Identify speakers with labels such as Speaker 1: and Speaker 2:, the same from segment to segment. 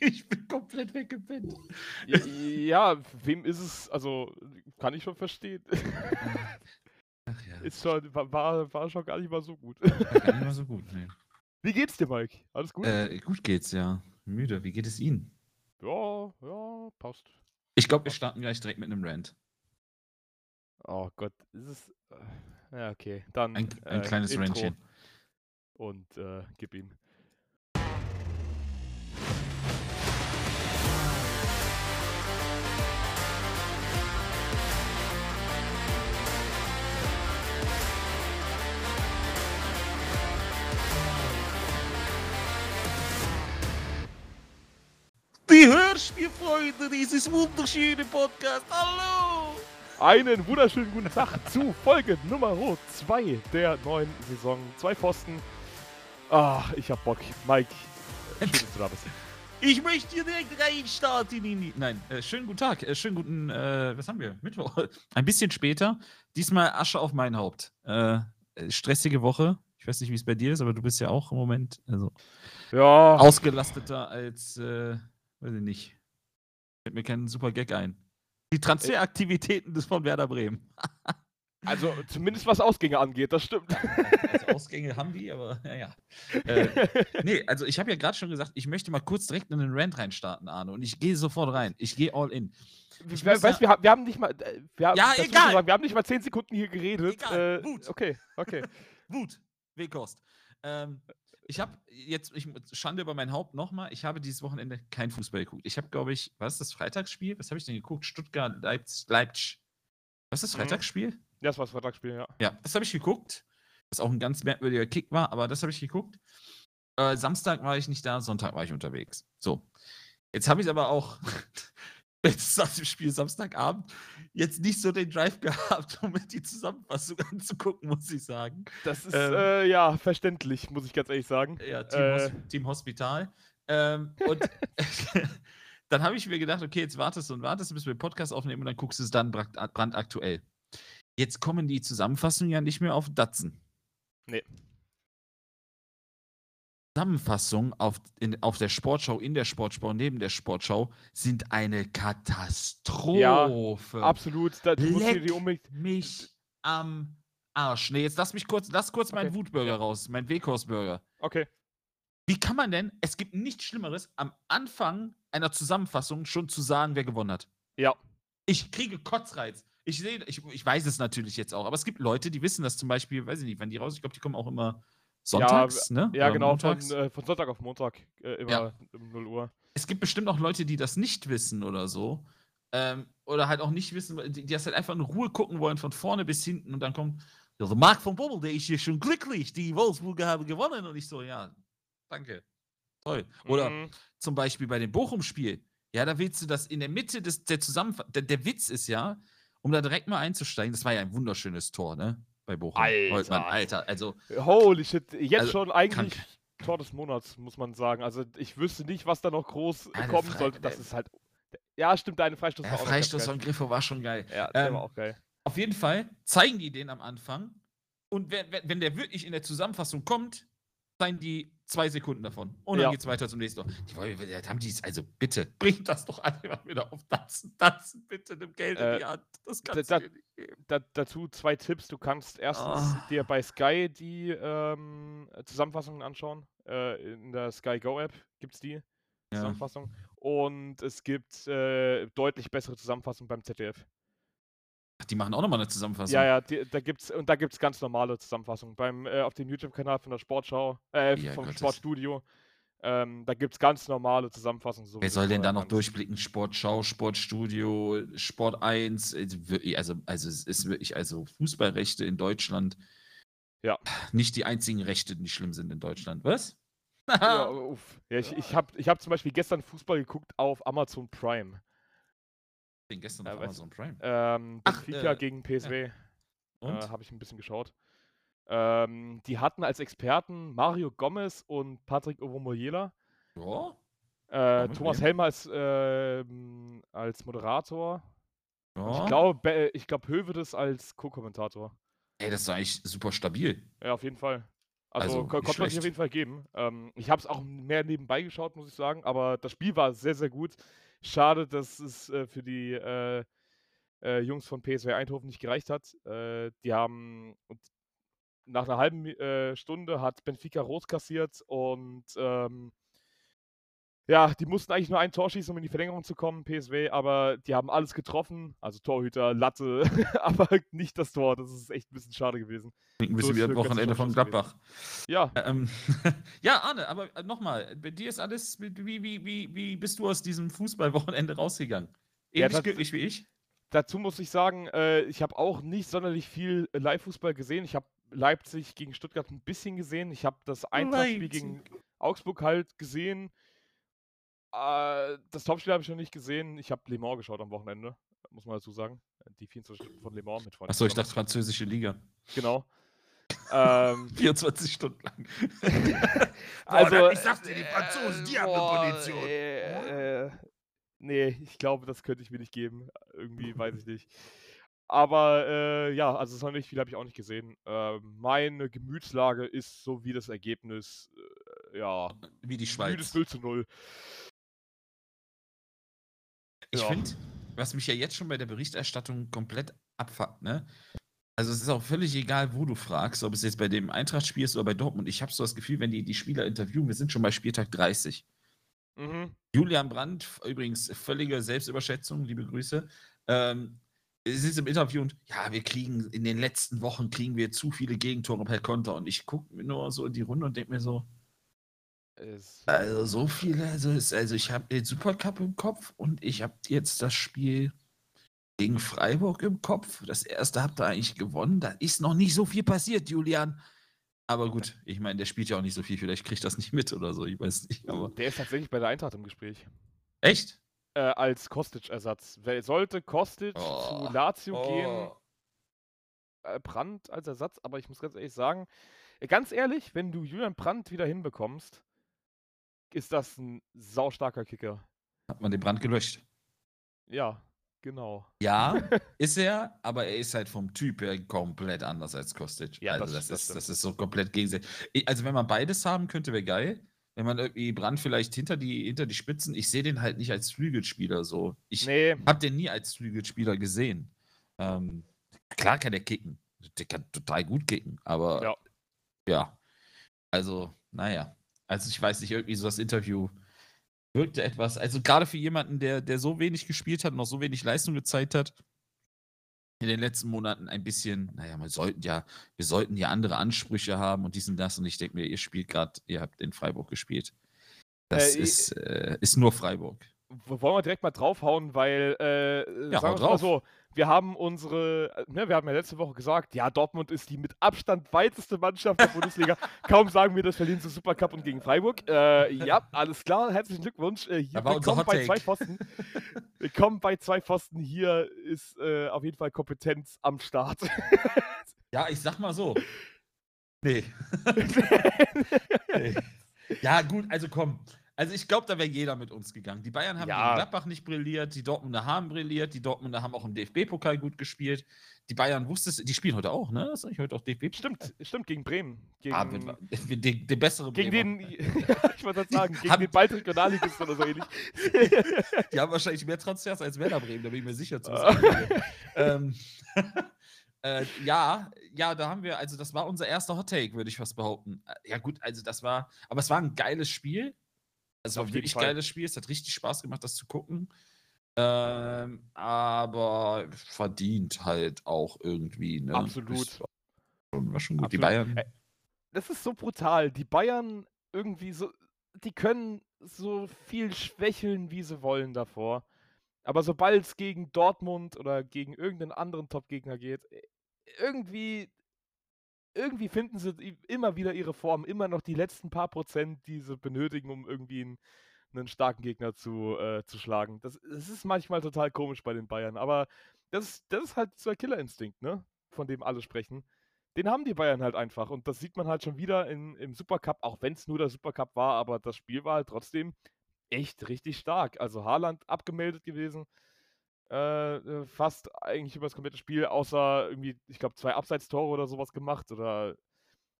Speaker 1: ich bin komplett weggepennt.
Speaker 2: Ja, wem ist es, also kann ich schon verstehen.
Speaker 1: Ach ja.
Speaker 2: Ist schon, war- war, schon gar nicht mal so gut.
Speaker 1: War gar nicht mal so gut. Nee.
Speaker 2: Wie geht's dir, Mike? Alles gut?
Speaker 1: Äh, gut geht's, ja. Müde. Wie geht es Ihnen?
Speaker 2: Ja, ja, passt.
Speaker 1: Ich glaube, wir starten gleich direkt mit einem Rant.
Speaker 2: Oh Gott, ist es. äh, Ja, okay. Dann.
Speaker 1: Ein, ein
Speaker 2: äh,
Speaker 1: kleines
Speaker 2: Intro
Speaker 1: Rantchen.
Speaker 2: Und äh, gib ihm.
Speaker 1: Die Hörspielfreunde dieses wunderschönen Podcast. Hallo!
Speaker 2: Einen wunderschönen guten Tag zu Folge Nummer 2 der neuen Saison. Zwei Pfosten. Ah, ich hab Bock. Mike, schön, dass du da bist.
Speaker 1: Ich möchte hier direkt reinstarten in die. Nein, äh, schönen guten Tag. Äh, schönen guten. Äh, was haben wir? Mittwoch. Ein bisschen später. Diesmal Asche auf mein Haupt. Äh, äh, stressige Woche. Ich weiß nicht, wie es bei dir ist, aber du bist ja auch im Moment also,
Speaker 2: Ja,
Speaker 1: ausgelasteter als. Äh, weiß ich nicht. Fällt mir kein super Gag ein. Die Transferaktivitäten des von Werder Bremen.
Speaker 2: also zumindest was Ausgänge angeht, das stimmt.
Speaker 1: Also Ausgänge haben die, aber naja. Äh, nee, also ich habe ja gerade schon gesagt, ich möchte mal kurz direkt in den Rant reinstarten, Arne. Und ich gehe sofort rein. Ich gehe all in. Ich
Speaker 2: We weißt,
Speaker 1: ja-
Speaker 2: wir, haben, wir haben nicht mal. äh, Wir haben,
Speaker 1: Ja, egal.
Speaker 2: Sagen, wir haben nicht mal 10 Sekunden hier geredet.
Speaker 1: Egal,
Speaker 2: Äh,
Speaker 1: gut.
Speaker 2: Okay, okay.
Speaker 1: Wut, Wehkost. Ähm, ich habe jetzt, ich, Schande über mein Haupt nochmal, ich habe dieses Wochenende kein Fußball geguckt. Ich habe, glaube ich, was ist das Freitagsspiel? Was habe ich denn geguckt? Stuttgart, Leipzig, Leipzig. Was ist das
Speaker 2: Mhm.
Speaker 1: Freitagsspiel?
Speaker 2: Ja, das war das Vertragsspiel, ja.
Speaker 1: Ja, das habe ich geguckt. Was auch ein ganz merkwürdiger Kick war, aber das habe ich geguckt. Äh, Samstag war ich nicht da, Sonntag war ich unterwegs. So. Jetzt habe ich aber auch jetzt nach dem Spiel Samstagabend jetzt nicht so den Drive gehabt, um mir die Zusammenfassung anzugucken, muss ich sagen.
Speaker 2: Das ist,
Speaker 1: Ähm.
Speaker 2: äh, ja, verständlich, muss ich ganz ehrlich sagen.
Speaker 1: Ja, Team,
Speaker 2: Äh.
Speaker 1: Hos Team Hospital. Ähm, und dann habe ich mir gedacht, okay, jetzt wartest du und wartest, bis wir den Podcast aufnehmen und dann guckst du es dann brand- brandaktuell. Jetzt kommen die Zusammenfassungen ja nicht mehr auf Datsen.
Speaker 2: Nee.
Speaker 1: Zusammenfassungen auf, in, auf der Sportschau, in der Sportschau, neben der Sportschau sind eine Katastrophe.
Speaker 2: Absolut. Da,
Speaker 1: Leck
Speaker 2: unbedingt.
Speaker 1: mich am Arsch. Nee, jetzt lass mich kurz, lass kurz meinen
Speaker 2: Okay.
Speaker 1: Wutburger raus, meinen Wehkorsburger.
Speaker 2: Okay.
Speaker 1: Wie kann man denn, es gibt nichts Schlimmeres, am Anfang einer Zusammenfassung schon zu sagen, wer gewonnen hat?
Speaker 2: Ja.
Speaker 1: Ich kriege Kotzreiz. Ich sehe, ich, ich weiß es natürlich jetzt auch, aber es gibt Leute, die wissen das zum Beispiel, weiß ich nicht, wann die raus, ich glaube, die kommen auch immer sonntags, ne?
Speaker 2: Ja,
Speaker 1: Oder
Speaker 2: genau, von, äh, von Sonntag auf Montag. Äh, immer
Speaker 1: Ja.
Speaker 2: um 0 Uhr.
Speaker 1: Es gibt bestimmt auch Leute, die das nicht wissen oder so. Ähm, oder halt auch nicht wissen, die, die das halt einfach in Ruhe gucken wollen, von vorne bis hinten und dann kommt, ja, der Marc von Bommel, der ist hier schon glücklich, die Wolfsburger haben gewonnen. Und ich so, ja, danke. Toll. Oder
Speaker 2: Mhm.
Speaker 1: zum Beispiel bei dem Bochum-Spiel. Ja, da willst du das in der Mitte des, der Zusammenfassung. Der, der Witz ist ja, um da direkt mal einzusteigen, das war ja ein wunderschönes Tor, ne? Bei Bochum.
Speaker 2: Alter.
Speaker 1: Holtmann, Alter. Also,
Speaker 2: Holy shit. Jetzt
Speaker 1: Also,
Speaker 2: schon eigentlich
Speaker 1: krank.
Speaker 2: Tor des Monats, muss man sagen. Also ich wüsste nicht, was da noch groß
Speaker 1: Ja, der
Speaker 2: kommen sollte. Das ist halt. Ja, stimmt, deine Freistoß
Speaker 1: der
Speaker 2: war auch
Speaker 1: Freistoß von Griffo war schon geil.
Speaker 2: Ja, der
Speaker 1: Ähm,
Speaker 2: war auch geil.
Speaker 1: Auf jeden Fall zeigen die den am Anfang. Und wenn, wenn der wirklich in der Zusammenfassung kommt, zeigen die zwei Sekunden davon. Und dann
Speaker 2: Ja.
Speaker 1: geht's weiter zum nächsten. Die wollen, das haben die, also bitte, bringt das doch mal wieder auf Datsen. Datsen, bitte, nimm Geld in
Speaker 2: Äh,
Speaker 1: die Hand. Das
Speaker 2: da-
Speaker 1: kannst
Speaker 2: da-
Speaker 1: du nicht geben.
Speaker 2: Da, dazu zwei Tipps. Du kannst erstens
Speaker 1: Ah.
Speaker 2: dir bei Sky die ähm, Zusammenfassungen anschauen. Äh, in der Sky Go App gibt es die
Speaker 1: Ja.
Speaker 2: Zusammenfassung. Und es gibt äh, deutlich bessere Zusammenfassungen beim ZDF.
Speaker 1: Ach, die machen auch nochmal eine Zusammenfassung.
Speaker 2: Ja, ja, die, da gibt's und da gibt's ganz normale Zusammenfassungen. Beim äh, auf dem YouTube-Kanal von der Sportschau, äh,
Speaker 1: Ja,
Speaker 2: vom
Speaker 1: Gottes.
Speaker 2: Sportstudio, ähm, da gibt's ganz normale Zusammenfassungen. so
Speaker 1: Wer soll denn da noch
Speaker 2: kannst.
Speaker 1: durchblicken? Sportschau, Sportstudio, Sport 1, äh, wirklich- also, also es ist wirklich, also Fußballrechte in Deutschland.
Speaker 2: Ja.
Speaker 1: Nicht die einzigen Rechte, die schlimm sind in Deutschland. Was?
Speaker 2: Ja, uff. ja, ich ich habe ich hab zum Beispiel gestern Fußball geguckt auf Amazon Prime.
Speaker 1: Den gestern
Speaker 2: Ja,
Speaker 1: auf
Speaker 2: weiß-
Speaker 1: Amazon Prime.
Speaker 2: Ähm,
Speaker 1: Ach,
Speaker 2: Benfica
Speaker 1: äh,
Speaker 2: gegen PSW.
Speaker 1: Und?
Speaker 2: Äh, habe ich ein bisschen geschaut. Ähm, die hatten als Experten Mario Gomez und Patrick Ovomoyela.
Speaker 1: ja.
Speaker 2: Äh, Thomas? Helmer als, ähm, als Moderator.
Speaker 1: ja.
Speaker 2: Ich glaube, Be- ich glaub, Hövedes als Co-Kommentator.
Speaker 1: Ey, das doch eigentlich super stabil.
Speaker 2: Ja, auf jeden Fall. Also,
Speaker 1: Also,
Speaker 2: konnte man sich auf jeden Fall geben. Ähm, ich habe es auch mehr nebenbei geschaut, muss ich sagen, aber das Spiel war sehr, sehr gut. Schade, dass es äh, für die äh, äh, Jungs von PSV Eindhoven nicht gereicht hat. Äh, die haben nach einer halben äh, Stunde hat Benfica rot kassiert und ähm, ja, die mussten eigentlich nur ein Tor schießen, um in die Verlängerung zu kommen, PSW, aber die haben alles getroffen, also Torhüter, Latte, aber nicht das Tor. Das ist echt ein bisschen schade gewesen.
Speaker 1: Klingt ein bisschen wie am Wochenende von
Speaker 2: Torschuss gewesen.
Speaker 1: Gladbach.
Speaker 2: Ja,
Speaker 1: Ähm, ja, Arne, aber nochmal, bei dir ist alles, wie, wie, wie, wie bist du aus diesem Fußballwochenende rausgegangen?
Speaker 2: Ja,
Speaker 1: Ähnlich
Speaker 2: tats-
Speaker 1: glücklich wie ich?
Speaker 2: Dazu muss ich sagen, äh, ich habe auch nicht sonderlich viel äh, Live-Fußball gesehen. Ich habe Leipzig gegen Stuttgart ein bisschen gesehen. Ich habe das Eintracht-Spiel gegen Augsburg halt gesehen. Äh, das Topspiel habe ich noch nicht gesehen. Ich habe Le Mans geschaut am Wochenende, muss man dazu sagen. Die 24 Stunden von Le Mans mit Freunden.
Speaker 1: Achso, ich dachte französische Liga.
Speaker 2: Genau. ähm,
Speaker 1: 24 Stunden lang.
Speaker 2: also,
Speaker 1: dann- ich sag's dir, die Franzosen, die haben eine
Speaker 2: boah,
Speaker 1: Kondition.
Speaker 2: Äh, äh, nee, ich glaube, das könnte ich mir nicht geben. Irgendwie, weiß ich nicht. Aber äh, ja, also sonderlich viel habe ich auch nicht gesehen. Ähm, meine Gemütslage ist so wie das Ergebnis, äh, ja,
Speaker 1: Wie die
Speaker 2: müdes
Speaker 1: Schweiz.
Speaker 2: 0 zu 0.
Speaker 1: Ich
Speaker 2: Ja.
Speaker 1: finde, was mich ja jetzt schon bei der Berichterstattung komplett abfuckt, ne? Also es ist auch völlig egal, wo du fragst, ob es jetzt bei dem Eintracht spielst oder bei Dortmund. Ich habe so das Gefühl, wenn die die Spieler interviewen, wir sind schon bei Spieltag 30.
Speaker 2: Mhm.
Speaker 1: Julian Brandt, übrigens völlige Selbstüberschätzung, liebe Grüße. Ähm, es ist im Interview und ja, wir kriegen in den letzten Wochen kriegen wir zu viele Gegentore per Konter und ich gucke mir nur so in die Runde und denke mir so,
Speaker 2: Es,
Speaker 1: also so viele, also, es, also ich habe den Supercup im Kopf und ich habe jetzt das Spiel gegen Freiburg im Kopf. Das erste habt ihr eigentlich gewonnen. Da ist noch nicht so viel passiert, Julian. Aber gut, ich meine, der spielt ja auch nicht so viel. Vielleicht kriegt das nicht mit oder so. Ich weiß nicht. Aber
Speaker 2: der ist tatsächlich bei der Eintracht im Gespräch.
Speaker 1: echt?
Speaker 2: Äh, als Kostic-Ersatz. Wer- Sollte Kostic
Speaker 1: Oh.
Speaker 2: zu Lazio gehen,
Speaker 1: Oh.
Speaker 2: äh, Brandt als Ersatz, aber ich muss ganz ehrlich sagen, äh, ganz ehrlich, wenn du Julian Brandt wieder hinbekommst, ist das ein saustarker Kicker.
Speaker 1: Hat man den Brand gelöscht.
Speaker 2: Ja, genau.
Speaker 1: Ja, ist er, aber er ist halt vom Typ her komplett anders als Kostic.
Speaker 2: Ja,
Speaker 1: also
Speaker 2: das-
Speaker 1: das, ist, das ist so komplett gegensätzlich. Ich- Also wenn man beides haben könnte, wäre geil. Wenn man irgendwie Brand vielleicht hinter die, hinter die Spitzen, ich sehe den halt nicht als Flügelspieler so. Ich
Speaker 2: Nee,
Speaker 1: habe den nie als Flügelspieler gesehen. Ähm, klar kann der kicken. Der kann total gut kicken, aber
Speaker 2: Ja.
Speaker 1: ja. Also, naja. Also ich weiß nicht, irgendwie so das Interview wirkte etwas, also gerade für jemanden, der, der so wenig gespielt hat und noch so wenig Leistung gezeigt hat, in den letzten Monaten ein bisschen, naja, wir sollten ja, wir sollten ja andere Ansprüche haben und dies und das. Und ich denke mir, ihr spielt gerade, ihr habt in Freiburg gespielt. Das
Speaker 2: Äh,
Speaker 1: ist, äh, ist nur Freiburg.
Speaker 2: wollen wir direkt mal draufhauen, weil, äh,
Speaker 1: Ja,
Speaker 2: sagen wir mal so, wir haben unsere, äh, ne, wir haben ja letzte Woche gesagt, ja, Dortmund ist die mit Abstand weiteste Mannschaft der Bundesliga. Kaum sagen wir das, verlieren sie Supercup und gegen Freiburg. Äh, ja, alles klar, herzlichen Glückwunsch. Äh, hier,
Speaker 1: unser
Speaker 2: willkommen bei zwei. Pfosten. Willkommen bei zwei Pfosten. Hier ist äh, auf jeden Fall Kompetenz am Start.
Speaker 1: Ja, ich sag mal so. Nee. nee. Ja, gut, also komm. Also ich glaube, da wäre jeder mit uns gegangen. Die Bayern haben
Speaker 2: Ja.
Speaker 1: gegen Gladbach nicht brilliert, die Dortmunder haben brilliert, die Dortmunder haben auch im DFB-Pokal gut gespielt. Die Bayern wusste es, die spielen heute auch, ne? Das ist heute auch DFB.
Speaker 2: stimmt, stimmt, gegen Bremen. Gegen,
Speaker 1: Ah, mit, den, den besseren
Speaker 2: gegen
Speaker 1: Bremer.
Speaker 2: den, ich wollte das sagen, gegen
Speaker 1: haben-
Speaker 2: den bald Regionalligisten oder so ähnlich.
Speaker 1: Die haben wahrscheinlich mehr Transfers als Werder Bremen, da bin ich mir sicher. Zu
Speaker 2: Ah.
Speaker 1: ähm, äh, ja, ja, da haben wir, also das war unser erster Hot Take, würde ich fast behaupten. Ja, gut, also das war, aber es war ein geiles Spiel. Es war wirklich
Speaker 2: Fall.
Speaker 1: geiles Spiel. Es hat richtig Spaß gemacht, das zu gucken. Ähm, aber verdient halt auch irgendwie. Ne?
Speaker 2: Absolut.
Speaker 1: Das War schon, gut. Die
Speaker 2: Absolut.
Speaker 1: Bayern.
Speaker 2: Ä- das ist so brutal. Die Bayern irgendwie so, die können so viel schwächeln, wie sie wollen davor. Aber sobald es gegen Dortmund oder gegen irgendeinen anderen Top-Gegner geht, äh, irgendwie, irgendwie finden sie immer wieder ihre Form, immer noch die letzten paar Prozent, die sie benötigen, um irgendwie einen, einen starken Gegner zu, äh, zu schlagen. Das, das ist manchmal total komisch bei den Bayern, aber das, ist- das ist halt dieser Killerinstinkt, ne? Von dem alle sprechen den haben die Bayern halt einfach. Und das sieht man halt schon wieder in, im Supercup, auch wenn es nur der Supercup war, aber das Spiel war halt trotzdem echt richtig stark. Also Haaland abgemeldet gewesen. Äh, äh, fast eigentlich über das komplette Spiel, außer irgendwie, ich glaube, zwei Abseitstore oder sowas gemacht. Oder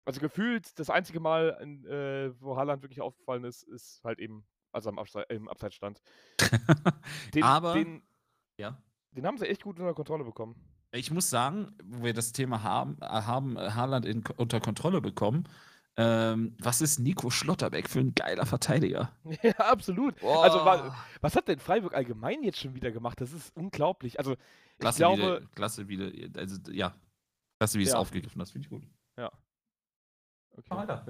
Speaker 2: Also gefühlt das einzige Mal, in, äh, wo Haaland wirklich aufgefallen ist, ist halt eben, als er im, Abse im Abseits stand. Den,
Speaker 1: Aber,
Speaker 2: den,
Speaker 1: ja.
Speaker 2: den haben sie echt gut unter Kontrolle bekommen.
Speaker 1: Ich muss sagen, wo wir das Thema haben, haben Haaland in, unter Kontrolle bekommen, ähm, was ist Nico Schlotterbeck für ein geiler Verteidiger?
Speaker 2: Ja, absolut. Also, wa was hat denn Freiburg allgemein jetzt schon wieder gemacht? Das ist unglaublich. Also, ich
Speaker 1: Klasse
Speaker 2: glaube.
Speaker 1: Wieder, klasse wieder, also ja, klasse, wie du es
Speaker 2: Ja.
Speaker 1: aufgegriffen hast, finde ich gut.
Speaker 2: Ja. Okay.
Speaker 1: Weiter.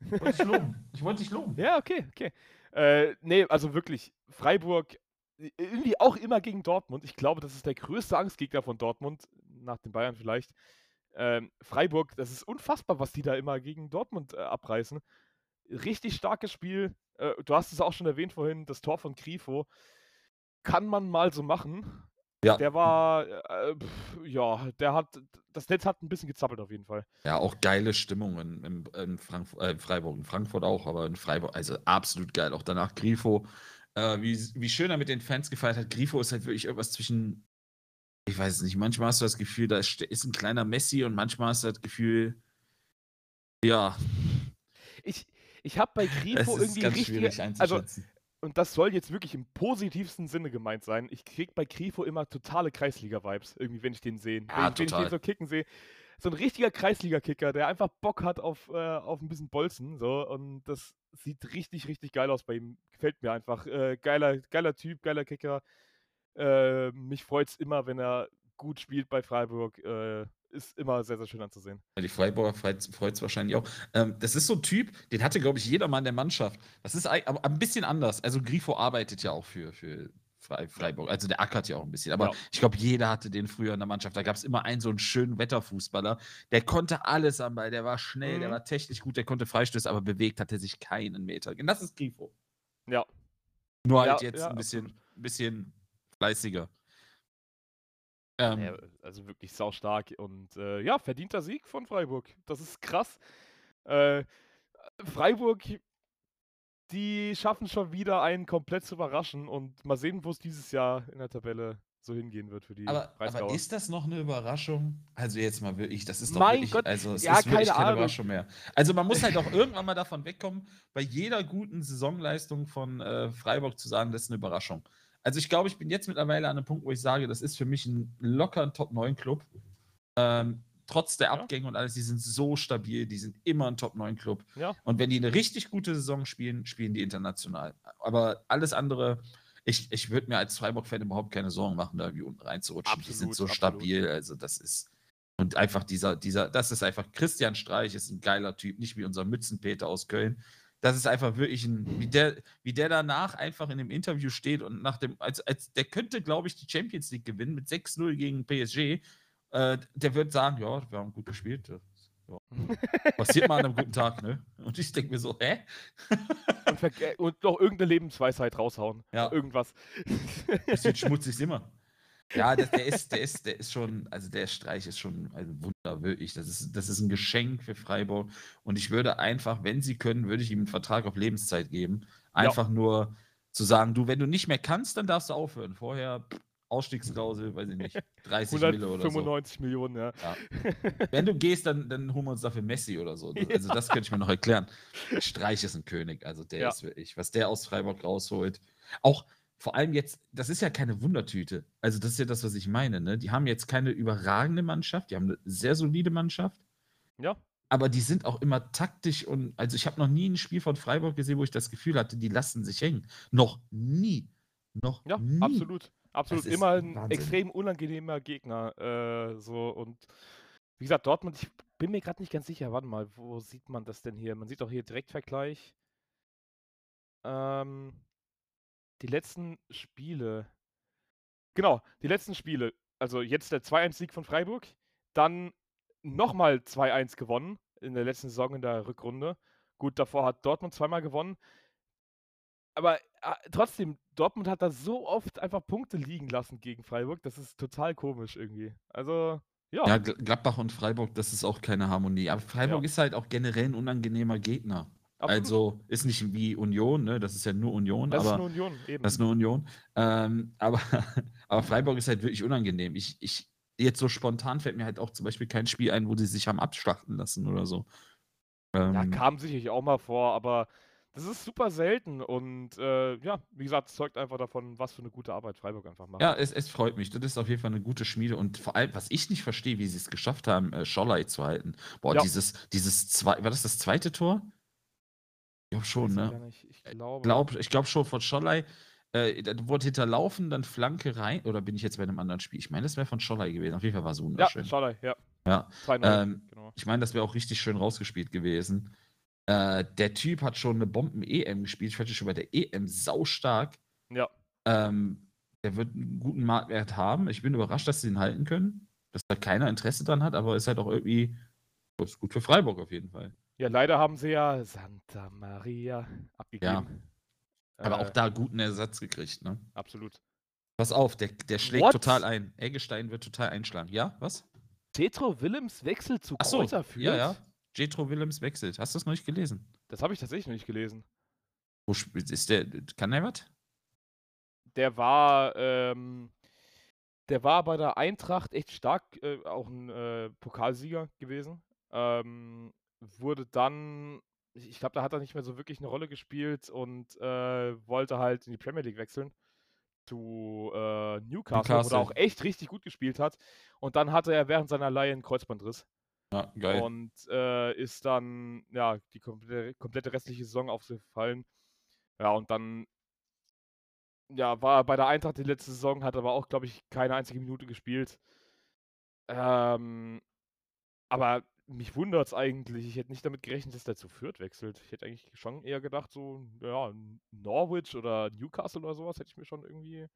Speaker 1: Ich wollte dich loben. Ich wollte dich loben.
Speaker 2: Ja, okay, okay. Äh, nee, also wirklich, Freiburg irgendwie auch immer gegen Dortmund. Ich glaube, das ist der größte Angstgegner von Dortmund, nach den Bayern vielleicht. Ähm, Freiburg, das ist unfassbar, was die da immer gegen Dortmund äh, abreißen. Richtig starkes Spiel. Äh, du hast es auch schon erwähnt vorhin, das Tor von Grifo. Kann man mal so machen.
Speaker 1: Ja.
Speaker 2: Der war, äh, pf, ja, der hat, das Netz hat ein bisschen gezappelt auf jeden Fall.
Speaker 1: Ja, auch geile Stimmung in, in, äh, in Freiburg. In Frankfurt auch, aber in Freiburg, also absolut geil. Auch danach Grifo. Äh, wie, wie schön er mit den Fans gefeiert hat. Grifo ist halt wirklich irgendwas zwischen, ich weiß es nicht, manchmal hast du das Gefühl, da ist, ein kleiner Messi und manchmal hast du das Gefühl, ja,
Speaker 2: Ich, ich habe bei Grifo irgendwie
Speaker 1: ganz schwierig
Speaker 2: also und das soll jetzt wirklich im positivsten Sinne gemeint sein. Ich krieg bei Grifo immer totale Kreisliga-Vibes, irgendwie, wenn ich den sehe.
Speaker 1: Ja,
Speaker 2: wenn, ich- wenn ich den so kicken sehe. So ein richtiger Kreisliga-Kicker, der einfach Bock hat auf, äh, auf ein bisschen Bolzen. So, und das sieht richtig, richtig geil aus bei ihm. Gefällt mir einfach. Äh, geiler, geiler Typ, geiler Kicker. Äh, mich freut es immer, wenn er gut spielt bei Freiburg. Äh, ist immer sehr, sehr schön anzusehen.
Speaker 1: Die Freiburger freut es wahrscheinlich auch. Ähm, das ist so ein Typ, den hatte, glaube ich, jeder Mann in der Mannschaft. Das ist aber ein bisschen anders. Also Grifo arbeitet ja auch für, für Frei- Freiburg. Also der ackert ja auch ein bisschen. Aber
Speaker 2: Ja.
Speaker 1: ich glaube, jeder hatte den früher in der Mannschaft. Da gab es immer einen so einen schönen Wetterfußballer. Der konnte alles am Ball. Der war schnell, der
Speaker 2: Mhm.
Speaker 1: war technisch gut, der konnte Freistöße, aber bewegt hat er sich keinen Meter. Und das ist Grifo.
Speaker 2: Ja.
Speaker 1: Nur halt
Speaker 2: Ja,
Speaker 1: jetzt
Speaker 2: ja,
Speaker 1: ein bisschen,
Speaker 2: absolut.
Speaker 1: bisschen fleißiger. Ähm,
Speaker 2: Ja, also wirklich saustark und äh, ja, verdienter Sieg von Freiburg. Das ist krass. Äh, Freiburg, die schaffen schon wieder einen komplett zu überraschen und mal sehen, wo es dieses Jahr in der Tabelle so hingehen wird für die
Speaker 1: Aber, aber ist das noch eine Überraschung? Also jetzt mal wirklich, das ist doch
Speaker 2: Mein
Speaker 1: wirklich,
Speaker 2: Gott,
Speaker 1: also es
Speaker 2: ja,
Speaker 1: ist wirklich
Speaker 2: keine
Speaker 1: keine. Überraschung mehr. Also man muss halt auch irgendwann mal davon wegkommen, bei jeder guten Saisonleistung von äh, Freiburg zu sagen, das ist eine Überraschung. Also ich glaube, ich bin jetzt mittlerweile an einem Punkt, wo ich sage, das ist für mich ein locker Top-9-Club. Ähm, trotz der
Speaker 2: Ja.
Speaker 1: Abgänge und alles, die sind so stabil, die sind immer ein Top-9-Club.
Speaker 2: Ja.
Speaker 1: Und wenn die eine richtig gute Saison spielen, spielen die international. Aber alles andere, ich, ich würde mir als Freiburg-Fan überhaupt keine Sorgen machen, da irgendwie unten reinzurutschen. die sind
Speaker 2: Absolut,
Speaker 1: so
Speaker 2: absolut.
Speaker 1: stabil, also das ist. Und einfach dieser, dieser, das ist einfach, Christian Streich ist ein geiler Typ, nicht wie unser Mützenpeter aus Köln. Das ist einfach wirklich ein, wie der, wie der danach einfach in dem Interview steht und nach dem, als, als der könnte, glaube ich, die Champions League gewinnen mit 6-0 gegen PSG. Äh, der wird sagen, ja, wir haben gut gespielt. Ja. Passiert mal an einem guten Tag, ne? Und ich denke mir so, hä?
Speaker 2: Und, und noch irgendeine Lebensweisheit raushauen.
Speaker 1: Ja.
Speaker 2: Irgendwas.
Speaker 1: Bisschen schmutzig immer. Ja, das, der, ist, der, ist, der ist schon, also der Streich ist schon ein Wunder, wirklich. Das ist, das ist ein Geschenk für Freiburg. Und ich würde einfach, wenn sie können, würde ich ihm einen Vertrag auf Lebenszeit geben. Einfach nur zu sagen, du, wenn du nicht mehr kannst, dann darfst du aufhören. Vorher Ausstiegsklausel, weiß ich nicht, 30 Mille oder so.
Speaker 2: 195 Millionen, ja.
Speaker 1: Ja. Wenn du gehst, dann, dann holen wir uns dafür Messi oder so. Also das könnte ich mir noch erklären. Streich ist ein König, also der
Speaker 2: Ja.
Speaker 1: ist wirklich, was der aus Freiburg rausholt. Auch vor allem jetzt, das ist ja keine Wundertüte. Also das ist ja das, was ich meine. Ne? Die haben jetzt keine überragende Mannschaft, die haben eine sehr solide Mannschaft,
Speaker 2: Ja,
Speaker 1: aber die sind auch immer taktisch und, also ich habe noch nie ein Spiel von Freiburg gesehen, wo ich das Gefühl hatte, die lassen sich hängen. Noch nie. Noch
Speaker 2: ja,
Speaker 1: nie.
Speaker 2: absolut. Absolut. Immer ein
Speaker 1: Wahnsinn.
Speaker 2: extrem unangenehmer Gegner. Äh, so und wie gesagt, Dortmund, ich bin mir gerade nicht ganz sicher. Warte mal, wo sieht man das denn hier? Man sieht doch hier Direktvergleich. Ähm, die letzten Spiele. Genau, die letzten Spiele. Also jetzt der 2-1-Sieg von Freiburg. Dann nochmal 2-1 gewonnen in der letzten Saison in der Rückrunde. Gut, davor hat Dortmund zweimal gewonnen. Aber äh, trotzdem, Dortmund hat da so oft einfach Punkte liegen lassen gegen Freiburg. Das ist total komisch irgendwie. Also, ja.
Speaker 1: Ja, Gl- Gladbach und Freiburg, das ist auch keine Harmonie. Aber Freiburg
Speaker 2: Ja.
Speaker 1: ist halt auch generell ein unangenehmer Gegner. Also ist nicht wie Union, ne? Das ist ja nur Union,
Speaker 2: das ist
Speaker 1: aber
Speaker 2: eine Union, eben.
Speaker 1: das ist nur Union. Ähm, aber, aber Freiburg ist halt wirklich unangenehm. Ich, ich, jetzt so spontan fällt mir halt auch zum Beispiel kein Spiel ein, wo sie sich haben abschlachten lassen oder so.
Speaker 2: Ja,
Speaker 1: Ähm,
Speaker 2: kam sicherlich auch mal vor, aber das ist super selten und äh, ja, wie gesagt, es zeugt einfach davon, was für eine gute Arbeit Freiburg einfach macht.
Speaker 1: ja, es, es freut mich. Das ist auf jeden Fall eine gute Schmiede und vor allem, was ich nicht verstehe, wie sie es geschafft haben, äh, Schollei zu halten. Boah,
Speaker 2: Ja.
Speaker 1: dieses, dieses zwei, war das das zweite Tor? Ich glaube schon, ne?
Speaker 2: Ich glaube.
Speaker 1: Glaub, ich glaube schon von Schollei. Äh, wurde hinterlaufen, dann Flanke rein. Oder bin ich jetzt bei einem anderen Spiel? Ich meine, das wäre von Schollei gewesen. Auf jeden Fall war es
Speaker 2: ja,
Speaker 1: wunderschön.
Speaker 2: Ja.
Speaker 1: Ja.
Speaker 2: 2-0,
Speaker 1: Ähm,
Speaker 2: genau.
Speaker 1: Ich meine, das wäre auch richtig schön rausgespielt gewesen. Äh, der Typ hat schon eine Bomben-EM gespielt. Ich ihn schon bei der EM saustark.
Speaker 2: Ja.
Speaker 1: Ähm, der wird einen guten Marktwert haben. Ich bin überrascht, dass sie ihn halten können. Dass da keiner Interesse dran hat, aber ist halt auch irgendwie gut für Freiburg auf jeden Fall.
Speaker 2: Ja, leider haben sie ja Santa Maria abgegeben.
Speaker 1: Aber
Speaker 2: Äh,
Speaker 1: auch da guten Ersatz gekriegt, ne?
Speaker 2: Absolut.
Speaker 1: Pass auf, der, der schlägt
Speaker 2: What?
Speaker 1: total ein. Eggestein wird total einschlagen. Ja, was?
Speaker 2: Cetro Willems Wechsel zu
Speaker 1: Achso,
Speaker 2: Kräuter Fürth?
Speaker 1: ja, ja. Jetro Willems wechselt. Hast du das noch nicht gelesen?
Speaker 2: Das habe ich tatsächlich noch nicht gelesen.
Speaker 1: Wo spielt ist der? Kann der was?
Speaker 2: Der war, ähm, der war bei der Eintracht echt stark, äh, auch ein äh, Pokalsieger gewesen. Ähm, wurde dann, ich glaube, da hat er nicht mehr so wirklich eine Rolle gespielt und äh, wollte halt in die Premier League wechseln zu äh, Newcastle, wo
Speaker 1: Newcastle.
Speaker 2: er auch echt richtig gut gespielt hat. Und dann hatte er während seiner Leihe einen Kreuzbandriss.
Speaker 1: Ja, geil.
Speaker 2: Und äh, ist dann, ja, die komplette, komplette restliche Saison aufgefallen. Ja, und dann, ja, war er bei der Eintracht die letzte Saison, hat aber auch, glaube ich, keine einzige Minute gespielt. Ähm, aber mich wundert es eigentlich. Ich hätte nicht damit gerechnet, dass der zu Fürth wechselt. Ich hätte eigentlich schon eher gedacht, so, ja, Norwich oder Newcastle oder sowas hätte ich mir schon irgendwie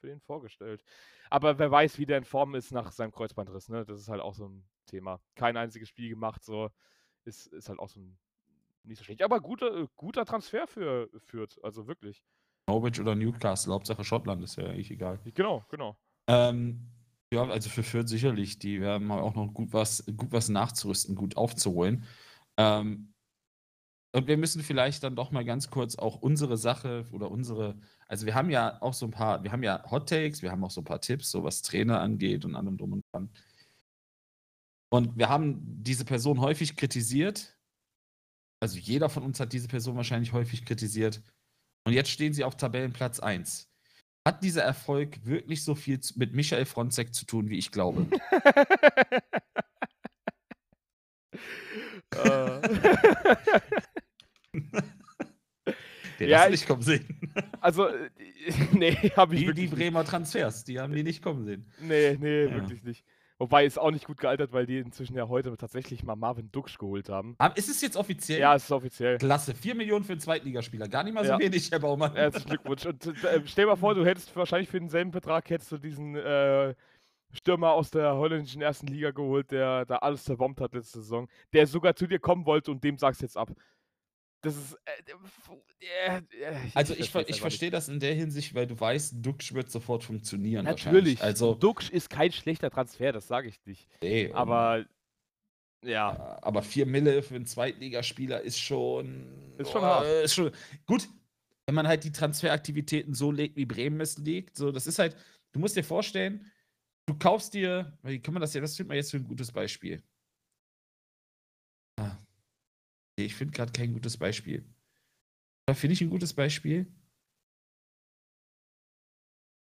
Speaker 2: für den vorgestellt. Aber wer weiß, wie der in Form ist nach seinem Kreuzbandriss, ne? Das ist halt auch so ein Thema. Kein einziges Spiel gemacht, so. Ist, ist halt auch so ein. Nicht so schlecht. Aber guter, äh, guter Transfer für Fürth. Also wirklich.
Speaker 1: Norwich oder Newcastle, Hauptsache Schottland ist ja eigentlich egal.
Speaker 2: Genau, genau.
Speaker 1: Ähm, ja, also für Fürth sicherlich. Die haben auch noch gut was, gut was nachzurüsten, gut aufzuholen. Ähm, und wir müssen vielleicht dann doch mal ganz kurz auch unsere Sache oder unsere, also wir haben ja auch so ein paar, wir haben ja Hot Takes, wir haben auch so ein paar Tipps, so was Trainer angeht und allem drum und dran. Und wir haben diese Person häufig kritisiert. Also jeder von uns hat diese Person wahrscheinlich häufig kritisiert. Und jetzt stehen sie auf Tabellenplatz 1. Hat dieser Erfolg wirklich so viel mit Michael Fronzek zu tun, wie ich glaube? Den
Speaker 2: Ja,
Speaker 1: hast nicht kommen sehen.
Speaker 2: also, äh, nee, habe ich
Speaker 1: Die, die
Speaker 2: wirklich nicht.
Speaker 1: Bremer Transfers, die haben die nicht kommen sehen.
Speaker 2: Nee, nee,
Speaker 1: Ja.
Speaker 2: wirklich nicht. Wobei ist auch nicht gut gealtert, weil die inzwischen ja heute tatsächlich mal Marvin Duksch geholt haben.
Speaker 1: Aber ist es jetzt offiziell?
Speaker 2: Ja, es ist offiziell.
Speaker 1: Klasse. 4 Millionen für einen Zweitligaspieler. Gar nicht mal so
Speaker 2: Ja.
Speaker 1: wenig, Herr Baumann.
Speaker 2: Herzlichen Glückwunsch. Und äh, stell mal vor, du hättest wahrscheinlich für denselben Betrag hättest du diesen äh, Stürmer aus der holländischen ersten Liga geholt, der da alles zerbombt hat letzte Saison, der sogar zu dir kommen wollte und dem sagst jetzt ab. Das ist. Äh, äh, äh,
Speaker 1: Also ich, ver
Speaker 2: versteh's
Speaker 1: ich
Speaker 2: einfach nicht.
Speaker 1: verstehe das in der Hinsicht, weil du weißt, Duxch wird sofort funktionieren.
Speaker 2: Natürlich.
Speaker 1: Also,
Speaker 2: Duksch ist kein schlechter Transfer, das sage ich nicht.
Speaker 1: nee,
Speaker 2: Aber ja,
Speaker 1: aber 4 Mille für einen Zweitligaspieler ist schon.
Speaker 2: Ist schon
Speaker 1: oh,
Speaker 2: hart.
Speaker 1: Ist schon, gut, wenn man halt die Transferaktivitäten so legt, wie Bremen es legt, so, das ist halt, du musst dir vorstellen, du kaufst dir, wie kann man das ja, das findet man jetzt für ein gutes Beispiel. Ah. Nee, ich finde gerade kein gutes Beispiel. Da finde ich ein gutes Beispiel.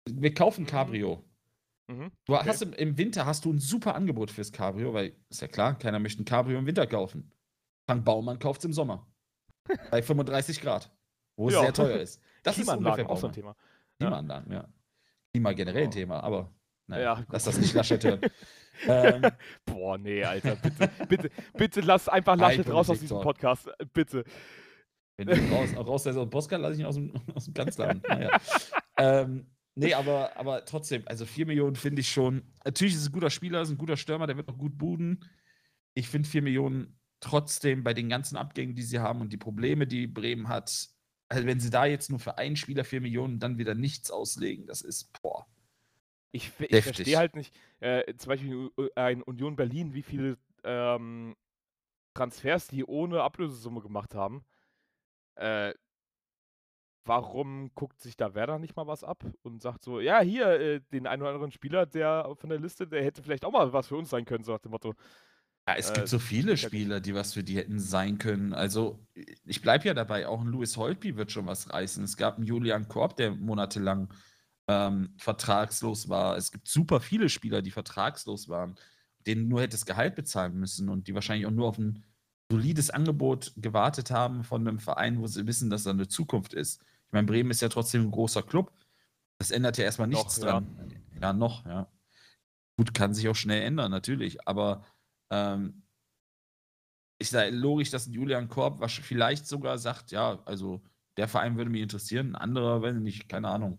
Speaker 1: Wir kaufen
Speaker 2: Mhm.
Speaker 1: Cabrio.
Speaker 2: mhm.
Speaker 1: Du
Speaker 2: Okay.
Speaker 1: hast im, im Winter hast du ein super Angebot fürs Cabrio, weil ist ja klar, keiner möchte ein Cabrio im Winter kaufen. Frank Baumann kauft es im Sommer. Bei 35 Grad. Wo es
Speaker 2: Ja.
Speaker 1: sehr teuer ist. Das ist ungefähr
Speaker 2: auch so ein. Thema. Ja.
Speaker 1: Klimaanlagen, ja. Klima generell ein
Speaker 2: Ja.
Speaker 1: Thema, aber naja,
Speaker 2: Ja,
Speaker 1: lass das nicht Laschet hören. ähm,
Speaker 2: Boah, nee, Alter, bitte, bitte, bitte lass einfach Laschet raus aus diesem. Podcast. äh, Bitte.
Speaker 1: wenn du raus, raus der Postka lasse ich ihn aus dem, aus dem Kanzleramt. Naja. ähm, nee, aber, aber trotzdem, also 4 Millionen finde ich schon. Natürlich ist es ein guter Spieler, ist ein guter Stürmer, der wird auch gut buden. Ich finde 4 Millionen trotzdem bei den ganzen Abgängen, die sie haben und die Probleme, die Bremen hat, also wenn sie da jetzt nur für einen Spieler 4 Millionen dann wieder nichts auslegen, das ist, boah.
Speaker 2: Ich, ich
Speaker 1: Deftig.
Speaker 2: verstehe halt nicht, äh, zum Beispiel ein Union Berlin, wie viele ähm, Transfers die ohne Ablösesumme gemacht haben. Äh, warum guckt sich da Werder nicht mal was ab und sagt so, ja, hier, äh, den einen oder anderen Spieler, der von der Liste, der hätte vielleicht auch mal was für uns sein können, so nach dem Motto.
Speaker 1: Ja, es
Speaker 2: Äh,
Speaker 1: gibt so viele. Spieler, die was für die hätten sein können. Also, ich bleibe ja dabei, auch ein Louis Holtby wird schon was reißen. Es gab einen Julian Korb, der monatelang ähm, vertragslos war. Es gibt super viele Spieler, die vertragslos waren, denen nur hätte das Gehalt bezahlen müssen und die wahrscheinlich auch nur auf ein solides Angebot gewartet haben von einem Verein, wo sie wissen, dass da eine Zukunft ist. Ich meine, Bremen ist ja trotzdem ein großer Club. Das ändert ja erstmal
Speaker 2: Noch,
Speaker 1: nichts
Speaker 2: ja.
Speaker 1: dran. Ja, noch, ja. Gut, kann sich auch schnell ändern, natürlich. Aber ähm, ich sage logisch, dass ein Julian Korb vielleicht sogar sagt, ja, also der Verein würde mich interessieren, ein anderer, wenn nicht, keine Ahnung.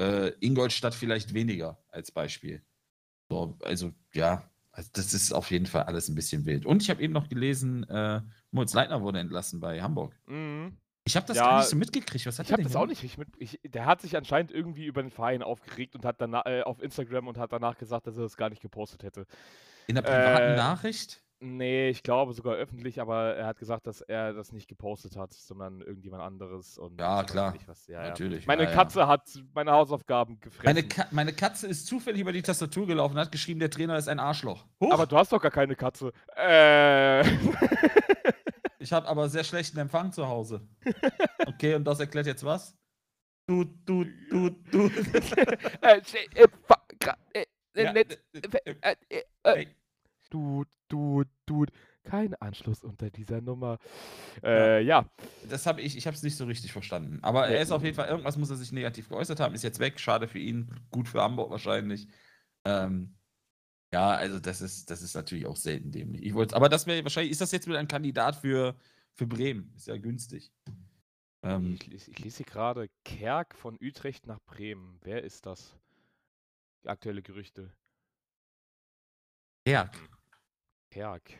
Speaker 1: Äh, Ingolstadt vielleicht weniger als Beispiel. So, also ja, also das ist auf jeden Fall alles ein bisschen wild. Und ich habe eben noch gelesen, äh, Moritz Leitner wurde entlassen bei Hamburg.
Speaker 2: Mhm.
Speaker 1: Ich habe das
Speaker 2: Ja,
Speaker 1: gar nicht so mitgekriegt. Was hat
Speaker 2: Ich habe das auch nicht richtig mit. Ich, der hat sich anscheinend irgendwie über den Verein aufgeregt und hat dann äh, auf Instagram und hat danach gesagt, dass er das gar nicht gepostet hätte.
Speaker 1: In der privaten
Speaker 2: äh,
Speaker 1: Nachricht?
Speaker 2: Nee, ich glaube sogar öffentlich, aber er hat gesagt, dass er das nicht gepostet hat, sondern irgendjemand anderes. Und
Speaker 1: Ja,
Speaker 2: ich weiß
Speaker 1: klar.
Speaker 2: Was, ja,
Speaker 1: Natürlich,
Speaker 2: Ja. Meine
Speaker 1: ja, ja.
Speaker 2: Katze hat meine Hausaufgaben gefressen.
Speaker 1: Meine, Ka meine Katze ist zufällig über die Tastatur gelaufen und hat geschrieben, der Trainer ist ein Arschloch. Huch,
Speaker 2: aber du hast doch gar keine Katze. Äh.
Speaker 1: ich habe aber sehr schlechten Empfang zu Hause. Okay, und das erklärt jetzt was? Du, du, du, du.
Speaker 2: Du, du, du. Kein Anschluss unter dieser Nummer. Äh, ja.
Speaker 1: Das habe ich, ich habe es nicht so richtig verstanden. Aber er ist auf jeden Fall, irgendwas muss er sich negativ geäußert haben, ist jetzt weg, schade für ihn, gut für Hamburg wahrscheinlich. Ähm, ja, also das ist, das ist natürlich auch selten dämlich. Ich wollte, aber das wäre wahrscheinlich, ist das jetzt wieder ein Kandidat für, für Bremen? Ist ja günstig. Ähm,
Speaker 2: Ich, les- ich lese hier gerade Kerk von Utrecht nach Bremen. Wer ist das? Aktuelle Gerüchte.
Speaker 1: Kerk,
Speaker 2: Kerk.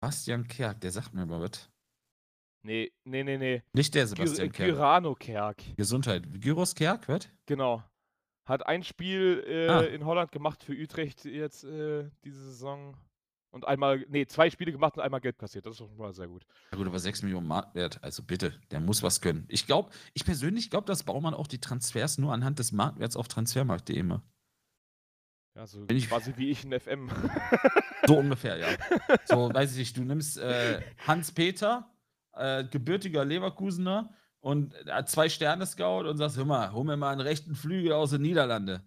Speaker 1: Bastian Kerk, der sagt mir mal was.
Speaker 2: Nee, nee, nee, nee.
Speaker 1: Nicht der Sebastian Kerk.
Speaker 2: Gyrano Kerk.
Speaker 1: Gesundheit. Gyros Kerk, was?
Speaker 2: Genau. Hat ein Spiel äh,
Speaker 1: Ah.
Speaker 2: in Holland gemacht für Utrecht jetzt äh, diese Saison. Und einmal, nee, zwei Spiele gemacht und einmal Geld kassiert. Das ist doch schon mal sehr gut.
Speaker 1: Ja gut, aber 6 Millionen Mark wert. Also bitte, der muss was können. Ich glaube, ich persönlich glaube, dass Baumann auch die Transfers nur anhand des Marktwerts auf transfermarkt.de macht.
Speaker 2: Ja, so
Speaker 1: ich-
Speaker 2: quasi wie ich in FM.
Speaker 1: So ungefähr, ja. So, weiß ich nicht, du nimmst äh, Hans-Peter, äh, gebürtiger Leverkusener und äh, zwei Sterne-Scout und sagst, hör mal, hol mir mal einen rechten Flügel aus den Niederlande.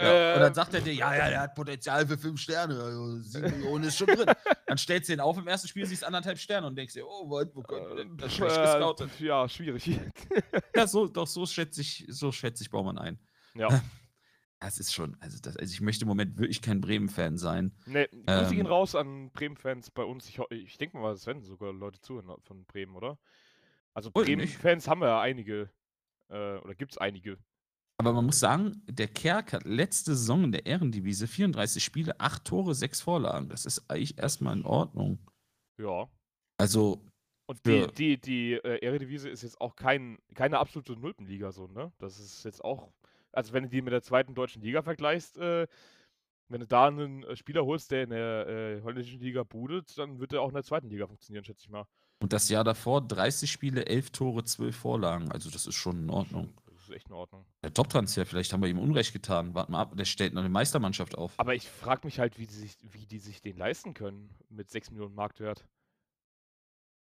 Speaker 1: Ja. Und dann sagt er dir, ja, ja, der hat Potenzial für fünf Sterne, also sieben Millionen ist schon drin. Dann stellst du ihn auf im ersten Spiel, siehst anderthalb Sterne und denkst dir, oh, wo, wo kommt
Speaker 2: äh,
Speaker 1: denn das schlecht
Speaker 2: äh,
Speaker 1: gescoutet?
Speaker 2: ja, schwierig.
Speaker 1: Ja, so, doch, so schätze ich, so schätze ich Baumann ein.
Speaker 2: ja.
Speaker 1: Das ist schon, also, das, also ich möchte im Moment wirklich kein Bremen-Fan sein.
Speaker 2: Ne, Grüße gehen
Speaker 1: Ähm.
Speaker 2: raus an Bremen-Fans bei uns. Ich, ich denke mal, es werden sogar Leute zuhören von Bremen, oder? Also. Bremen-Fans haben wir ja einige. Äh, oder gibt es einige.
Speaker 1: Aber man muss sagen, der Kerk hat letzte Saison in der Ehrendivise 34 Spiele, 8 Tore, 6 Vorlagen. Das ist eigentlich erstmal in Ordnung.
Speaker 2: Ja.
Speaker 1: Also,
Speaker 2: Und die, die, die äh, Eredivisie ist jetzt auch kein, keine absolute Nulpenliga so, ne? Das ist jetzt auch, also wenn du die mit der zweiten deutschen Liga vergleichst, äh, wenn du da einen äh, Spieler holst, der in der äh, holländischen Liga budet, dann wird er auch in der zweiten Liga funktionieren, schätze ich mal.
Speaker 1: und das Jahr davor 30 Spiele, 11 Tore, 12 Vorlagen. Also, das ist schon in Ordnung.
Speaker 2: Das ist echt in Ordnung.
Speaker 1: Der Top-Transfer, vielleicht haben wir ihm Unrecht getan. Warte mal ab, der stellt noch eine Meistermannschaft auf.
Speaker 2: Aber ich frage mich halt, wie die, sich, wie die sich den leisten können mit 6 Millionen Marktwert.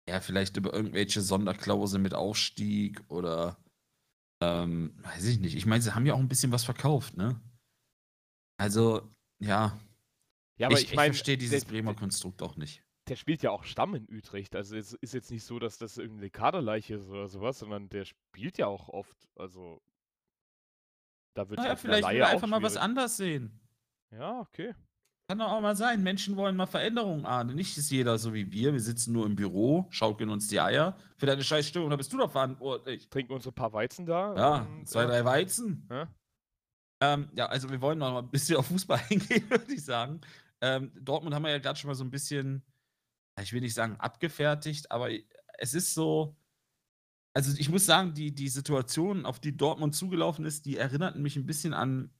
Speaker 1: Ja, vielleicht über irgendwelche Sonderklausel mit Aufstieg oder ähm, weiß ich nicht. Ich meine, sie haben ja auch ein bisschen was verkauft, ne? Also, ja,
Speaker 2: Ja, aber
Speaker 1: ich,
Speaker 2: ich,
Speaker 1: ich verstehe dieses
Speaker 2: der,
Speaker 1: Bremer Konstrukt auch nicht.
Speaker 2: der spielt ja auch Stamm in Utrecht. Also es ist jetzt nicht so, dass das irgendeine Kaderleiche ist oder sowas, sondern der spielt ja auch oft. Also da wird
Speaker 1: Naja,
Speaker 2: halt
Speaker 1: vielleicht will er einfach mal was
Speaker 2: schwierig.
Speaker 1: anders sehen.
Speaker 2: Ja, okay.
Speaker 1: Kann doch auch mal sein. Menschen wollen mal Veränderungen ahnen. Nicht ist jeder so wie wir. Wir sitzen nur im Büro, schaukeln uns die Eier. Für deine scheiß Stimmung, da bist du doch verantwortlich.
Speaker 2: Trinken uns ein paar Weizen da.
Speaker 1: Ja,
Speaker 2: und,
Speaker 1: zwei, drei Weizen.
Speaker 2: Ja.
Speaker 1: Ähm, ja, also wir wollen noch mal ein bisschen auf Fußball eingehen, würde ich sagen. Ähm, Dortmund haben wir ja gerade schon mal so ein bisschen, ich will nicht sagen abgefertigt, aber es ist so, also ich muss sagen, die, die Situation, auf die Dortmund zugelaufen ist, die erinnerten mich ein bisschen an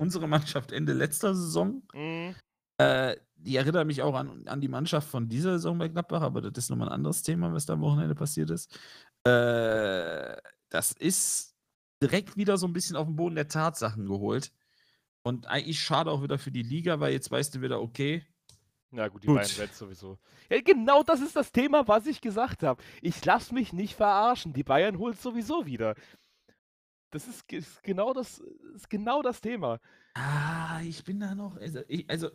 Speaker 1: unsere Mannschaft Ende letzter Saison.
Speaker 2: Mhm.
Speaker 1: Äh, die erinnern mich auch an, an die Mannschaft von dieser Saison bei Gladbach, aber das ist nochmal ein anderes Thema, was da am Wochenende passiert ist. Äh, das ist direkt wieder so ein bisschen auf den Boden der Tatsachen geholt. Und eigentlich schade auch wieder für die Liga, weil jetzt weißt du wieder, okay,
Speaker 2: Ja, gut, die
Speaker 1: Gut.
Speaker 2: Bayern werden sowieso. Ja, genau das ist das Thema, was ich gesagt habe. Ich lasse mich nicht verarschen. Die Bayern holt sowieso wieder. Das ist, ist genau das ist genau das Thema.
Speaker 1: Ah, ich bin da noch. Also ich, also,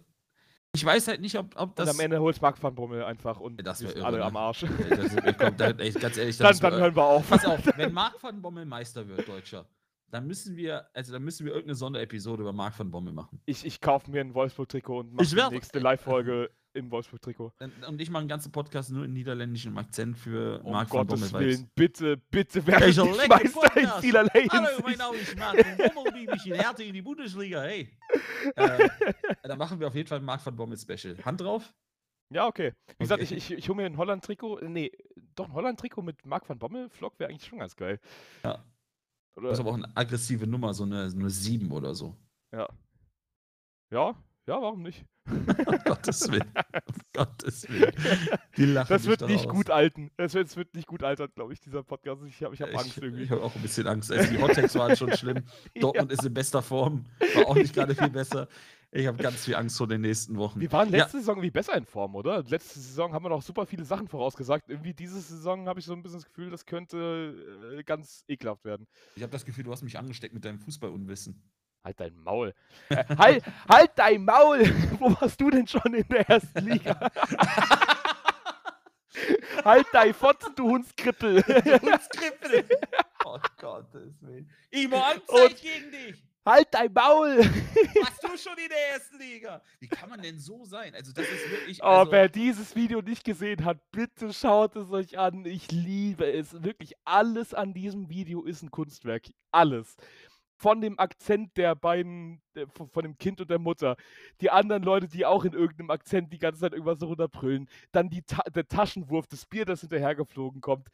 Speaker 1: ich weiß halt nicht, ob, ob
Speaker 2: Und
Speaker 1: das.
Speaker 2: am Ende holt Marc van Bommel einfach und
Speaker 1: Das irre,
Speaker 2: alle
Speaker 1: ne?
Speaker 2: am Arsch.
Speaker 1: Das, komm, da, ey, ganz ehrlich,
Speaker 2: dann, dann hören wir auf.
Speaker 1: Pass auf, wenn Marc van Bommel Meister wird, Deutscher, dann müssen wir, also dann müssen wir irgendeine Sonderepisode über Marc van Bommel machen.
Speaker 2: Ich, ich kaufe mir ein Wolfsburg-Trikot und mache die nächste Live-Folge im Wolfsburg-Trikot.
Speaker 1: Und- ich mache einen ganzen Podcast nur in niederländischem Akzent für
Speaker 2: Um
Speaker 1: Marc van Bommel.
Speaker 2: Gottes. Willen, bitte, bitte nicht
Speaker 1: leckere
Speaker 2: Meister in vielerlei
Speaker 1: Hallo, mein. Name ist Marc van Bommel, in Härte in die Bundesliga, hey. äh, dann machen wir auf jeden Fall ein Marc van Bommel Special. Hand drauf?
Speaker 2: Ja, okay. Wie gesagt,
Speaker 1: Okay.
Speaker 2: ich, ich, ich hole mir ein Holland-Trikot. Nee, doch ein Holland-Trikot mit Marc van Bommel-Vlog wäre eigentlich schon ganz geil.
Speaker 1: Ja.
Speaker 2: Oder,
Speaker 1: Das ist aber auch eine aggressive Nummer, so eine, so eine 7 oder so.
Speaker 2: ja. Ja, ja, warum nicht?
Speaker 1: Um Gottes Willen. Um Gottes Willen. Die lachen
Speaker 2: Das wird nicht gut alten. Das wird, das wird nicht gut altern, glaube ich, dieser Podcast. Ich habe ich hab Angst
Speaker 1: Ich,
Speaker 2: irgendwie.
Speaker 1: ich habe auch ein bisschen Angst. Also die Hottex waren schon schlimm.
Speaker 2: Ja.
Speaker 1: Dortmund ist in bester Form. War auch nicht gerade viel besser. Ich habe ganz viel Angst vor den nächsten Wochen.
Speaker 2: Wir waren
Speaker 1: Ja.
Speaker 2: letzte Saison irgendwie besser in Form, oder? Letzte Saison haben wir noch super viele Sachen vorausgesagt. Irgendwie diese Saison habe ich so ein bisschen das Gefühl, das könnte äh, ganz ekelhaft werden.
Speaker 1: Ich habe das Gefühl, du hast mich angesteckt mit deinem Fußballunwissen.
Speaker 2: Halt dein Maul. Äh, halt, halt dein Maul! Wo warst du denn schon in der ersten Liga? halt dein Fotzen, du Hundskrippel!
Speaker 1: Hundskrippel! oh Gottes Willen. Imo Amtzeit
Speaker 2: Und-
Speaker 1: gegen dich!
Speaker 2: halt dein Maul!
Speaker 1: Warst du schon in der ersten Liga? Wie kann man denn so sein? Also, das ist wirklich.
Speaker 2: Oh,
Speaker 1: Also,
Speaker 2: wer dieses Video nicht gesehen hat, bitte schaut es euch an. Ich liebe es. Wirklich alles an diesem Video ist ein Kunstwerk. Alles. Von dem Akzent der beiden, der- von dem Kind und der Mutter. Die anderen Leute, die auch in irgendeinem Akzent die ganze Zeit irgendwas so runterbrüllen. Dann die Ta der Taschenwurf, das Bier, das hinterhergeflogen kommt.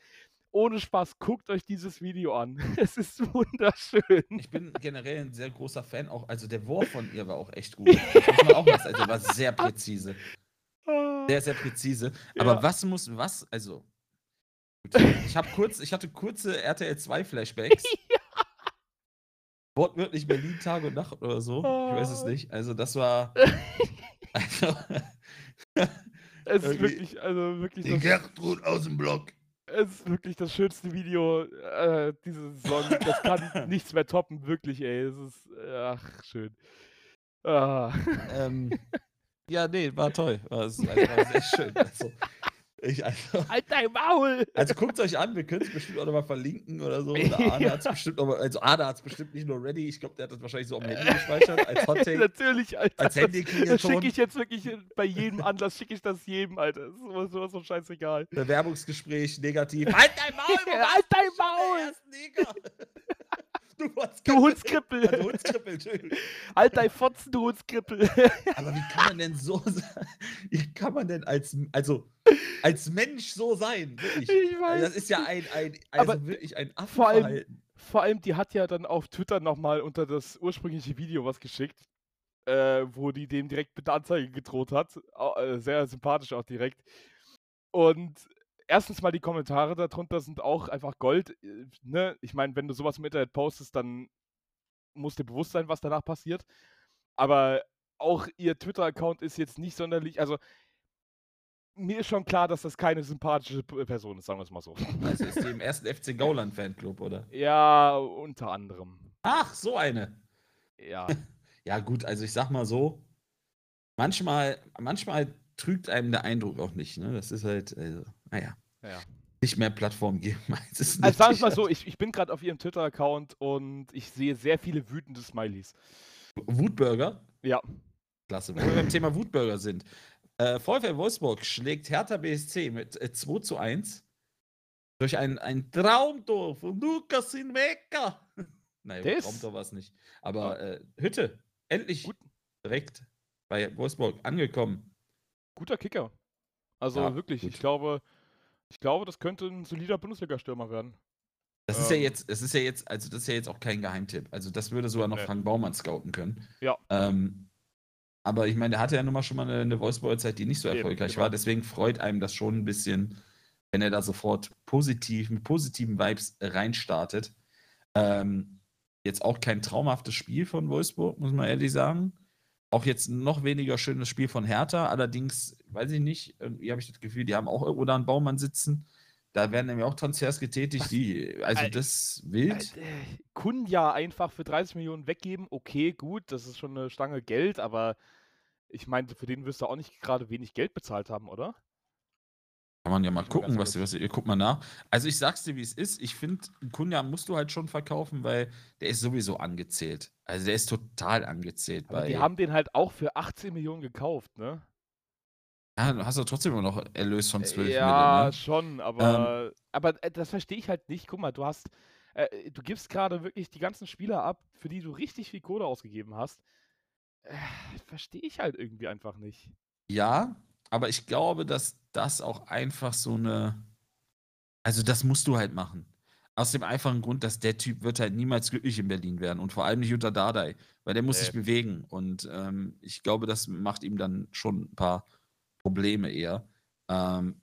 Speaker 2: Ohne Spaß, guckt euch dieses Video an. Es ist wunderschön.
Speaker 1: ich bin generell ein sehr großer Fan. Auch, also, der Wurf von ihr war auch echt gut. Das muss man auch sagen. Also, war sehr präzise. Sehr, sehr präzise. Aber
Speaker 2: Ja.
Speaker 1: was muss, was, also. Gut. Ich habe kurz, ich hatte kurze RTL 2 Flashbacks. Wortwörtlich Berlin Tag und Nacht oder so. Ich weiß es
Speaker 2: Oh.
Speaker 1: nicht. Also, das war. Also,
Speaker 2: Es ist wirklich, also wirklich.
Speaker 1: die Gertrud aus dem Block.
Speaker 2: Es ist wirklich das schönste Video äh, diese Saison. Das kann nichts mehr toppen, wirklich, ey. Es ist, ach, schön. Ah.
Speaker 1: Ähm, ja, nee, war toll. War, es- also, war sehr schön. Also, ich, also,
Speaker 2: Halt dein Maul!
Speaker 1: also guckt es euch an, wir können es bestimmt auch nochmal verlinken oder so. Oder Arne
Speaker 2: Ja.
Speaker 1: hat es bestimmt noch mal, also Arne hat es bestimmt nicht nur ready, ich glaube, der hat das wahrscheinlich so am Handy gespeichert, als Hottake,
Speaker 2: Natürlich, Alter.
Speaker 1: als
Speaker 2: das-
Speaker 1: Handy
Speaker 2: Das schicke
Speaker 1: Ton.
Speaker 2: ich jetzt wirklich bei jedem Anlass, schicke ich das jedem, Alter. Das ist sowas, sowas von scheißegal.
Speaker 1: Bewerbungsgespräch negativ. Halt dein Maul,
Speaker 2: Halt dein Maul!
Speaker 1: Du,
Speaker 2: Du Hundskrippel!
Speaker 1: Ja, du Hundskrippel, Entschuldigung.
Speaker 2: Halt dein Fotzen, du Hundskrippel!
Speaker 1: Aber wie kann man denn so sein? Wie kann man denn als, also, als Mensch so sein? Wirklich.
Speaker 2: Ich
Speaker 1: Also
Speaker 2: weiß
Speaker 1: Das ist ja ein, ein also
Speaker 2: Aber
Speaker 1: wirklich ein
Speaker 2: vor allem-
Speaker 1: Affenverhalten.
Speaker 2: Vor allem, die hat ja dann auf Twitter nochmal unter das ursprüngliche Video was geschickt, äh, wo die dem direkt mit der Anzeige gedroht hat. Äh, sehr sympathisch auch direkt. Und erstens mal die Kommentare darunter sind auch einfach Gold. äh, Ne? Ich meine, wenn du sowas im Internet postest, dann muss dir bewusst sein, was danach passiert. Aber auch ihr Twitter-Account ist jetzt nicht sonderlich. Also, mir ist schon klar, dass das keine sympathische Person ist, sagen wir es mal so.
Speaker 1: Also ist die im ersten FC Gauland Fanclub, oder?
Speaker 2: Ja, unter anderem.
Speaker 1: Ach, so eine.
Speaker 2: Ja.
Speaker 1: Ja, gut, also ich sag mal so, manchmal, manchmal trügt einem der Eindruck auch nicht, ne? Das ist halt, also, naja,
Speaker 2: Ja.
Speaker 1: nicht mehr Plattform geben
Speaker 2: Also sagen wir mal so, ich, ich bin gerade auf ihrem Twitter-Account und ich sehe sehr viele wütende Smileys.
Speaker 1: Wutburger?
Speaker 2: Ja.
Speaker 1: Klasse, wenn wir beim Thema Wutburger sind. Äh, VfL Wolfsburg schlägt Hertha BSC mit äh, 2 zu 1 durch ein, ein Traumtor von Lukas Hinwecker. Nein,
Speaker 2: Das-
Speaker 1: Traumtor war es nicht. Aber äh, Hütte, endlich
Speaker 2: Gut.
Speaker 1: direkt bei Wolfsburg angekommen.
Speaker 2: Guter Kicker. Also
Speaker 1: Ja,
Speaker 2: wirklich,
Speaker 1: gut.
Speaker 2: ich glaube, ich glaube, das könnte ein solider Bundesliga-Stürmer werden.
Speaker 1: Das ist ja
Speaker 2: Ähm.
Speaker 1: jetzt, das ist ja jetzt, also das ist ja jetzt auch kein Geheimtipp. Also das würde sogar noch
Speaker 2: Nee.
Speaker 1: Frank Baumann scouten können.
Speaker 2: Ja.
Speaker 1: Ähm, aber ich meine, der hatte ja nun mal schon mal eine, eine Wolfsburger Zeit, die nicht so
Speaker 2: Eben,
Speaker 1: erfolgreich
Speaker 2: genau.
Speaker 1: war. Deswegen freut einem das schon ein bisschen, wenn er da sofort positiv, mit positiven Vibes reinstartet. Ähm, jetzt auch kein traumhaftes Spiel von Wolfsburg, muss man ehrlich sagen. Auch jetzt noch weniger schönes Spiel von Hertha. Allerdings, weiß ich nicht, irgendwie habe ich das Gefühl, die haben auch irgendwo da einen Baumann sitzen. Da werden nämlich auch Transfers getätigt, die, also das wild.
Speaker 2: Kunja einfach für 30 Millionen weggeben, okay, gut, das ist schon eine Stange Geld, aber ich meine, für den wirst du auch nicht gerade wenig Geld bezahlt haben, oder?
Speaker 1: Kann man ja mal gucken, was, was ihr guckt mal nach. Also ich sag's dir, wie es ist. Ich finde, Kunja musst du halt schon verkaufen, weil der ist sowieso angezählt. Also der ist total angezählt.
Speaker 2: Aber
Speaker 1: bei,
Speaker 2: die haben den halt auch für 18 Millionen gekauft, ne?
Speaker 1: ja, du hast doch trotzdem immer noch Erlös von 12
Speaker 2: ja,
Speaker 1: Mille, ne?
Speaker 2: schon, aber, aber äh, das verstehe ich halt nicht. Guck mal, du hast, äh, du gibst gerade wirklich die ganzen Spieler ab, für die du richtig viel Kohle ausgegeben hast. Äh, verstehe ich halt irgendwie einfach nicht.
Speaker 1: Ja, aber ich glaube, dass das auch einfach so eine. Also, das musst du halt machen. Aus dem einfachen Grund, dass der Typ wird halt niemals glücklich in Berlin werden und vor allem nicht unter Dardai, weil der muss sich
Speaker 2: Nee.
Speaker 1: bewegen und ähm, ich glaube, das macht ihm dann schon ein paar Probleme eher. Ähm,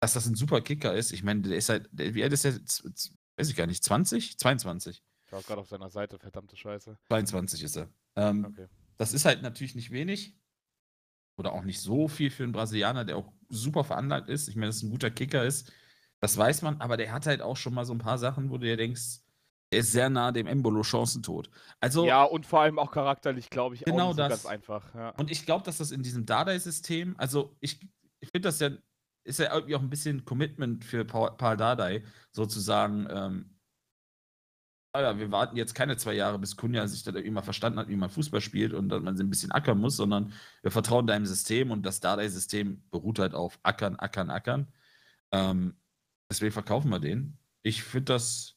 Speaker 1: dass das ein super Kicker ist, ich meine, der ist halt, der, wie alt ist der? Weiß ich gar nicht, 20? 22.
Speaker 2: Ich war gerade auf seiner Seite, verdammte Scheiße.
Speaker 1: 22 ist er. Ähm,
Speaker 2: Okay.
Speaker 1: das ist halt natürlich nicht wenig. Oder auch nicht so viel für einen Brasilianer, der auch super veranlagt ist. Ich meine, dass ein guter Kicker ist. Das weiß man, aber der hat halt auch schon mal so ein paar Sachen, wo du dir denkst, der ist sehr nah dem Embolo Chancentod. Also,
Speaker 2: Ja, und vor allem auch charakterlich, glaube ich,
Speaker 1: Genau
Speaker 2: auch so
Speaker 1: das.
Speaker 2: ganz einfach. Ja.
Speaker 1: und ich glaube, dass das in diesem Dardai-System, also ich, ich finde das ja, ist ja irgendwie auch ein bisschen Commitment für Paul, Paul Dardai, sozusagen, ähm, wir warten jetzt keine zwei Jahre, bis Kunja sich dann irgendwie mal verstanden hat, wie man Fußball spielt und dass man sie ein bisschen ackern muss, sondern wir vertrauen deinem System und das Dardai-System beruht halt auf Ackern, Ackern, Ackern. Ähm, deswegen verkaufen wir den. Ich finde das,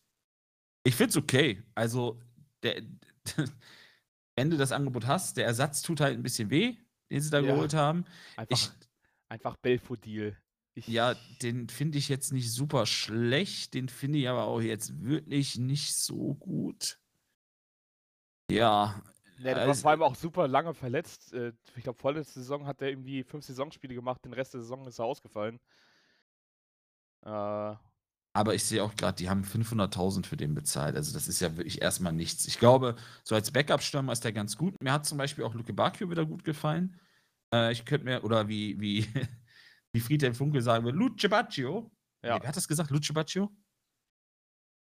Speaker 1: ich finde es okay. Also, der, wenn du das Angebot hast, der Ersatz tut halt ein bisschen weh, den sie da
Speaker 2: Ja.
Speaker 1: geholt haben.
Speaker 2: Einfach,
Speaker 1: Ich,
Speaker 2: einfach Belfodil.
Speaker 1: Ja, den finde ich jetzt nicht super schlecht, den finde ich aber auch jetzt wirklich nicht so gut. Ja,
Speaker 2: Ja, der war
Speaker 1: also-
Speaker 2: vor allem auch super lange verletzt. Äh, Ich glaube, vorletzte Saison hat er irgendwie fünf Saisonspiele gemacht, den Rest der Saison ist er ausgefallen. Äh,
Speaker 1: aber ich sehe auch gerade, die haben 500.000 für den bezahlt. Also das ist ja wirklich erstmal nichts. Ich glaube, so als Backup-Stürmer ist der ganz gut. Mir hat zum Beispiel auch Luke Bacchio wieder gut gefallen. Äh, ich könnte mir, oder wie, wie, wie Friedhelm Funkel sagen würde, Luce Bacchio.
Speaker 2: Ja.
Speaker 1: Nee, wer hat das gesagt? Luce Bacchio?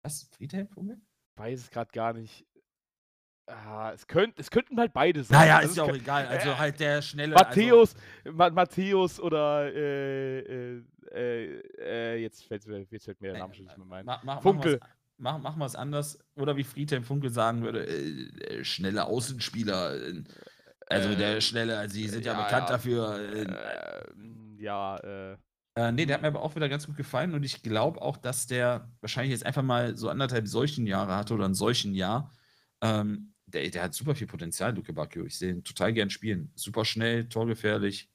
Speaker 1: Was? Friedhelm Funkel?
Speaker 2: weiß es gerade gar nicht. Ah, es, könnt, es könnten halt beide sein.
Speaker 1: Naja,
Speaker 2: Also
Speaker 1: ist ja auch egal. Also
Speaker 2: Äh,
Speaker 1: halt der schnelle.
Speaker 2: Matthäus, Ma Matthäus oder äh, äh, äh, äh, jetzt fällt mir, jetzt fällt mir der Name schon nicht mehr
Speaker 1: Also,
Speaker 2: ein.
Speaker 1: mach, mach,
Speaker 2: Funkel.
Speaker 1: Mach, mach mal es anders. Oder wie Friedhelm Funkel sagen würde, äh, äh, schnelle Außenspieler. Äh, also
Speaker 2: Äh,
Speaker 1: der schnelle, also die sind ja,
Speaker 2: ja,
Speaker 1: bekannt
Speaker 2: ja.
Speaker 1: dafür.
Speaker 2: Ja, äh,
Speaker 1: Äh, nee, der hat mir aber auch wieder ganz gut gefallen und ich glaube auch, dass der wahrscheinlich jetzt einfach mal so anderthalb solchen Jahre hatte oder ein solchen Jahr. Ähm, der, der hat super viel Potenzial, Luke Bacchio. Ich sehe ihn total gern spielen. Super schnell, torgefährlich.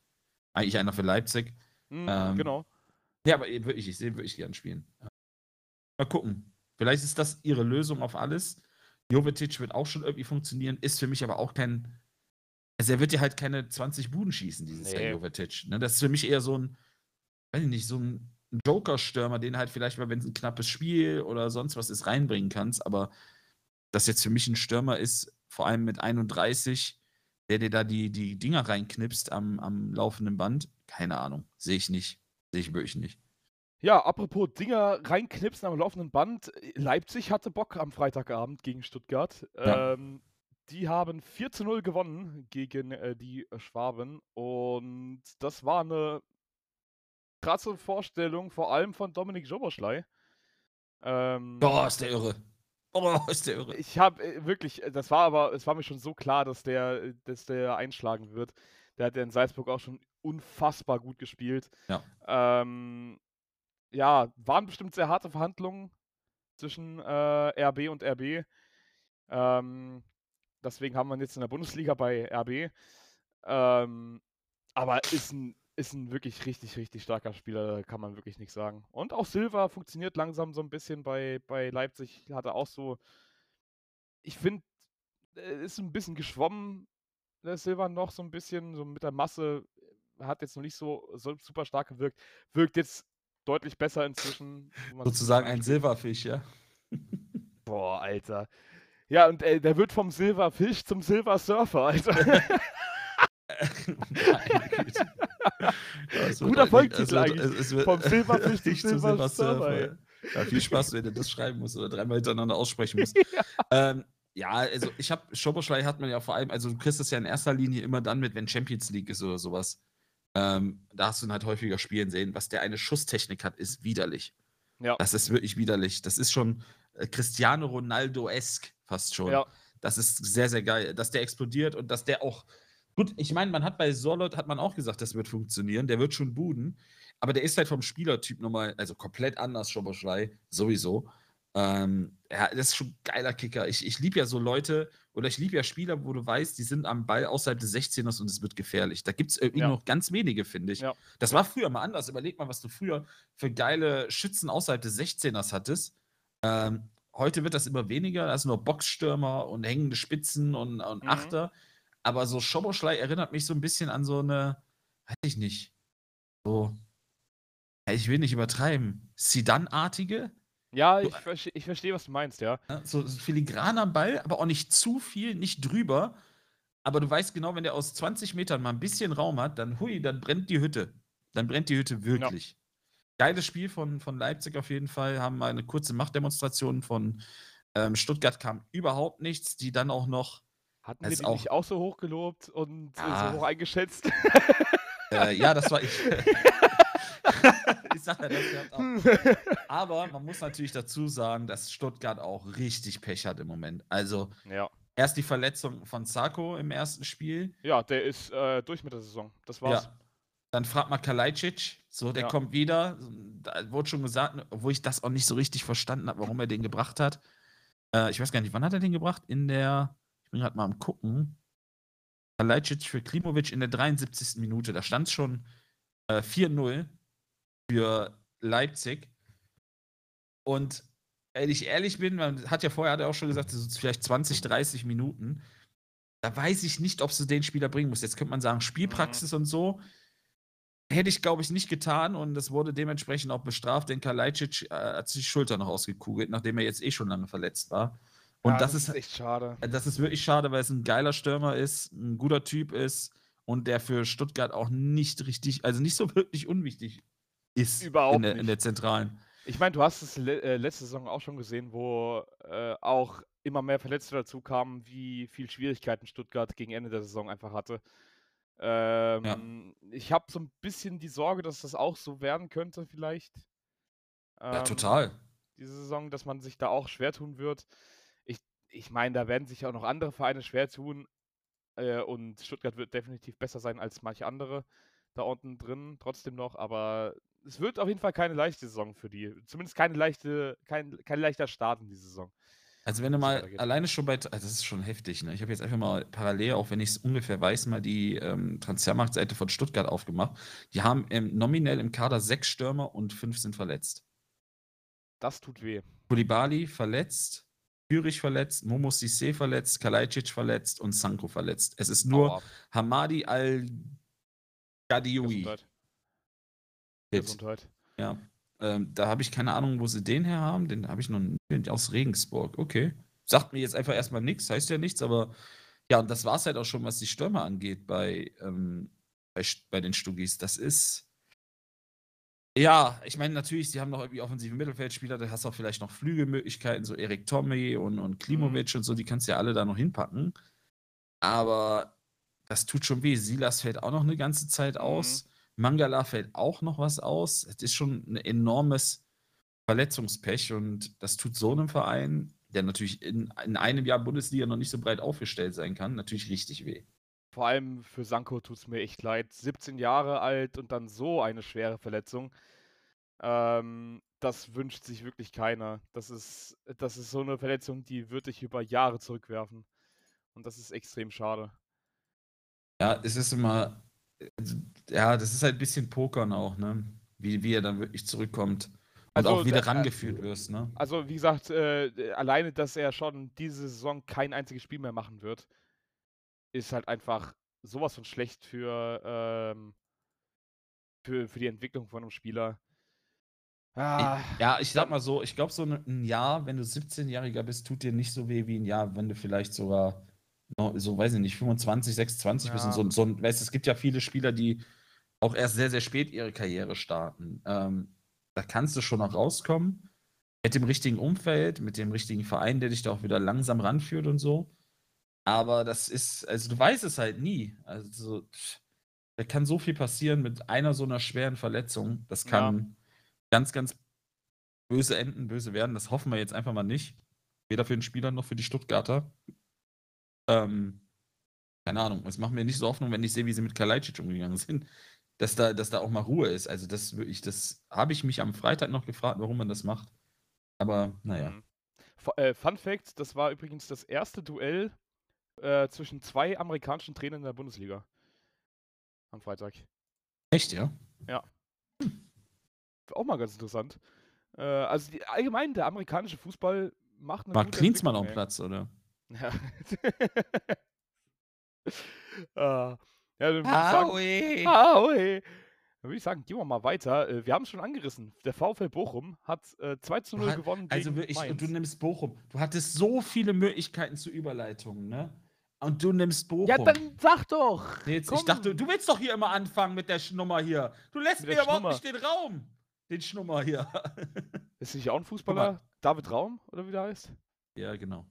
Speaker 1: Eigentlich einer für Leipzig.
Speaker 2: mh,
Speaker 1: Ähm,
Speaker 2: genau.
Speaker 1: Ja, aber wirklich, ich sehe ihn wirklich gern spielen. Mal gucken. Vielleicht ist das ihre Lösung auf alles. Jovetic wird auch schon irgendwie funktionieren, ist für mich aber auch kein. Also er wird ja halt keine 20 Buden schießen, dieses
Speaker 2: Nee.
Speaker 1: Jovetic. Ne? Das ist für mich eher so ein, weiß ich nicht, so ein Joker-Stürmer, den halt vielleicht mal, wenn es ein knappes Spiel oder sonst was ist, reinbringen kannst. Aber das jetzt für mich ein Stürmer ist, vor allem mit 31, der dir da die, die Dinger reinknipst am, am laufenden Band, keine Ahnung. Sehe ich nicht. Sehe ich wirklich nicht.
Speaker 2: Ja, apropos Dinger reinknipsen am laufenden Band. Leipzig hatte Bock am Freitagabend gegen Stuttgart.
Speaker 1: Ja.
Speaker 2: Ähm, die haben 4 zu 0 gewonnen gegen äh, die Schwaben. Und das war eine krasse Vorstellung, vor allem von Dominik Joboschlei. Ähm,
Speaker 1: Oh, ist der irre. Oh, ist der irre.
Speaker 2: Ich habe äh, wirklich, äh, das war aber, es war mir schon so klar, dass der, äh, dass der einschlagen wird. Der hat ja in Salzburg auch schon unfassbar gut gespielt.
Speaker 1: Ja.
Speaker 2: Ähm, ja, waren bestimmt sehr harte Verhandlungen zwischen äh, RB und RB. Ähm, deswegen haben wir ihn jetzt in der Bundesliga bei RB. Ähm, aber ist ein, ist ein wirklich richtig, richtig starker Spieler, da kann man wirklich nichts sagen. Und auch Silva funktioniert langsam so ein bisschen bei, bei Leipzig. Hat er auch so. Ich finde, ist ein bisschen geschwommen, der Silva noch so ein bisschen, so mit der Masse. Hat jetzt noch nicht so, so super stark gewirkt. Wirkt jetzt deutlich besser inzwischen.
Speaker 1: Sozusagen ein. Silberfisch, ja.
Speaker 2: Boah, Alter. Ja, und äh, der wird vom Silberfisch zum Silbersurfer, also. Guter Folgtitel also, eigentlich. Es, es
Speaker 1: vom Silberfisch zum Silbersurfer. Silber ja, viel Spaß, wenn du das schreiben musst oder dreimal hintereinander aussprechen musst. ja. Ähm, ja, also ich habe, Schoboschlei hat man ja vor allem, also du kriegst es ja in erster Linie immer dann mit, wenn Champions League ist oder sowas. Ähm, da hast du ihn halt häufiger spielen sehen. Was der eine Schusstechnik hat, ist widerlich. Ja. Das ist wirklich widerlich. Das ist schon äh, Cristiano Ronaldo-esk fast schon. Ja. Das ist sehr, sehr geil, dass der explodiert und dass der auch. Gut, ich meine, man hat bei Solot hat man auch gesagt, das wird funktionieren. Der wird schon buden. Aber der ist halt vom Spielertyp nochmal, also komplett anders, Schoboschlei, sowieso. Ähm, ja, das ist schon ein geiler Kicker. Ich, ich liebe ja so Leute oder ich liebe ja Spieler, wo du weißt, die sind am Ball außerhalb des 16ers und es wird gefährlich. Da gibt es irgendwie ja. noch ganz wenige, finde ich. Ja. Das war früher mal anders. Überleg mal, was du früher für geile Schützen außerhalb des 16ers hattest. Ähm, heute wird das immer weniger. Da sind nur Boxstürmer und hängende Spitzen und, und mhm. Achter. Aber so Schoboschlei erinnert mich so ein bisschen an so eine, weiß ich nicht, so, ich will nicht übertreiben, Sidan-artige
Speaker 2: ja, ich, verste ich verstehe, was du meinst, ja.
Speaker 1: So, so filigraner Ball, aber auch nicht zu viel, nicht drüber. Aber du weißt genau, wenn der aus 20 Metern mal ein bisschen Raum hat, dann hui, dann brennt die Hütte. Dann brennt die Hütte wirklich. Ja. Geiles Spiel von, von Leipzig auf jeden Fall. Haben mal eine kurze Machtdemonstration von ähm, Stuttgart kam überhaupt nichts, die dann auch noch.
Speaker 2: Hatten wir die auch, nicht auch so hoch gelobt und ah, so hoch eingeschätzt?
Speaker 1: Äh, ja, das war ich. ich sag ja, das auch. Aber man muss natürlich dazu sagen, dass Stuttgart auch richtig Pech hat im Moment. Also, ja. erst die Verletzung von Sarko im ersten Spiel.
Speaker 2: Ja, der ist äh, durch mit der Saison. Das war's. Ja.
Speaker 1: Dann fragt mal Kalajdzic, so, der ja. kommt wieder. Da wurde schon gesagt, obwohl ich das auch nicht so richtig verstanden habe, warum er den gebracht hat. Äh, ich weiß gar nicht, wann hat er den gebracht? In der, ich bin gerade mal am gucken. Kalajdzic für Klimovic in der 73. Minute. Da stand es schon äh, 4-0 für Leipzig. Und wenn ich ehrlich bin, man hat ja vorher hat er auch schon gesagt, das ist vielleicht 20, 30 Minuten. Da weiß ich nicht, ob sie den Spieler bringen muss. Jetzt könnte man sagen, Spielpraxis mhm. und so. Hätte ich, glaube ich, nicht getan und das wurde dementsprechend auch bestraft, denn Kalajdzic äh, hat sich die Schulter noch ausgekugelt, nachdem er jetzt eh schon lange verletzt war. Und ja, das, das, ist echt schade. Das ist wirklich schade, weil es ein geiler Stürmer ist, ein guter Typ ist und der für Stuttgart auch nicht richtig, also nicht so wirklich unwichtig ist
Speaker 2: Überhaupt
Speaker 1: in der,
Speaker 2: nicht.
Speaker 1: in der zentralen.
Speaker 2: Ich meine, du hast es le äh, letzte Saison auch schon gesehen, wo äh, auch immer mehr Verletzte dazu kamen, wie viel Schwierigkeiten Stuttgart gegen Ende der Saison einfach hatte. Ähm, ja. Ich habe so ein bisschen die Sorge, dass das auch so werden könnte, vielleicht.
Speaker 1: Ähm, ja, total.
Speaker 2: Diese Saison, dass man sich da auch schwer tun wird. Ich, ich meine, da werden sich auch noch andere Vereine schwer tun. Äh, und Stuttgart wird definitiv besser sein als manche andere da unten drin, trotzdem noch. Aber es wird auf jeden Fall keine leichte Saison für die. Zumindest keine leichte, kein, kein leichter Start in die Saison.
Speaker 1: Also wenn du mal alleine schon bei, also das ist schon heftig, ne? Ich habe jetzt einfach mal parallel, auch wenn ich es ungefähr weiß, mal die ähm, Transfermarktseite von Stuttgart aufgemacht. Die haben ähm, nominell im Kader sechs Stürmer und fünf sind verletzt.
Speaker 2: Das tut weh.
Speaker 1: Kulibali verletzt, Zürich verletzt, Momo Sissé verletzt, Kalajdzic verletzt und Sanko verletzt. Es ist nur Aua. Hamadi Al-Gadioui. Gesundheit. Ja. Ähm, da habe ich keine Ahnung, wo sie den her haben. Den habe ich noch nicht aus Regensburg. Okay. Sagt mir jetzt einfach erstmal nichts, heißt ja nichts, aber ja, und das war es halt auch schon, was die Stürmer angeht bei, ähm, bei, bei den Stugis. Das ist. Ja, ich meine, natürlich, sie haben noch irgendwie offensive Mittelfeldspieler, da hast du auch vielleicht noch Flügelmöglichkeiten, so Erik Tommy und, und Klimovic mhm. und so, die kannst du ja alle da noch hinpacken. Aber das tut schon weh. Silas fällt auch noch eine ganze Zeit aus. Mhm. Mangala fällt auch noch was aus. Es ist schon ein enormes Verletzungspech und das tut so einem Verein, der natürlich in, in einem Jahr Bundesliga noch nicht so breit aufgestellt sein kann, natürlich richtig weh.
Speaker 2: Vor allem für Sanko tut es mir echt leid. 17 Jahre alt und dann so eine schwere Verletzung. Ähm, das wünscht sich wirklich keiner. Das ist, das ist so eine Verletzung, die würde ich über Jahre zurückwerfen. Und das ist extrem schade.
Speaker 1: Ja, es ist immer, ja, das ist halt ein bisschen Pokern auch, ne? Wie, wie er dann wirklich zurückkommt. Und also, auch wieder äh, rangeführt wirst, ne?
Speaker 2: Also, wie gesagt, äh, alleine, dass er schon diese Saison kein einziges Spiel mehr machen wird, ist halt einfach sowas von schlecht für, ähm, für, für die Entwicklung von einem Spieler. Ah,
Speaker 1: Ja, ich sag mal so, ich glaube, so ein Jahr, wenn du 17-Jähriger bist, tut dir nicht so weh wie ein Jahr, wenn du vielleicht sogar, so weiß ich nicht, 25, 26 bist. Und
Speaker 2: Ja.
Speaker 1: so, so, ein- weißt, du, es gibt ja viele Spieler, die auch erst sehr, sehr spät ihre Karriere starten. Ähm, da kannst du schon noch rauskommen. Mit dem richtigen Umfeld, mit dem richtigen Verein, der dich da auch wieder langsam ranführt und so. Aber das ist, also du weißt es halt nie. Also, da kann so viel passieren mit einer so einer schweren Verletzung. Das
Speaker 2: Ja.
Speaker 1: kann ganz, ganz böse enden, böse werden. Das hoffen wir jetzt einfach mal nicht. Weder für den Spieler noch für die Stuttgarter. Ähm, keine Ahnung. Es macht mir nicht so Hoffnung, wenn ich sehe, wie sie mit Kalajdzic umgegangen sind, dass da, dass da auch mal Ruhe ist. Also das wirklich, das habe ich mich am Freitag noch gefragt, warum man das macht. Aber naja.
Speaker 2: Mhm. Äh, Fun Fact: Das war übrigens das erste Duell äh, zwischen zwei amerikanischen Trainern in der Bundesliga. Am Freitag.
Speaker 1: Echt, ja?
Speaker 2: Auch mal ganz interessant. Äh, also die, allgemein, der amerikanische Fußball macht eine
Speaker 1: War Klinsmann am. Platz, oder?
Speaker 2: Ja. Ah, ja, dann würde ich sagen,
Speaker 1: Aue!
Speaker 2: Aue. Dann würde ich sagen, gehen wir mal weiter. Äh, Wir haben es schon angerissen. Der VfL Bochum hat äh, 2 zu
Speaker 1: Du
Speaker 2: 0
Speaker 1: hat-
Speaker 2: gewonnen
Speaker 1: Also wirklich, du nimmst Bochum. Du hattest so viele Möglichkeiten zu Überleitungen, ne? Und du nimmst Bochum.
Speaker 2: Ja, dann sag doch!
Speaker 1: Nee, jetzt, ich dachte, du willst doch hier immer anfangen mit der Schnummer hier. Du lässt
Speaker 2: Mit
Speaker 1: mir überhaupt nicht den Raum. Den Schnummer hier.
Speaker 2: Ist nicht auch ein Fußballer? David Raum, oder wie der heißt?
Speaker 1: ja, genau.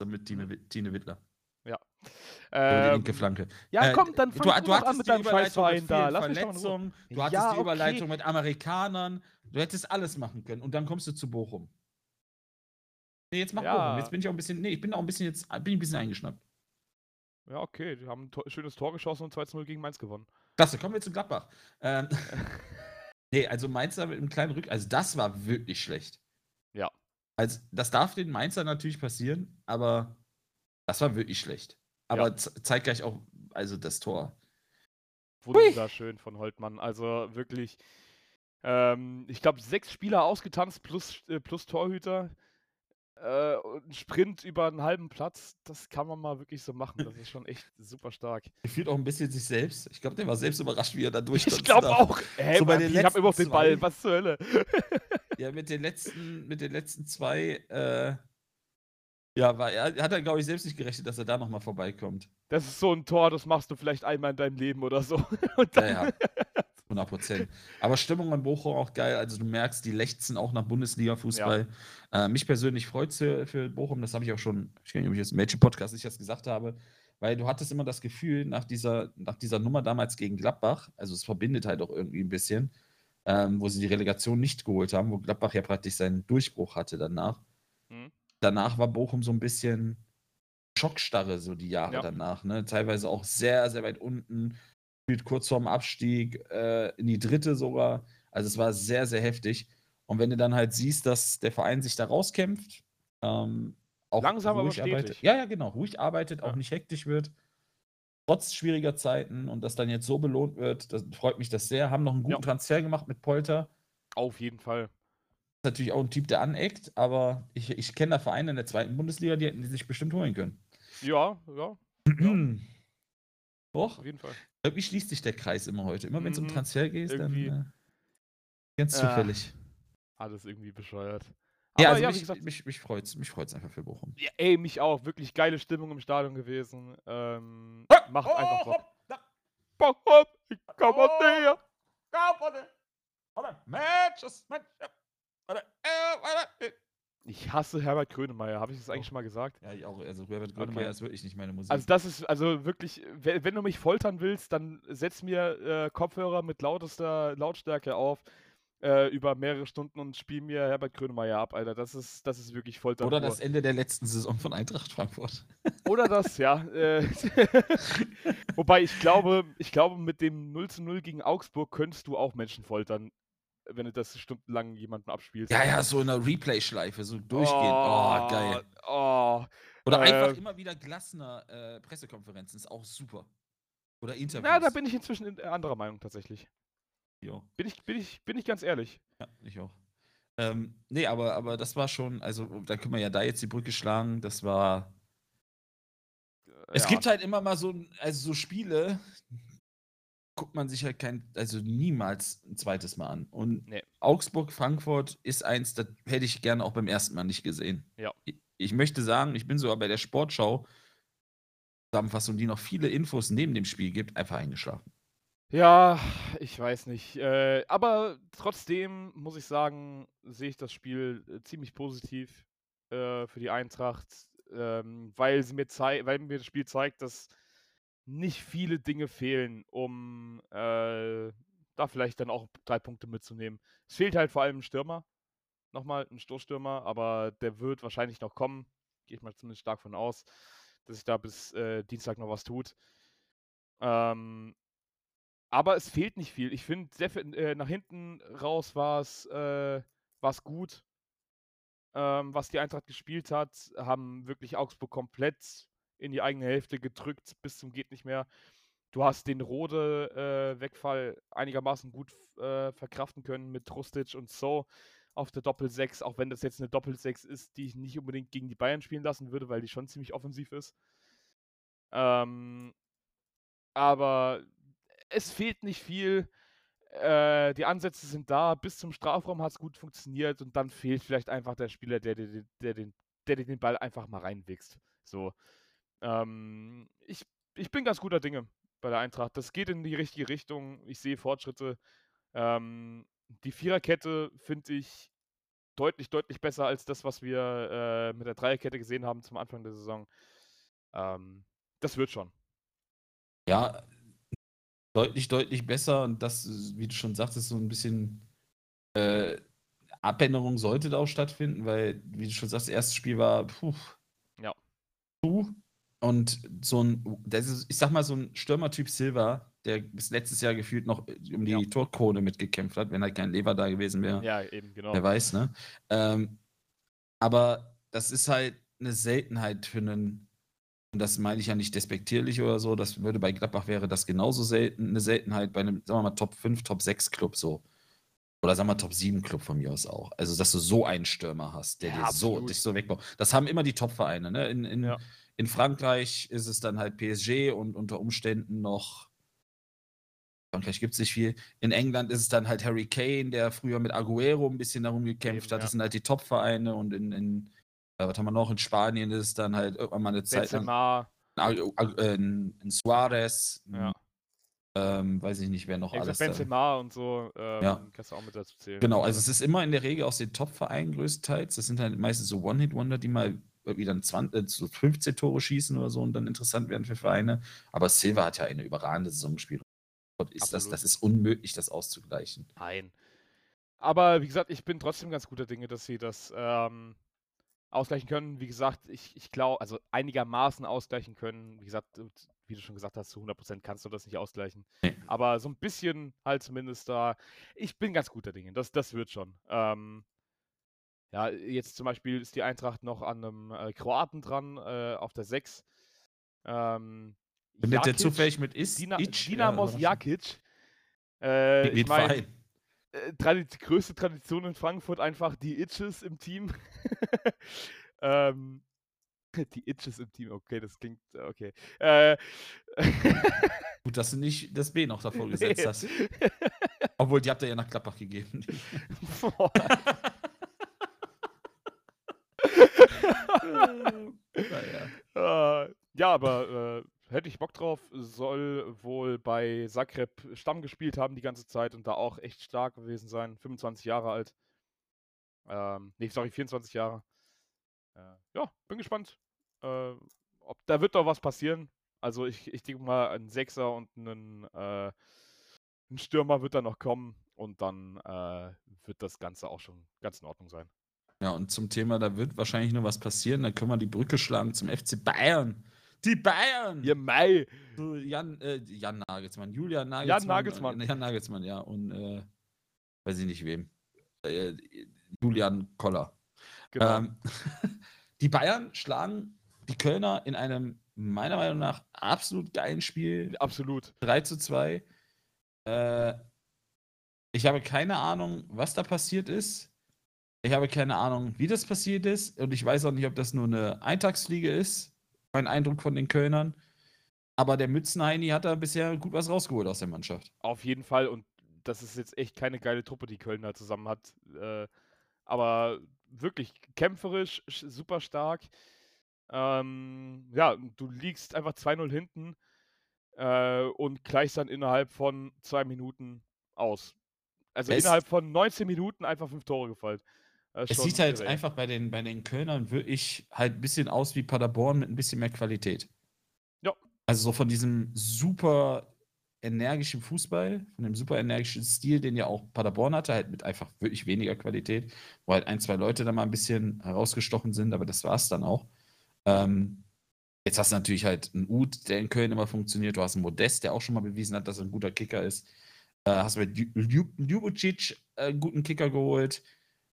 Speaker 2: Ja.
Speaker 1: Mit Tine, Wi- Tine Wittler. Die
Speaker 2: Ähm,
Speaker 1: linke Flanke.
Speaker 2: ja,
Speaker 1: Äh,
Speaker 2: komm, dann
Speaker 1: du,
Speaker 2: fang du,
Speaker 1: du
Speaker 2: doch an
Speaker 1: hattest
Speaker 2: mit
Speaker 1: die
Speaker 2: deinem Scheißverein da. Lass mich.
Speaker 1: Verletzungen. Du hattest
Speaker 2: Ja,
Speaker 1: die Überleitung
Speaker 2: okay.
Speaker 1: mit Amerikanern. Du hättest alles machen können. Und dann kommst du zu Bochum. Nee, jetzt mach
Speaker 2: Ja.
Speaker 1: Bochum. Jetzt bin ich auch ein bisschen. Nee, ich bin auch ein bisschen jetzt. Bin ich ein bisschen eingeschnappt.
Speaker 2: Ja, okay, die haben ein to schönes Tor geschossen und 2 zu 0 gegen Mainz gewonnen.
Speaker 1: Klasse, kommen wir zu Gladbach. Ähm, nee, also Mainzer mit einem kleinen Rück. Also, das war wirklich schlecht. Also, das darf den Mainzer natürlich passieren, aber das war wirklich schlecht. Aber
Speaker 2: Ja.
Speaker 1: zeitgleich auch, also das Tor.
Speaker 2: Wunderschön von Holtmann. Also wirklich, ähm, ich glaube, sechs Spieler ausgetanzt plus, äh, plus Torhüter. Äh, und ein Sprint über einen halben Platz, das kann man mal wirklich so machen. Das ist schon echt super stark.
Speaker 1: Gefühlt auch ein bisschen sich selbst. Ich glaube, der war selbst überrascht, wie er da durch
Speaker 2: Ich glaube auch. Hä,
Speaker 1: So bei
Speaker 2: Mann,
Speaker 1: den
Speaker 2: ich habe immer noch den Ball. Was zur Hölle?
Speaker 1: Ja, mit den letzten, mit den letzten zwei, äh, ja, war, er hat er, glaube ich, selbst nicht gerechnet, dass er da nochmal vorbeikommt.
Speaker 2: Das ist so ein Tor, das machst du vielleicht einmal in deinem Leben oder so. Und
Speaker 1: Ja, ja. 100 Prozent. Aber Stimmung in Bochum auch geil. Also du merkst, die lechzen auch nach Bundesliga-Fußball. Äh, mich persönlich freut es für, für Bochum. Das habe ich auch schon, ich weiß nicht, ob ich jetzt im Mädchen-Podcast nicht das gesagt habe, weil du hattest immer das Gefühl, nach dieser, nach dieser Nummer damals gegen Gladbach, also es verbindet halt auch irgendwie ein bisschen, ähm, wo sie die Relegation nicht geholt haben, wo Gladbach ja praktisch seinen Durchbruch hatte danach.
Speaker 2: Mhm.
Speaker 1: Danach war Bochum so ein bisschen Schockstarre, so die Jahre
Speaker 2: Ja.
Speaker 1: danach. Ne? Teilweise auch sehr, sehr weit unten spielt kurz vorm Abstieg äh, in die dritte sogar. Also es war sehr, sehr heftig. Und wenn du dann halt siehst, dass der Verein sich da rauskämpft, ähm, auch
Speaker 2: Langsam, aber
Speaker 1: ruhig arbeitet.
Speaker 2: stetig.
Speaker 1: Ja, ja, genau. Ruhig arbeitet, auch
Speaker 2: Ja.
Speaker 1: nicht hektisch wird. Trotz schwieriger Zeiten und das dann jetzt so belohnt wird, das freut mich das sehr. Haben noch einen guten
Speaker 2: Ja.
Speaker 1: Transfer gemacht mit Polter.
Speaker 2: auf jeden Fall.
Speaker 1: Ist natürlich auch ein Typ, der aneckt, aber ich, ich kenne da Vereine in der zweiten Bundesliga, die hätten die sich bestimmt holen können.
Speaker 2: Ja, ja,
Speaker 1: Doch,
Speaker 2: auf jeden Fall.
Speaker 1: irgendwie schließt sich der Kreis immer heute. Immer wenn es um
Speaker 2: Mhm.
Speaker 1: Transfer geht, dann äh, ganz
Speaker 2: Ah,
Speaker 1: zufällig.
Speaker 2: Alles irgendwie bescheuert.
Speaker 1: Ja, also
Speaker 2: ja,
Speaker 1: mich,
Speaker 2: gesagt,
Speaker 1: mich, mich freut es mich freut's einfach für Bochum.
Speaker 2: Ja, ey, mich auch. Wirklich geile Stimmung im Stadion gewesen. Ähm, macht einfach Bock. Bock, hopp, ich komm aus dir. Ich hasse Herbert Grönemeyer. Habe ich das eigentlich
Speaker 1: Oh.
Speaker 2: schon mal gesagt?
Speaker 1: Ja, ich auch. Also Herbert Grönemeyer
Speaker 2: Okay.
Speaker 1: ist wirklich nicht meine Musik.
Speaker 2: Also das ist also wirklich, we- wenn du mich foltern willst, dann setz mir äh, Kopfhörer mit lautester Lautstärke auf äh, über mehrere Stunden und spiel mir Herbert Grönemeyer ab, Alter. Das ist, das ist wirklich Folter.
Speaker 1: Oder das Ende der letzten Saison von Eintracht Frankfurt.
Speaker 2: Oder das, ja. Äh, Wobei ich glaube, ich glaube, mit dem 0 zu 0 gegen Augsburg könntest du auch Menschen foltern, wenn du das stundenlang jemanden abspielst.
Speaker 1: Ja, ja, so in einer Replay-Schleife, so durchgehend. Oh, geil.
Speaker 2: Oh,
Speaker 1: Oder
Speaker 2: äh,
Speaker 1: einfach immer wieder Glasner äh, Pressekonferenzen, ist auch super. Oder Interviews.
Speaker 2: na, da bin ich inzwischen in, äh, anderer Meinung tatsächlich.
Speaker 1: Jo.
Speaker 2: Bin ich, bin ich, bin ich ganz ehrlich.
Speaker 1: Ja, ich auch. Ähm, nee, aber, aber das war schon, also da können wir ja da jetzt die Brücke schlagen. Das war. Es
Speaker 2: Ja.
Speaker 1: gibt halt immer mal so, also so Spiele, guckt man sich halt kein, also niemals ein zweites Mal an. Und
Speaker 2: Nee.
Speaker 1: Augsburg, Frankfurt ist eins, das hätte ich gerne auch beim ersten Mal nicht gesehen.
Speaker 2: Ja.
Speaker 1: Ich, ich möchte sagen, ich bin sogar bei der Sportschau Zusammenfassung, die noch viele Infos neben dem Spiel gibt, einfach eingeschlafen.
Speaker 2: Ja, ich weiß nicht. Äh, aber trotzdem muss ich sagen, sehe ich das Spiel äh, ziemlich positiv äh, für die Eintracht, ähm, weil sie mir weil mir das Spiel zeigt, dass nicht viele Dinge fehlen, um äh, da vielleicht dann auch drei Punkte mitzunehmen. Es fehlt halt vor allem ein Stürmer. Nochmal ein Stoßstürmer, aber der wird wahrscheinlich noch kommen. Gehe ich mal zumindest stark von aus, dass sich da bis äh, Dienstag noch was tut. Ähm, aber es fehlt nicht viel. Ich finde, äh, nach hinten raus war es äh, gut, ähm, was die Eintracht gespielt hat. Haben wirklich Augsburg komplett in die eigene Hälfte gedrückt bis zum geht nicht mehr. Du hast den Rode-Wegfall einigermaßen gut äh, verkraften können mit Rustic und So auf der Doppel-6, auch wenn das jetzt eine Doppel-6 ist, die ich nicht unbedingt gegen die Bayern spielen lassen würde, weil die schon ziemlich offensiv ist. Ähm, aber es fehlt nicht viel. Äh, die Ansätze sind da. Bis zum Strafraum hat es gut funktioniert und dann fehlt vielleicht einfach der Spieler, der, der, der, den, der den Ball einfach mal reinwichst. So. Ähm, ich, ich bin ganz guter Dinge bei der Eintracht. Das geht in die richtige Richtung. Ich sehe Fortschritte. Ähm, die Viererkette finde ich deutlich, deutlich besser als das, was wir äh, mit der Dreierkette gesehen haben zum Anfang der Saison. Ähm, das wird schon.
Speaker 1: Ja, deutlich, deutlich besser. Und das, wie du schon sagtest, so ein bisschen äh, Abänderung sollte da auch stattfinden, weil, wie du schon sagst, das erste Spiel war, puh.
Speaker 2: Ja.
Speaker 1: Puh. Und so ein, ist, ich sag mal, so ein Stürmertyp Silva, der bis letztes Jahr gefühlt noch um die ja. Torkrone mitgekämpft hat, wenn halt kein Lever da gewesen wäre.
Speaker 2: Ja, eben, genau.
Speaker 1: Wer weiß, ne? Ähm, aber das ist halt eine Seltenheit für einen, und das meine ich ja nicht despektierlich oder so, das würde bei Gladbach wäre das genauso selten, eine Seltenheit bei einem, sagen wir mal, Top 5, Top 6 Club so. Oder sagen wir Top 7 Club von mir aus auch. Also, dass du so einen Stürmer hast, der ja, dir so, dich so wegbaut. Das haben immer die Top-Vereine, ne? In, in, ja. in Frankreich ist es dann halt PSG und unter Umständen noch Frankreich gibt es nicht viel. In England ist es dann halt Harry Kane, der früher mit Aguero ein bisschen darum gekämpft Eben, hat. Das ja. sind halt die Top-Vereine und in, in was haben wir noch? In Spanien ist dann halt irgendwann mal eine Zeit lang. Äh, in, in Suarez.
Speaker 2: Ja.
Speaker 1: Ähm, weiß ich nicht, wer noch
Speaker 2: ja,
Speaker 1: alles.
Speaker 2: Benzema und so, ähm,
Speaker 1: ja.
Speaker 2: kannst du auch mit dazu zählen.
Speaker 1: Genau, also es ist immer in der Regel aus den Top-Vereinen größtenteils. Das sind halt meistens so One-Hit-Wonder, die mal wieder ein 20, äh, so 15 Tore schießen oder so und dann interessant werden für Vereine. Aber Silva hat ja eine überragende Saison gespielt ist das, das ist unmöglich, das auszugleichen.
Speaker 2: Nein. Aber wie gesagt, ich bin trotzdem ganz guter Dinge, dass sie das ähm, ausgleichen können. Wie gesagt, ich, ich glaube, also einigermaßen ausgleichen können. Wie gesagt, wie du schon gesagt hast, zu 100% kannst du das nicht ausgleichen. Aber so ein bisschen halt zumindest da. Ich bin ganz guter Dinge. Das, das wird schon. Ähm, ja, jetzt zum Beispiel ist die Eintracht noch an einem äh, Kroaten dran, äh, auf der 6. Ähm,
Speaker 1: Findet der zufällig mit Is
Speaker 2: Dina Itch? Dinamos ja, Jakic. Äh, ich meine, äh, größte Tradition in Frankfurt einfach die Itches im Team. ähm, die Itches im Team, okay, das klingt okay. Äh,
Speaker 1: Gut, dass du nicht das B noch davor gesetzt nee. hast. Obwohl, die habt ihr ja nach Klappbach gegeben.
Speaker 2: naja. uh, ja, aber äh, hätte ich Bock drauf, soll wohl bei Zagreb Stamm gespielt haben die ganze Zeit und da auch echt stark gewesen sein. 25 Jahre alt. Ähm, nee, sorry, 24 Jahre. Äh, ja, bin gespannt. Äh, ob, da wird doch was passieren. Also ich, ich denke mal, ein Sechser und ein, äh, ein Stürmer wird da noch kommen und dann äh, wird das Ganze auch schon ganz in Ordnung sein.
Speaker 1: Ja, und zum Thema, da wird wahrscheinlich nur was passieren. Da können wir die Brücke schlagen zum FC Bayern. Die Bayern!
Speaker 2: Ja, Mai!
Speaker 1: Jan, äh, Jan Nagelsmann, Julian Nagelsmann.
Speaker 2: Jan Nagelsmann.
Speaker 1: Äh, Jan Nagelsmann, ja. Und äh, weiß ich nicht wem. Äh, Julian Koller. Genau. Ähm, die Bayern schlagen die Kölner in einem meiner Meinung nach absolut geilen Spiel.
Speaker 2: Absolut.
Speaker 1: 3 zu 2. Äh, ich habe keine Ahnung, was da passiert ist. Ich habe keine Ahnung, wie das passiert ist. Und ich weiß auch nicht, ob das nur eine Eintagsfliege ist mein Eindruck von den Kölnern. Aber der Mützenheini hat da bisher gut was rausgeholt aus der Mannschaft.
Speaker 2: Auf jeden Fall. Und das ist jetzt echt keine geile Truppe, die Köln da zusammen hat. Äh, aber wirklich kämpferisch, sch- super stark. Ähm, ja, du liegst einfach 2-0 hinten äh, und gleichst dann innerhalb von zwei Minuten aus. Also
Speaker 1: Es-
Speaker 2: innerhalb von 19 Minuten einfach fünf Tore gefallen. Ist
Speaker 1: Es sieht halt
Speaker 2: irre.
Speaker 1: einfach bei den, bei den Kölnern wirklich halt ein bisschen aus wie Paderborn mit ein bisschen mehr Qualität.
Speaker 2: Ja.
Speaker 1: Also so von diesem super energischen Fußball, von dem super energischen Stil, den ja auch Paderborn hatte, halt mit einfach wirklich weniger Qualität, wo halt ein, zwei Leute da mal ein bisschen herausgestochen sind, aber das war es dann auch. Ähm, jetzt hast du natürlich halt einen Uth, der in Köln immer funktioniert, du hast einen Modest, der auch schon mal bewiesen hat, dass er ein guter Kicker ist. Äh, hast mit Lju- Lju- Ljubicic äh, einen guten Kicker geholt.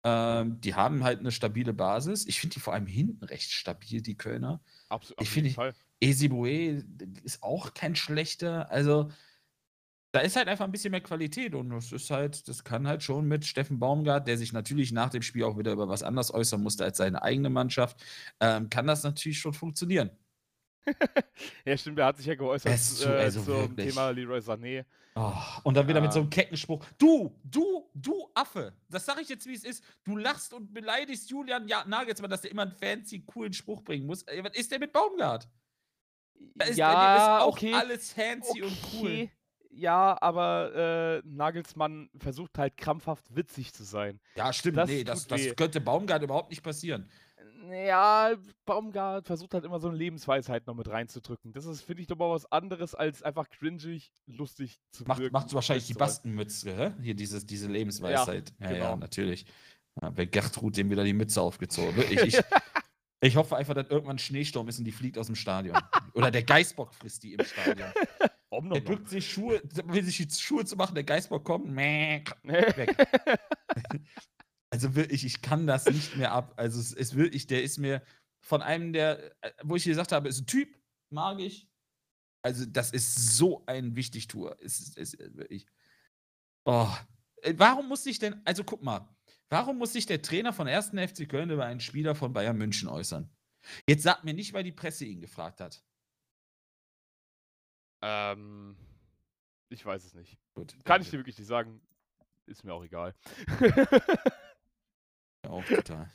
Speaker 1: Ähm, die haben halt eine stabile Basis. Ich finde die vor allem hinten recht stabil, die Kölner.
Speaker 2: Abs auf
Speaker 1: ich finde-
Speaker 2: Fall.
Speaker 1: Ezibue ist auch kein schlechter. Also, da ist halt einfach ein bisschen mehr Qualität und das ist halt, das kann halt schon mit Steffen Baumgart, der sich natürlich nach dem Spiel auch wieder über was anderes äußern musste als seine eigene Mannschaft, ähm, kann das natürlich schon funktionieren.
Speaker 2: Ja, stimmt, er hat sich ja geäußert
Speaker 1: so-
Speaker 2: äh,
Speaker 1: also
Speaker 2: zum
Speaker 1: wirklich.
Speaker 2: Thema Leroy Sané.
Speaker 1: Oh, und dann wieder mit so
Speaker 2: Ja.
Speaker 1: einem Keckenspruch. Du, du, du Affe. Das sage ich jetzt, wie es ist. Du lachst und beleidigst Julian ja, Nagelsmann, dass er immer einen fancy, coolen Spruch bringen muss. Ey, was ist der mit Baumgart? Da ist, ist auch
Speaker 2: okay.
Speaker 1: alles fancy und cool.
Speaker 2: Okay. Ja, aber äh, Nagelsmann versucht halt krampfhaft witzig zu sein.
Speaker 1: Ja, stimmt.
Speaker 2: Das
Speaker 1: nee, das, das könnte Baumgart überhaupt nicht passieren.
Speaker 2: Ja, Baumgart versucht halt immer so eine Lebensweisheit noch mit reinzudrücken. Das ist, finde ich, doch mal was anderes, als einfach cringig, lustig zu
Speaker 1: Macht,
Speaker 2: wirken.
Speaker 1: macht wahrscheinlich die. Bastenmütze, hä? Hier dieses, diese Lebensweisheit. Ja, ja,
Speaker 2: genau.
Speaker 1: natürlich. Ja, bei Gertrud dem wieder die Mütze aufgezogen. Wirklich, ich, ich hoffe einfach, dass irgendwann ein Schneesturm ist und die fliegt aus dem Stadion. Oder der Geißbock frisst die im Stadion.
Speaker 2: Om
Speaker 1: Der bückt sich Schuhe, will sich die Schuhe zu machen, der Geißbock kommt, mäh, weg. Also wirklich, ich kann das nicht mehr ab. Also es ist wirklich, der ist mir von einem der, äh, wo ich gesagt habe, ist ein Typ, mag ich. Also das ist so ein Wichtigtour. Es ist, wirklich. Oh. Warum muss sich denn, also guck mal, warum muss sich der Trainer von 1. FC Köln über einen Spieler von Bayern München äußern? Jetzt sagt mir nicht, weil die Presse ihn gefragt hat.
Speaker 2: ähm, ich weiß es nicht.
Speaker 1: Gut,
Speaker 2: Kann ich dir wirklich nicht sagen. Ist mir auch egal.
Speaker 1: Auch total.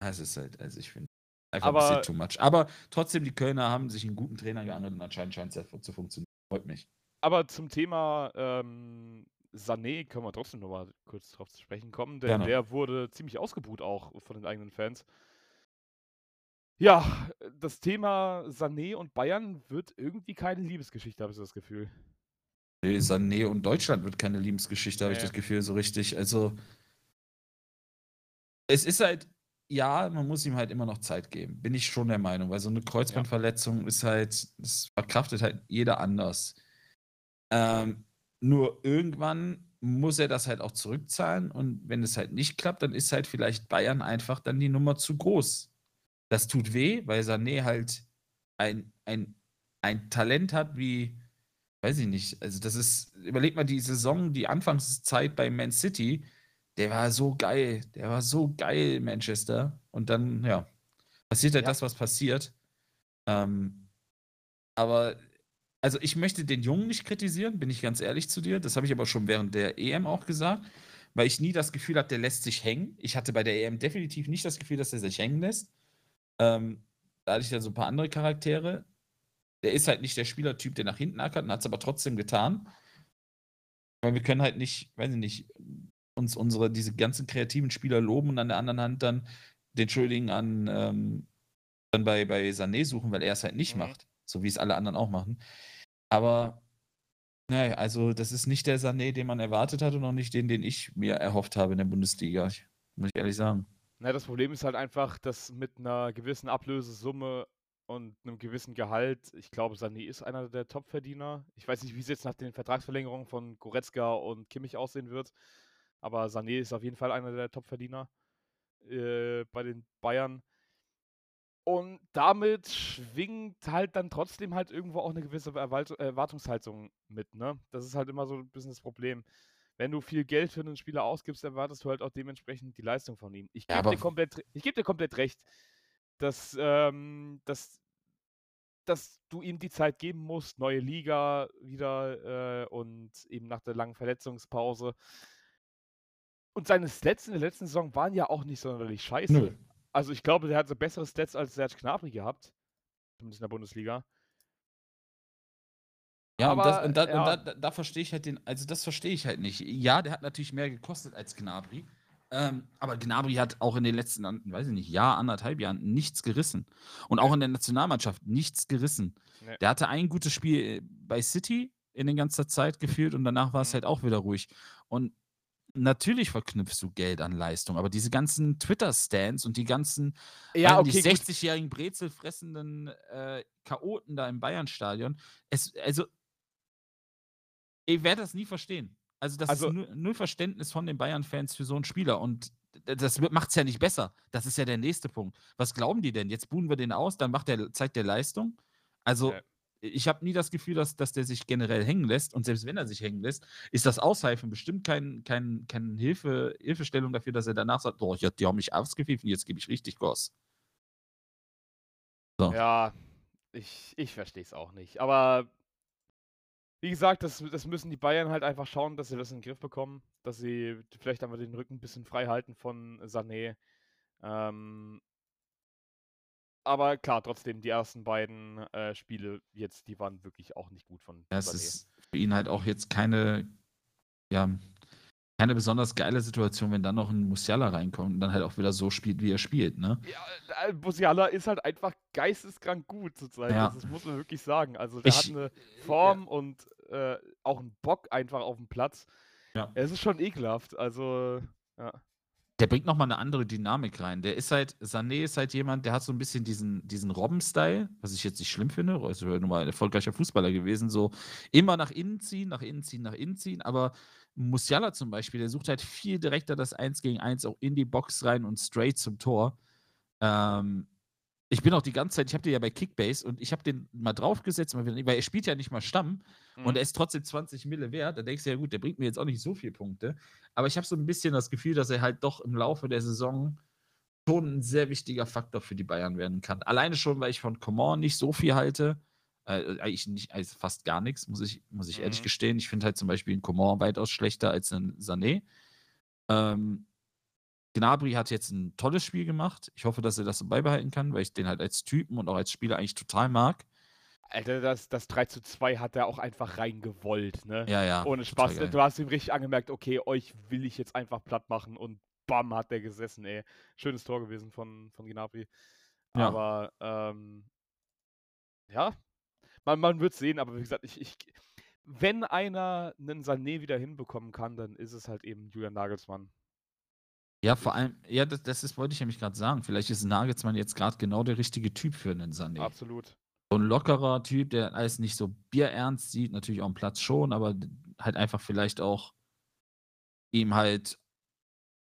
Speaker 1: Es ist halt, also ich finde einfach ein
Speaker 2: Aber-
Speaker 1: bisschen too much. Aber trotzdem, die Kölner haben sich einen guten Trainer geangelt und anscheinend scheint es ja zu funktionieren. Freut mich.
Speaker 2: Aber zum Thema ähm, Sané können wir trotzdem noch mal kurz drauf zu sprechen kommen, denn
Speaker 1: Gerne.
Speaker 2: der wurde ziemlich ausgebuht auch von den eigenen Fans. Ja, das Thema Sané und Bayern wird irgendwie keine Liebesgeschichte, habe ich das Gefühl.
Speaker 1: Nee, Sané und Deutschland wird keine Liebesgeschichte, habe ich
Speaker 2: Nee.
Speaker 1: das Gefühl, so richtig. Also, es ist halt, ja, man muss ihm halt immer noch Zeit geben. Bin ich schon der Meinung, weil so eine Kreuzbandverletzung ist halt, das verkraftet halt jeder anders. Ähm, nur irgendwann muss er das halt auch zurückzahlen und wenn es halt nicht klappt, dann ist halt vielleicht Bayern einfach dann die Nummer zu groß. Das tut weh, weil Sané halt ein, ein, ein Talent hat wie, weiß ich nicht, also das ist, überleg mal die Saison, die Anfangszeit bei Man City, der war so geil, der war so geil, Manchester. Und dann, ja, passiert halt
Speaker 2: Ja.
Speaker 1: das, was passiert. Ähm, aber, also ich möchte den Jungen nicht kritisieren, bin ich ganz ehrlich zu dir. Das habe ich aber schon während der EM auch gesagt, weil ich nie das Gefühl habe, der lässt sich hängen. Ich hatte bei der EM definitiv nicht das Gefühl, dass er sich hängen lässt. Ähm, da hatte ich dann so ein paar andere Charaktere. Der ist halt nicht der Spielertyp, der nach hinten ackert und hat es aber trotzdem getan. Weil wir können halt nicht, weiß ich nicht, uns unsere, diese ganzen kreativen Spieler loben und an der anderen Hand dann den Schuldigen an ähm, dann bei, bei Sané suchen, weil er es halt nicht
Speaker 2: Mhm.
Speaker 1: macht. So wie es alle anderen auch machen. Aber naja, also das ist nicht der Sané, den man erwartet hat und auch nicht den, den ich mir erhofft habe in der Bundesliga. Ich, muss ich ehrlich sagen.
Speaker 2: Na, das Problem ist halt einfach, dass mit einer gewissen Ablösesumme und einem gewissen Gehalt, ich glaube, Sané ist einer der Topverdiener. Ich weiß nicht, wie es jetzt nach den Vertragsverlängerungen von Goretzka und Kimmich aussehen wird, aber Sané ist auf jeden Fall einer der Topverdiener äh, bei den Bayern. Und damit schwingt halt dann trotzdem halt irgendwo auch eine gewisse Erwartungshaltung mit, ne? Das ist halt immer so ein bisschen das Problem. Wenn du viel Geld für einen Spieler ausgibst, erwartest du halt auch dementsprechend die Leistung von ihm. Ich
Speaker 1: Ja,
Speaker 2: gebe dir,
Speaker 1: aber-
Speaker 2: komplett ich geb dir komplett recht, dass, ähm, dass dass du ihm die Zeit geben musst, neue Liga wieder äh, und eben nach der langen Verletzungspause. Und seine Stats in der letzten Saison waren ja auch nicht sonderlich scheiße.
Speaker 1: Nö.
Speaker 2: Also ich glaube, der hat so bessere Stats als Serge Gnabry gehabt. Zumindest in der Bundesliga.
Speaker 1: Ja, und, das,
Speaker 2: Aber,
Speaker 1: und, da,
Speaker 2: ja.
Speaker 1: und da, da, da verstehe ich halt den, also das verstehe ich halt nicht. Ja, der hat natürlich mehr gekostet als Gnabry. Ähm, aber Gnabry hat auch in den letzten, weiß ich nicht, Jahr, anderthalb Jahren nichts gerissen. Und auch in der Nationalmannschaft nichts gerissen.
Speaker 2: Nee.
Speaker 1: Der hatte ein gutes Spiel äh, bei City in der ganzen Zeit geführt und danach war es
Speaker 2: Mhm.
Speaker 1: halt auch wieder ruhig. Und natürlich verknüpfst du Geld an Leistung, aber diese ganzen Twitter-Stands und die ganzen
Speaker 2: Ja, okay, gut.
Speaker 1: 60-jährigen brezelfressenden äh, Chaoten da im Bayern-Stadion. Es, also, ich werde das nie verstehen. Also, das
Speaker 2: Also-
Speaker 1: ist null, Verständnis von den Bayern-Fans für so einen Spieler. Und das macht es ja nicht besser. Das ist ja der nächste Punkt. Was glauben die denn? Jetzt buhen wir den aus, dann macht der, zeigt der Leistung. Also,
Speaker 2: Ja.
Speaker 1: Ich habe nie das Gefühl, dass, dass der sich generell hängen lässt. Und selbst wenn er sich hängen lässt, ist das Ausheifen bestimmt kein, kein, kein Hilfe, Hilfestellung dafür, dass er danach sagt: Boah, die haben mich ausgepfiffen, jetzt gebe ich richtig Gas. So.
Speaker 2: Ja, ich, ich verstehe es auch nicht. Aber wie gesagt, das, das müssen die Bayern halt einfach schauen, dass sie das in den Griff bekommen, dass sie vielleicht einfach den Rücken ein bisschen frei halten von Sané. Ähm, aber klar, trotzdem, die ersten beiden äh, Spiele jetzt, die waren wirklich auch nicht gut von
Speaker 1: Ja, es ist für ihn halt auch jetzt keine, ja, keine besonders geile Situation, wenn dann noch ein Musiala reinkommt und dann halt auch wieder so spielt, wie er spielt, ne?
Speaker 2: Ja, äh, Musiala ist halt einfach geisteskrank gut zurzeit.
Speaker 1: Ja.
Speaker 2: Das, muss man wirklich sagen. Also der hat
Speaker 1: Ich-
Speaker 2: eine Form und äh, auch einen Bock einfach auf dem Platz.
Speaker 1: Ja.
Speaker 2: Es ist schon ekelhaft. Also ja.
Speaker 1: Der bringt nochmal eine andere Dynamik rein. Der ist halt, Sané ist halt jemand, der hat so ein bisschen diesen, diesen Robben-Style, was ich jetzt nicht schlimm finde, ist ja nun mal ein erfolgreicher Fußballer gewesen, so immer nach innen ziehen, nach innen ziehen, nach innen ziehen, aber Musiala zum Beispiel, der sucht halt viel direkter das 1 gegen 1 auch in die Box rein und straight zum Tor. Ähm, ich bin auch die ganze Zeit, ich habe den ja bei Kickbase und ich habe den mal draufgesetzt, weil er spielt ja nicht mal Stamm und
Speaker 2: Mhm.
Speaker 1: er ist trotzdem 20 Mille wert. Da denkst du ja, gut, der bringt mir jetzt auch nicht so viele Punkte. Aber ich habe so ein bisschen das Gefühl, dass er halt doch im Laufe der Saison schon ein sehr wichtiger Faktor für die Bayern werden kann. Alleine schon, weil ich von Coman nicht so viel halte. Äh, eigentlich nicht, also fast gar nichts, muss ich, muss ich ehrlich
Speaker 2: Mhm.
Speaker 1: gestehen. Ich finde halt zum Beispiel einen Coman weitaus schlechter als einen Sané. Ähm, Gnabry hat jetzt ein tolles Spiel gemacht. Ich hoffe, dass er das so beibehalten kann, weil ich den halt als Typen und auch als Spieler eigentlich total mag.
Speaker 2: Alter, das, das 3 zu 2 hat er auch einfach reingewollt, ne?
Speaker 1: Ja, ja.
Speaker 2: Ohne Spaß. Du hast ihm richtig angemerkt, okay, euch will ich jetzt einfach platt machen und bam, hat der gesessen, ey. Schönes Tor gewesen von, von Gnabry.
Speaker 1: Ja.
Speaker 2: Aber, ähm, ja, man, man wird sehen, aber wie gesagt, ich, ich, wenn einer einen Sané wieder hinbekommen kann, dann ist es halt eben Julian Nagelsmann.
Speaker 1: Ja, vor allem, ja, das, das ist, wollte ich nämlich gerade sagen. Vielleicht ist Nagelsmann jetzt gerade genau der richtige Typ für einen Sané.
Speaker 2: Absolut.
Speaker 1: So ein lockerer Typ, der alles nicht so bierernst sieht, natürlich auch am Platz schon, aber halt einfach vielleicht auch ihm halt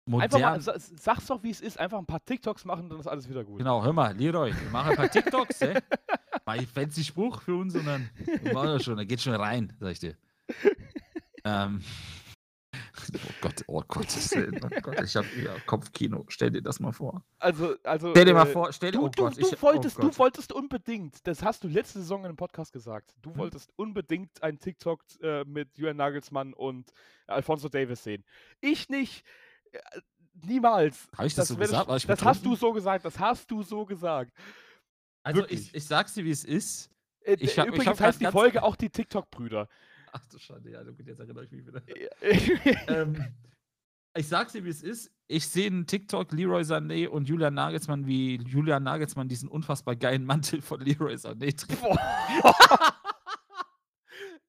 Speaker 2: Einfach mal,
Speaker 1: modern.
Speaker 2: sa- sag's doch, wie es ist, einfach ein paar TikToks machen, dann ist alles wieder gut.
Speaker 1: Genau, hör mal, Leroy, wir machen ein paar TikToks, ey. Mal fancy Spruch für uns und dann machen wir schon, da geht schon rein, sag ich dir. Ähm, oh Gott, oh Gott, oh Gott, ich habe ja Kopfkino. Stell dir das mal vor.
Speaker 2: Also, also.
Speaker 1: Stell dir mal
Speaker 2: äh,
Speaker 1: vor, stell dir,
Speaker 2: Du,
Speaker 1: oh
Speaker 2: du,
Speaker 1: Gott,
Speaker 2: du,
Speaker 1: ich,
Speaker 2: wolltest,
Speaker 1: oh
Speaker 2: du wolltest unbedingt, das hast du letzte Saison in einem Podcast gesagt, du
Speaker 1: Hm?
Speaker 2: wolltest unbedingt einen TikTok äh, mit Julian Nagelsmann und Alfonso Davis sehen. Ich nicht. Äh, niemals.
Speaker 1: Hab ich das so
Speaker 2: wär
Speaker 1: gesagt? Ich
Speaker 2: das hast du so gesagt, das hast du so gesagt.
Speaker 1: Also
Speaker 2: wirklich.
Speaker 1: ich, ich sag's dir, wie es ist.
Speaker 2: Äh,
Speaker 1: Ich hab- ich
Speaker 2: Übrigens
Speaker 1: hab grad
Speaker 2: heißt die Folge auch die TikTok-Brüder.
Speaker 1: Ach du Schande, ja, gut, jetzt erinnere ich mich wieder.
Speaker 2: Äh,
Speaker 1: ähm, ich sag's dir, wie es ist. Ich sehe einen TikTok Leroy Sané und Julian Nagelsmann, wie Julian Nagelsmann diesen unfassbar geilen Mantel von Leroy Sané trägt.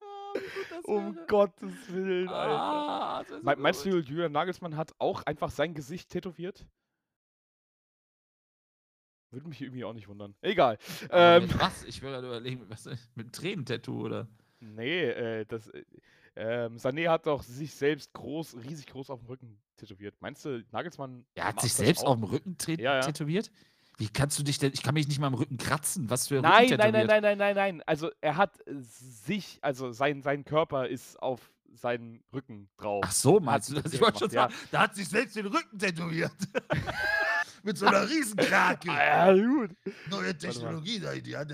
Speaker 1: Ah, das
Speaker 2: um. Gottes Willen, Alter.
Speaker 1: Ah, wär so
Speaker 2: Me- Meinst du, Julian Nagelsmann hat auch einfach sein Gesicht tätowiert? Würde mich irgendwie auch nicht wundern. Egal. Ähm,
Speaker 1: was? Ich will gerade überlegen, was mit einem Tränentattoo oder?
Speaker 2: Nee, äh, das. Äh, ähm, Sané hat doch sich selbst groß, riesig groß auf dem Rücken tätowiert. Meinst du, Nagelsmann.
Speaker 1: Er hat sich selbst auf dem Rücken
Speaker 2: Ja, ja.
Speaker 1: tätowiert? Wie kannst du dich denn? Ich kann mich nicht mal am Rücken kratzen. Was für
Speaker 2: Nein,
Speaker 1: Rücken
Speaker 2: nein, nein, nein, nein, nein, nein. Also er hat sich, also sein, sein Körper ist auf seinen Rücken drauf.
Speaker 1: Ach so, meinst du das? Ich wollte schon sagen, da hat sich selbst den Rücken tätowiert. mit so einer Riesenkrake.
Speaker 2: Ja, gut.
Speaker 1: Neue. Technologie, da die hat,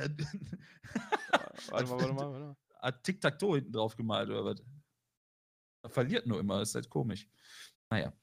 Speaker 2: Warte mal, warte mal, warte mal.
Speaker 1: Hat Tic-Tac-Toe hinten drauf gemalt oder was? Er verliert nur immer, ist halt komisch. Naja.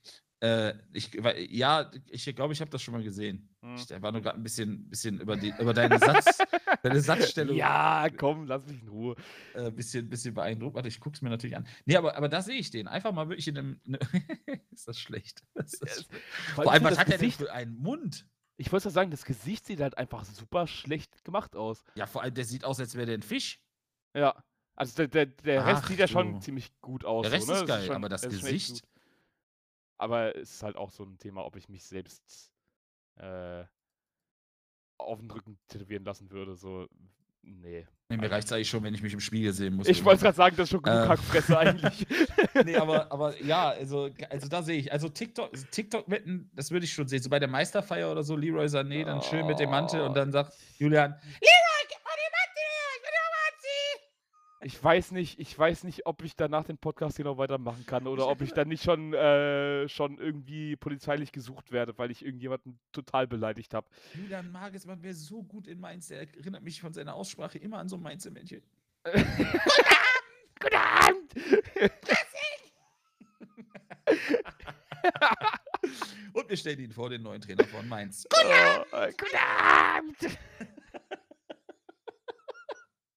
Speaker 1: Äh, ich, weil- ja, ich glaube, ich habe das schon mal gesehen.
Speaker 2: Hm.
Speaker 1: Ich war nur gerade ein bisschen, bisschen über, die, über deine, Satz, deine Satzstellung
Speaker 2: Ja, komm, lass mich in Ruhe.
Speaker 1: äh, bisschen, bisschen beeindruckt. Warte, ich gucke es mir natürlich an. Nee, aber, aber da sehe ich den. Einfach mal wirklich in einem. Ne ist das schlecht? Das ist das Vor allem, was hat er denn für einen Mund?
Speaker 2: Ich wollte sagen, das Gesicht sieht halt einfach super schlecht gemacht aus.
Speaker 1: Ja, vor allem, der sieht aus, als wäre der ein Fisch.
Speaker 2: Ja. Also der, der, der Rest
Speaker 1: Ach
Speaker 2: sieht ja schon
Speaker 1: du.
Speaker 2: ziemlich gut aus.
Speaker 1: Der Rest
Speaker 2: so, ne?
Speaker 1: ist geil,
Speaker 2: schon-
Speaker 1: aber das
Speaker 2: ist
Speaker 1: Gesicht.
Speaker 2: Aber es ist halt auch so ein Thema, ob ich mich selbst äh, auf den Rücken tätowieren lassen würde. So, nee.
Speaker 1: Nee, mir
Speaker 2: Also-
Speaker 1: reicht es eigentlich schon, wenn ich mich im Spiegel sehen muss.
Speaker 2: Ich wollte gerade sagen, das ist schon genug
Speaker 1: Ähm.
Speaker 2: Hackfresse eigentlich.
Speaker 1: nee, aber, aber ja, also, also da sehe ich. Also TikTok, TikTok-Wetten, das würde ich schon sehen. So bei der Meisterfeier oder so, Leroy Sané, dann schön mit dem Mantel und dann sagt Julian, Leroy, gib mal die Mantel her, ich will den anziehen.
Speaker 2: Ich weiß nicht, ich weiß nicht, ob ich danach den Podcast hier noch weitermachen kann oder ob ich dann nicht schon, äh, schon irgendwie polizeilich gesucht werde, weil ich irgendjemanden total beleidigt habe.
Speaker 1: Julian Mages, man wäre so gut in Mainz. Der erinnert mich von seiner Aussprache immer an so ein Mainzer Männchen.
Speaker 2: Guten Abend!
Speaker 1: Und wir stellen ihn vor, den neuen Trainer von Mainz.
Speaker 2: Oh, äh, Guten Abend!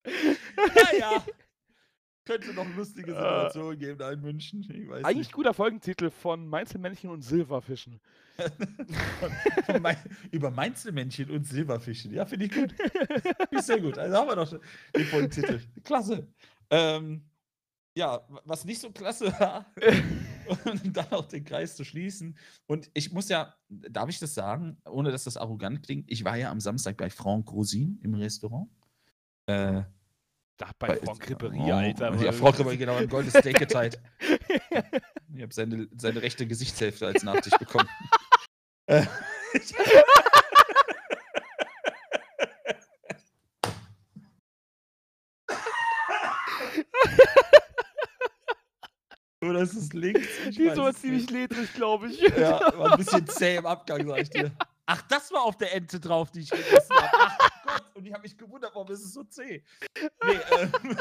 Speaker 1: Naja. Könnte noch lustige
Speaker 2: Äh.
Speaker 1: Situationen geben da in München.
Speaker 2: Eigentlich
Speaker 1: nicht.
Speaker 2: guter Folgentitel von Mainzelmännchen und Silberfischen.
Speaker 1: Von Mai- über Mainzelmännchen und Silberfischen. Ja, finde ich gut. Ist sehr gut. Also haben wir doch den Folgentitel. Klasse. Ähm, ja, was nicht so klasse war, und dann auch den Kreis zu schließen. Und ich muss ja, darf ich das sagen, ohne dass das arrogant klingt, ich war ja am Samstag bei Franck Rosin im Restaurant. Äh,
Speaker 2: Da bei Franck Ribéry,
Speaker 1: oh,
Speaker 2: Alter.
Speaker 1: Ja,
Speaker 2: was-
Speaker 1: Franck Ribéry, genau, ein goldenes Steak geteilt. Ich habe seine, seine rechte Gesichtshälfte als Nachtisch bekommen. Äh, Oder ist es links?
Speaker 2: Die ist aber ziemlich ledrig, glaube ich.
Speaker 1: Ja, war ein bisschen zäh im Abgang, sag ich dir. Ach, das war auf der Ente drauf, die ich gegessen habe. Und ich habe mich gewundert, warum ist es so zäh? Nee, ähm,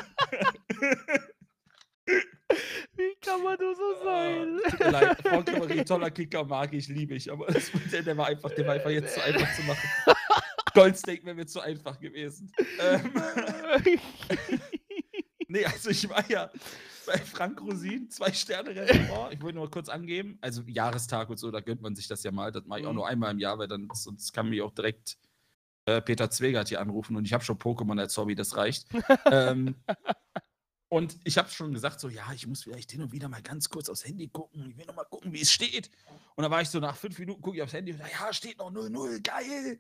Speaker 2: Wie kann man nur so sein?
Speaker 1: Tut mir leid, Franck Ribéry, toller Kicker, mag ich, liebe ich, aber das, der, der, war einfach, der war einfach jetzt zu einfach zu machen. Goldsteak wäre mir zu einfach gewesen. Ähm, nee, also ich war ja bei Frank Rosin, zwei Sterne Restaurant. Ich wollte nur kurz angeben, also Jahrestag und so, da gönnt man sich das ja mal. Das mache ich auch
Speaker 2: Mhm.
Speaker 1: nur einmal im Jahr, weil dann sonst kann mich auch direkt äh, Peter Zwegert hier anrufen und ich habe schon Pokémon als Hobby, das reicht. ähm, und ich habe schon gesagt, so, ja, ich muss vielleicht hin und wieder mal ganz kurz aufs Handy gucken. Ich will noch mal gucken, wie es steht. Und dann war ich so nach fünf Minuten, gucke ich aufs Handy und sage, ja, steht noch 0-0, geil.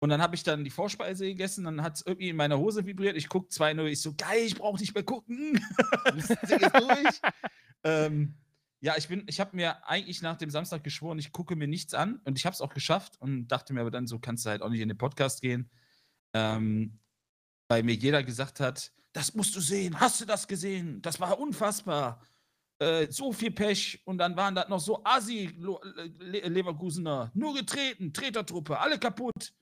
Speaker 1: Und dann habe ich dann die Vorspeise gegessen, dann hat es irgendwie in meiner Hose vibriert. Ich gucke 2-0, ich so, geil, ich brauche nicht mehr gucken. ist durch. ähm, ja, ich bin, ich habe mir eigentlich nach dem Samstag geschworen, ich gucke mir nichts an und ich habe es auch geschafft und dachte mir aber dann, so kannst du halt auch nicht in den Podcast gehen. Ähm, weil mir jeder gesagt hat, das musst du sehen, hast du das gesehen? Das war unfassbar. Äh, so viel Pech und dann waren da noch so Asi Le Leverkusener, nur getreten, Tretertruppe, alle kaputt.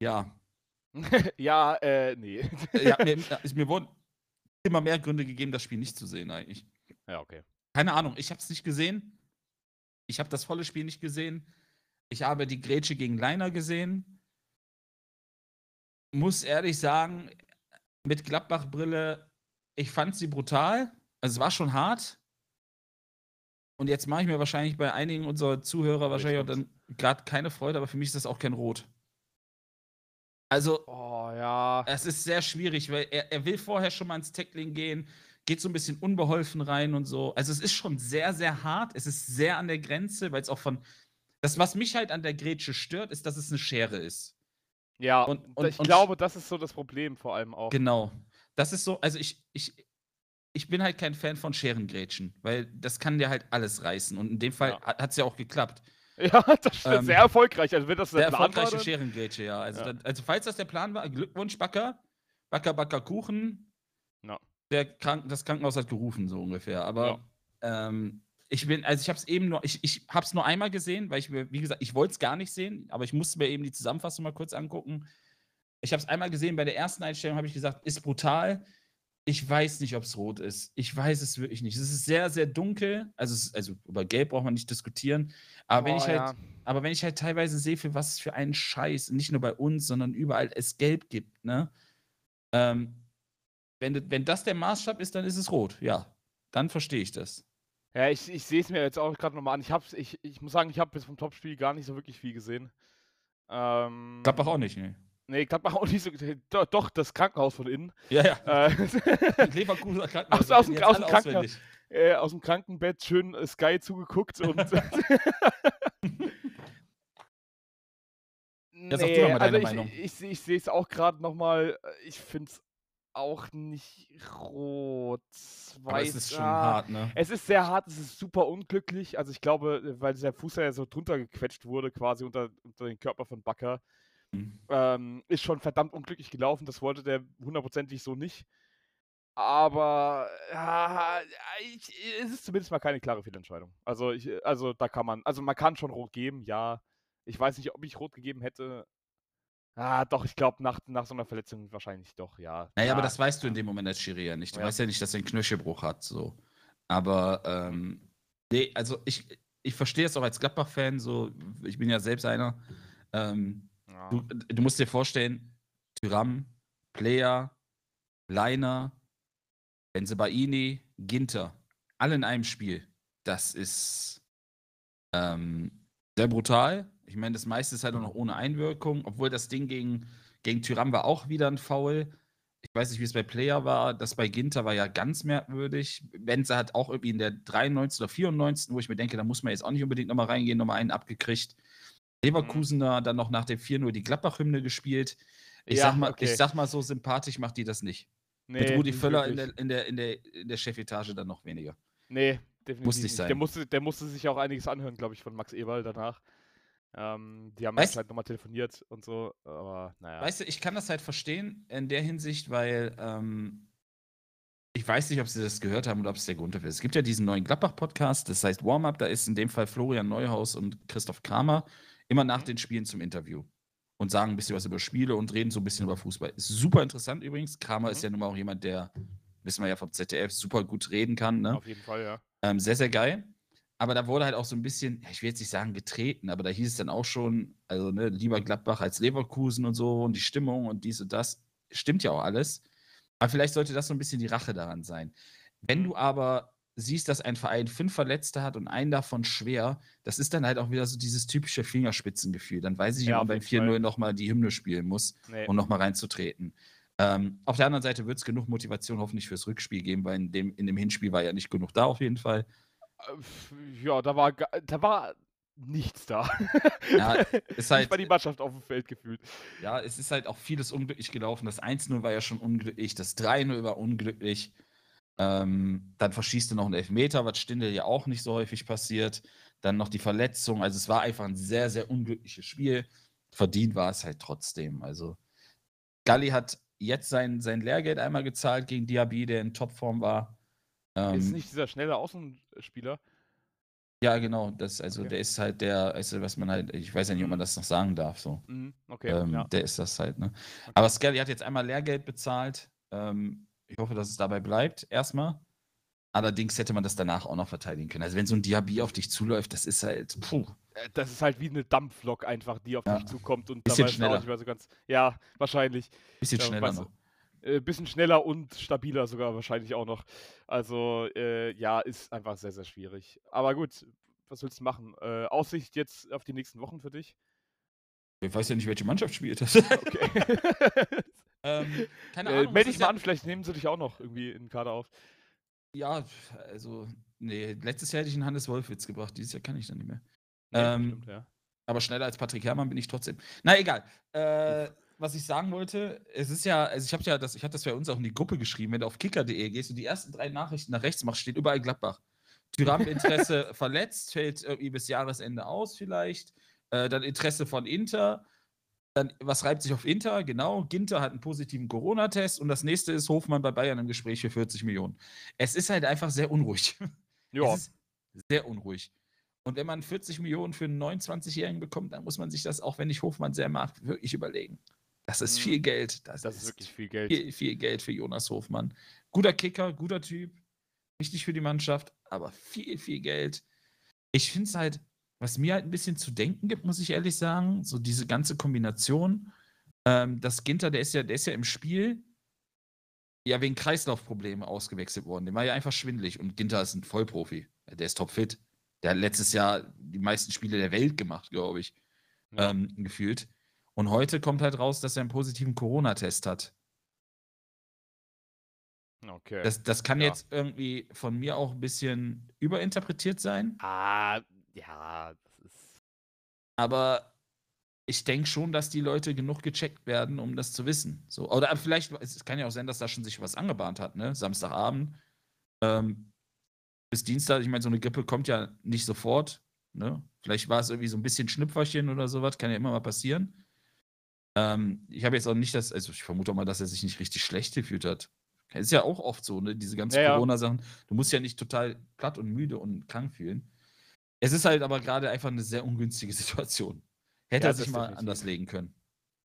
Speaker 1: Ja,
Speaker 2: ja, äh, nee.
Speaker 1: ja mir, mir wurden immer mehr Gründe gegeben, das Spiel nicht zu sehen eigentlich.
Speaker 2: Ja, okay.
Speaker 1: Keine Ahnung, ich habe es nicht gesehen. Ich habe das volle Spiel nicht gesehen. Ich habe die Grätsche gegen Leiner gesehen. Muss ehrlich sagen, mit Gladbach-Brille, ich fand sie brutal. Also es war schon hart. Und jetzt mache ich mir wahrscheinlich bei einigen unserer Zuhörer wahrscheinlich auch dann gerade keine Freude, aber für mich ist das auch kein Rot. Also,
Speaker 2: Oh, ja.
Speaker 1: es ist sehr schwierig, weil er, er will vorher schon mal ins Tackling gehen, geht so ein bisschen unbeholfen rein und so. Also es ist schon sehr, sehr hart. Es ist sehr an der Grenze, weil es auch von. Das, was mich halt an der Grätsche stört, ist, dass es eine Schere ist.
Speaker 2: Ja,
Speaker 1: und-
Speaker 2: und, ich
Speaker 1: und-
Speaker 2: glaube, das ist so das Problem vor allem auch.
Speaker 1: Genau. Das ist so, also ich, ich, ich bin halt kein Fan von Scherengrätschen, weil das kann dir halt alles reißen. Und in dem Fall
Speaker 2: Ja.
Speaker 1: hat es ja auch geklappt.
Speaker 2: Ja, das ist
Speaker 1: Ähm,
Speaker 2: sehr erfolgreich. Also, wenn das der
Speaker 1: Sehr
Speaker 2: Plan
Speaker 1: erfolgreiche Scherengrätsche, ja. Also,
Speaker 2: Ja.
Speaker 1: Dann, also falls das der Plan war, Glückwunsch, Backer. Backer, Backer, Kuchen.
Speaker 2: Ja.
Speaker 1: Der Krank das Krankenhaus hat gerufen, so ungefähr. Aber ähm, Ich bin, also ich habe es eben nur, ich, ich habe es nur einmal gesehen, weil ich mir, wie gesagt, ich wollte es gar nicht sehen, aber ich musste mir eben die Zusammenfassung mal kurz angucken. Ich habe es einmal gesehen, bei der ersten Einstellung habe ich gesagt, ist brutal. Ich weiß nicht, ob es rot ist. Ich weiß es wirklich nicht. Es ist sehr, sehr dunkel. Also, es, also über Gelb braucht man nicht diskutieren. Aber wenn
Speaker 2: Oh,
Speaker 1: ich halt,
Speaker 2: ja.
Speaker 1: aber wenn ich halt teilweise sehe, für was für einen Scheiß, nicht nur bei uns, sondern überall es Gelb gibt, ne? Ähm, wenn, wenn das der Maßstab ist, dann ist es rot. Ja, dann verstehe ich das.
Speaker 2: Ja, ich, ich sehe es mir jetzt auch gerade nochmal an. Ich, hab's, ich, ich muss sagen, ich habe bis vom Topspiel gar nicht so wirklich viel gesehen. Ähm,
Speaker 1: Gladbach auch nicht, ne?
Speaker 2: Nee, Gladbach auch nicht so. Doch, doch das Krankenhaus von innen.
Speaker 1: Ja, ja.
Speaker 2: Äh,
Speaker 1: Leverkusen Krankenhaus.
Speaker 2: Aus- aus dem- aus dem Krankenhaus. äh, aus dem Krankenbett schön äh, Sky zugeguckt und.
Speaker 1: Deine
Speaker 2: also
Speaker 1: Meinung.
Speaker 2: Ich, ich, ich sehe es auch gerade nochmal. Ich finde es auch nicht rot.
Speaker 1: Aber es
Speaker 2: weiß-
Speaker 1: ist schon
Speaker 2: ah,
Speaker 1: hart, ne?
Speaker 2: Es ist sehr hart, es ist super unglücklich. Also ich glaube, weil der Fuß ja so drunter gequetscht wurde, quasi unter, unter den Körper von Bakker,
Speaker 1: Mhm.
Speaker 2: ähm, ist schon verdammt unglücklich gelaufen. Das wollte der hundertprozentig so nicht. Aber ja, ich, es ist zumindest mal keine klare Fehlentscheidung. Also, ich, also da kann man, also man kann schon rot geben, ja. Ich weiß nicht, ob ich rot gegeben hätte. Ah, doch, ich glaube, nach, nach so einer Verletzung wahrscheinlich doch, ja.
Speaker 1: Naja, aber
Speaker 2: Ja,
Speaker 1: das weißt du in dem Moment als Schiri ja nicht. Du
Speaker 2: Ja.
Speaker 1: weißt ja nicht, dass er einen Knöchelbruch hat, so. Aber, ähm, nee, also ich, ich verstehe es auch als Gladbach-Fan, so, ich bin ja selbst einer. Ähm,
Speaker 2: Ja.
Speaker 1: du, du musst dir vorstellen, Tyram, Player, Leiner, Benzebaini, Ginter, alle in einem Spiel. Das ist ähm, sehr brutal. Ich meine, das meiste ist halt auch noch ohne Einwirkung, obwohl das Ding gegen, gegen Tyram war auch wieder ein Foul. Ich weiß nicht, wie es bei Player war. Das bei Ginter war ja ganz merkwürdig. Benze hat auch irgendwie in der 93. oder 94., wo ich mir denke, da muss man jetzt auch nicht unbedingt nochmal reingehen, nochmal einen abgekriegt. Leverkusener dann noch nach dem 4-0 die Gladbach-Hymne gespielt. Ich,
Speaker 2: Ja,
Speaker 1: sag mal,
Speaker 2: okay.
Speaker 1: ich sag mal so, sympathisch macht die das nicht.
Speaker 2: Nee,
Speaker 1: Mit Rudi Völler in der, in, der, in, der, in der Chefetage dann noch weniger.
Speaker 2: Nee, definitiv
Speaker 1: Muss nicht. sein.
Speaker 2: Der musste, der musste sich auch einiges anhören, glaube ich, von Max Eberl danach. Ähm, die haben
Speaker 1: Weißt-
Speaker 2: halt nochmal telefoniert und so, aber naja.
Speaker 1: Weißt du, ich kann das halt verstehen in der Hinsicht, weil ähm, ich weiß nicht, ob Sie das gehört haben oder ob es der Grund dafür ist. Es gibt ja diesen neuen Gladbach-Podcast, das heißt Warm-Up, da ist in dem Fall Florian Neuhaus und Christoph Kramer immer nach
Speaker 2: Mhm.
Speaker 1: den Spielen zum Interview und sagen ein bisschen was über Spiele und reden so ein bisschen über Fußball. Ist super interessant übrigens. Kramer ist
Speaker 2: Mhm.
Speaker 1: ja nun mal auch jemand, der, wissen wir ja vom ZDF, super gut reden kann. Ne?
Speaker 2: Auf jeden Fall, ja.
Speaker 1: Ähm, sehr, sehr geil. Aber da wurde halt auch so ein bisschen, ich will jetzt nicht sagen getreten, aber da hieß es dann auch schon, also ne, lieber Gladbach als Leverkusen und so und die Stimmung und dies und das. Stimmt ja auch alles. Aber vielleicht sollte das so ein bisschen die Rache daran sein. Wenn
Speaker 2: Mhm.
Speaker 1: du aber siehst, dass ein Verein fünf Verletzte hat und einen davon schwer, das ist dann halt auch wieder so dieses typische Fingerspitzengefühl. Dann weiß ich nicht,
Speaker 2: Ja,
Speaker 1: ob beim
Speaker 2: jeden Fall.
Speaker 1: 4-0 nochmal die Hymne spielen muss
Speaker 2: Nee.
Speaker 1: und nochmal reinzutreten. Ähm, auf der anderen Seite wird es genug Motivation hoffentlich fürs Rückspiel geben, weil in dem, in dem Hinspiel war ja nicht genug da auf jeden Fall.
Speaker 2: Äh, Ja, da war, da war nichts da.
Speaker 1: Ja, ist halt,
Speaker 2: mal die Mannschaft auf dem Feld gefühlt.
Speaker 1: ja, es ist halt auch vieles unglücklich gelaufen. Das 1-0 war ja schon unglücklich, das 3-0 war unglücklich. Ähm, dann verschießt du noch einen Elfmeter, was Stindel ja auch nicht so häufig passiert. Dann noch die Verletzung. Also es war einfach ein sehr, sehr unglückliches Spiel. Verdient war es halt trotzdem. Also Galli hat jetzt sein, sein Lehrgeld einmal gezahlt gegen Diaby, der in Topform war.
Speaker 2: Ist
Speaker 1: Ähm,
Speaker 2: nicht dieser schnelle Außenspieler.
Speaker 1: ja, genau. Das, also
Speaker 2: Okay.
Speaker 1: der ist halt der, also was man halt, ich weiß ja nicht, ob man das noch sagen darf. So.
Speaker 2: Mhm, okay,
Speaker 1: ähm,
Speaker 2: ja.
Speaker 1: Der ist das halt, ne? Aber Skelly hat jetzt einmal Lehrgeld bezahlt. Ähm, ich hoffe, dass es dabei bleibt, erstmal. Allerdings hätte man das danach auch noch verteidigen können. Also, wenn so ein Diaby auf dich zuläuft, das ist halt, puh.
Speaker 2: Äh, Das ist halt wie eine Dampflok einfach, die auf
Speaker 1: Ja.
Speaker 2: dich zukommt und
Speaker 1: Bisschen
Speaker 2: da weißt du auch
Speaker 1: schneller.
Speaker 2: nicht mehr so ganz. Ja, wahrscheinlich.
Speaker 1: Bisschen
Speaker 2: Ja,
Speaker 1: schneller noch.
Speaker 2: Äh, bisschen schneller und stabiler sogar wahrscheinlich auch noch. Also, äh, ja, ist einfach sehr, sehr schwierig. Aber gut, was willst du machen? Äh, Aussicht jetzt auf die nächsten Wochen für dich?
Speaker 1: Ich weiß ja nicht, welche Mannschaft spielt das.
Speaker 2: Okay.
Speaker 1: ähm, keine
Speaker 2: äh,
Speaker 1: Ahnung.
Speaker 2: meld
Speaker 1: was
Speaker 2: dich mal
Speaker 1: ja-
Speaker 2: an, vielleicht nehmen sie dich auch noch irgendwie in den Kader auf.
Speaker 1: Ja, also, nee, letztes Jahr hätte ich einen Hannes Wolfwitz gebracht. Dieses Jahr kann ich dann nicht mehr.
Speaker 2: Nee,
Speaker 1: Ähm,
Speaker 2: stimmt, ja.
Speaker 1: Aber schneller als Patrick Herrmann bin ich trotzdem. Na egal. Äh, was ich sagen wollte, es ist ja, also ich habe ja das, ich habe das bei uns auch in die Gruppe geschrieben, wenn du auf kicker.de gehst und die ersten drei Nachrichten nach rechts machst, steht überall Gladbach. Tyram Interesse verletzt, fällt irgendwie bis Jahresende aus vielleicht. Äh, dann Interesse von Inter. Dann, was reibt sich auf Inter? Genau, Ginter hat einen positiven Corona-Test und das nächste ist Hofmann bei Bayern im Gespräch für 40 Millionen. Es ist halt einfach sehr unruhig.
Speaker 2: Ja,
Speaker 1: Sehr unruhig. Und wenn man 40 Millionen für einen 29-Jährigen bekommt, dann muss man sich das, auch wenn ich Hofmann sehr mag, wirklich überlegen. Das ist viel
Speaker 2: Mhm.
Speaker 1: Geld. Das,
Speaker 2: Das ist
Speaker 1: ist
Speaker 2: wirklich viel Geld.
Speaker 1: viel, viel Geld für Jonas Hofmann. Guter Kicker, guter Typ. Wichtig für die Mannschaft, aber viel, viel Geld. Ich finde es halt, was mir halt ein bisschen zu denken gibt, muss ich ehrlich sagen, so diese ganze Kombination. Ähm, das Ginter, der ist ja, der ist ja im Spiel ja wegen Kreislaufproblemen ausgewechselt worden. Der war ja einfach schwindelig und Ginter ist ein Vollprofi. Der ist topfit. Der hat letztes Jahr die meisten Spiele der Welt gemacht, glaube ich,
Speaker 2: Ja.
Speaker 1: ähm, gefühlt. Und heute kommt halt raus, dass er einen positiven Corona-Test hat.
Speaker 2: Okay.
Speaker 1: Das, das kann
Speaker 2: Ja.
Speaker 1: jetzt irgendwie von mir auch ein bisschen überinterpretiert sein,
Speaker 2: ah, ja, das ist.
Speaker 1: aber ich denke schon, dass die Leute genug gecheckt werden, um das zu wissen. So, oder vielleicht, es kann ja auch sein, dass da schon sich was angebahnt hat, ne? Samstagabend. Ähm, bis Dienstag, ich meine, so eine Grippe kommt ja nicht sofort. Ne? Vielleicht war es irgendwie so ein bisschen Schnüpferchen oder sowas, kann ja immer mal passieren. Ähm, ich habe jetzt auch nicht das, also ich vermute auch mal, dass er sich nicht richtig schlecht gefühlt hat. Ist ja auch oft so, ne? Diese ganzen
Speaker 2: Ja, ja.
Speaker 1: Corona-Sachen. Du musst ja nicht total platt und müde und krank fühlen. Es ist halt aber gerade einfach eine sehr ungünstige Situation. Hätte
Speaker 2: Ja,
Speaker 1: er sich mal anders legen können.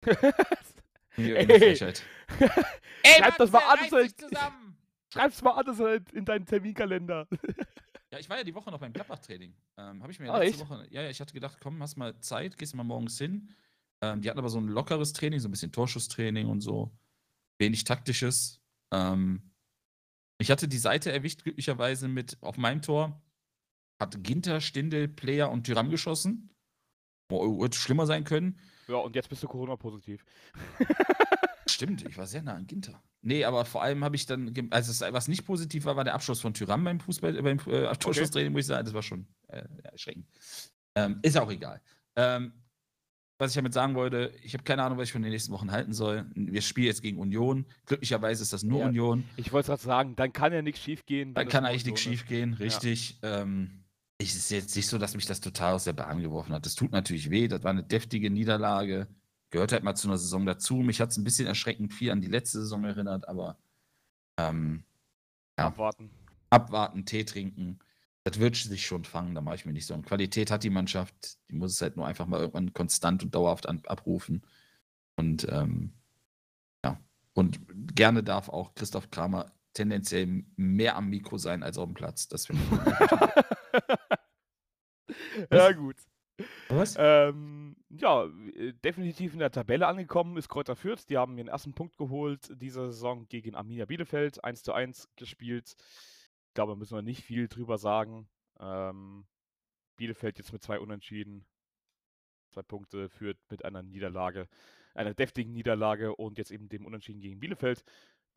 Speaker 2: Ey.
Speaker 1: Ey.
Speaker 2: Schreib das mal an,
Speaker 1: reiß
Speaker 2: soll-
Speaker 1: dich zusammen!
Speaker 2: Schreib's mal anders in deinen Terminkalender.
Speaker 1: Ja, ich war ja die Woche noch beim Gladbach-Training. Ähm, Habe ich mir
Speaker 2: Ah,
Speaker 1: letzte
Speaker 2: echt?
Speaker 1: Woche. Ja, ja, ich hatte gedacht, komm, hast mal Zeit, gehst mal morgens hin. Ähm, die hatten aber so ein lockeres Training, so ein bisschen Torschusstraining und so. Wenig taktisches. Ähm, ich hatte die Seite erwischt, glücklicherweise mit auf meinem Tor. Hat Ginter, Stindel, Player und Tyram geschossen. Oh, hätte schlimmer sein können.
Speaker 2: Ja, und jetzt bist du Corona-positiv.
Speaker 1: Stimmt, ich war sehr nah an Ginter. Nee, aber vor allem habe ich dann, also was nicht positiv war, war der Abschluss von Tyram beim Fußball, äh, beim äh, Torschusstraining, muss ich sagen. Das war schon äh, erschreckend. Ähm, ist auch egal. Ähm, was ich damit sagen wollte, ich habe keine Ahnung, was ich von den nächsten Wochen halten soll. Wir spielen jetzt gegen Union. Glücklicherweise ist das nur
Speaker 2: Ja.
Speaker 1: Union.
Speaker 2: Ich wollte gerade sagen, dann kann ja nichts schief gehen.
Speaker 1: Dann kann eigentlich nichts schief gehen,
Speaker 2: Ja.
Speaker 1: richtig. Ähm, ich es ist jetzt nicht so, dass mich das total aus der Bahn geworfen hat. Das tut natürlich weh. Das war eine deftige Niederlage. Gehört halt mal zu einer Saison dazu. Mich hat es ein bisschen erschreckend viel an die letzte Saison erinnert, aber ähm, ja.
Speaker 2: Abwarten.
Speaker 1: abwarten, Tee trinken. Das wird sich schon fangen, da mache ich mir nicht so. Und Qualität hat die Mannschaft, die muss es halt nur einfach mal irgendwann konstant und dauerhaft an, abrufen. Und ähm, ja, und gerne darf auch Christoph Kramer tendenziell mehr am Mikro sein als auf dem Platz. Das finde
Speaker 2: ja, gut.
Speaker 1: ich. Was?
Speaker 2: Ähm, ja, definitiv in der Tabelle angekommen ist Kräuter Fürth. Die haben ihren ersten Punkt geholt diese Saison gegen Arminia Bielefeld. 1 zu 1 gespielt. Glaube, da müssen wir nicht viel drüber sagen. Ähm, Bielefeld jetzt mit zwei Unentschieden. Zwei Punkte führt mit einer Niederlage, einer deftigen Niederlage und jetzt eben dem Unentschieden gegen Bielefeld.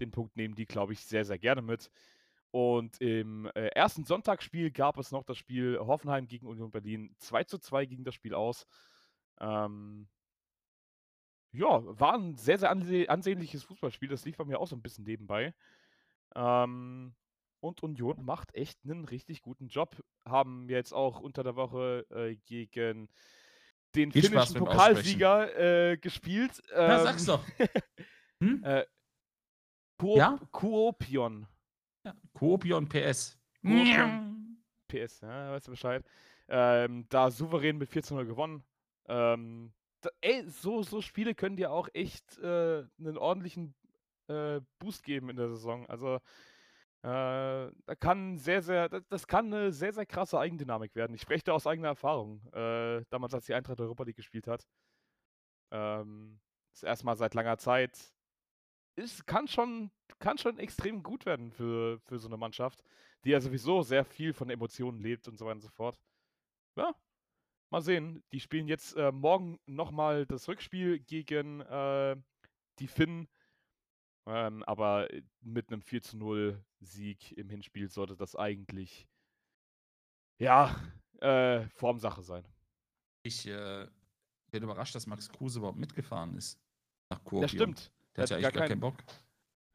Speaker 2: Den Punkt nehmen die, glaube ich, sehr, sehr gerne mit. Und im äh, ersten Sonntagsspiel gab es noch das Spiel Hoffenheim gegen Union Berlin. 2 zu 2 ging das Spiel aus. Ähm, ja, war ein sehr, sehr anse ansehnliches Fußballspiel. Das lief bei mir auch so ein bisschen nebenbei. Ähm, und Union macht echt einen richtig guten Job. Haben jetzt auch unter der Woche äh, gegen den
Speaker 1: Spaß
Speaker 2: finnischen Pokalsieger äh, gespielt.
Speaker 1: Ja,
Speaker 2: Ähm,
Speaker 1: sag's doch. Hm?
Speaker 2: Äh, Kuop
Speaker 1: Ja?
Speaker 2: Kuopion.
Speaker 1: Ja. Kuopion PS.
Speaker 2: Kuopion. PS, ja, weißt du Bescheid. Ähm, da souverän mit 4 zu 0 gewonnen. Ähm, da, ey, so, so Spiele können dir auch echt äh, einen ordentlichen äh, Boost geben in der Saison. Also, äh, da kann sehr, sehr, das, kann eine sehr, sehr krasse Eigendynamik werden. Ich spreche da aus eigener Erfahrung. Äh, damals, als die Eintracht Europa League gespielt hat. Ähm, das erste Mal seit langer Zeit. Es kann schon, kann schon extrem gut werden für, für so eine Mannschaft, die ja sowieso sehr viel von Emotionen lebt und so weiter und so fort. Ja, mal sehen. Die spielen jetzt äh, morgen nochmal das Rückspiel gegen äh, die Finnen. Ähm, aber mit einem 4 zu 0 Sieg im Hinspiel sollte das eigentlich, ja, äh, Formsache sein.
Speaker 1: Ich äh, bin überrascht, dass Max Kruse überhaupt mitgefahren ist. Nach Kuopion.
Speaker 2: Das stimmt.
Speaker 1: Der hat ja eigentlich
Speaker 2: gar keinen-
Speaker 1: Bock.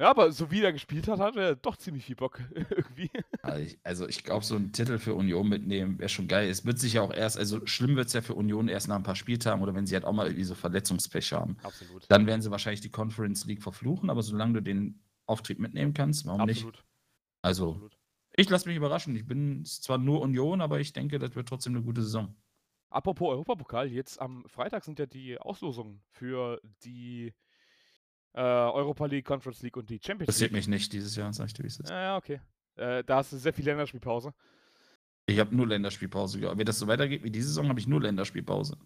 Speaker 2: Ja, aber so wie er gespielt hat, hat er doch ziemlich viel Bock irgendwie.
Speaker 1: Also ich, also ich glaube, so einen Titel für Union mitnehmen wäre schon geil. Es wird sich ja auch erst, also schlimm wird es ja für Union erst nach ein paar Spieltagen oder wenn sie halt auch mal irgendwie so Verletzungspech haben.
Speaker 2: Absolut.
Speaker 1: Dann werden sie wahrscheinlich die Conference League verfluchen, aber solange du den Auftrieb mitnehmen kannst, warum nicht? Also
Speaker 2: Absolut.
Speaker 1: Ich lasse mich überraschen. Ich bin zwar nur Union, aber ich denke, das wird trotzdem eine gute Saison.
Speaker 2: Apropos Europapokal, jetzt am Freitag sind ja die Auslosungen für die äh, Europa League, Conference League und die Champions League.
Speaker 1: mich nicht dieses Jahr, sag ich dir, wie es ist.
Speaker 2: Ja, ja, okay. Äh, da hast du sehr viel Länderspielpause.
Speaker 1: Ich habe nur Länderspielpause gehabt. Wenn das so weitergeht wie diese Saison, habe ich nur Länderspielpause.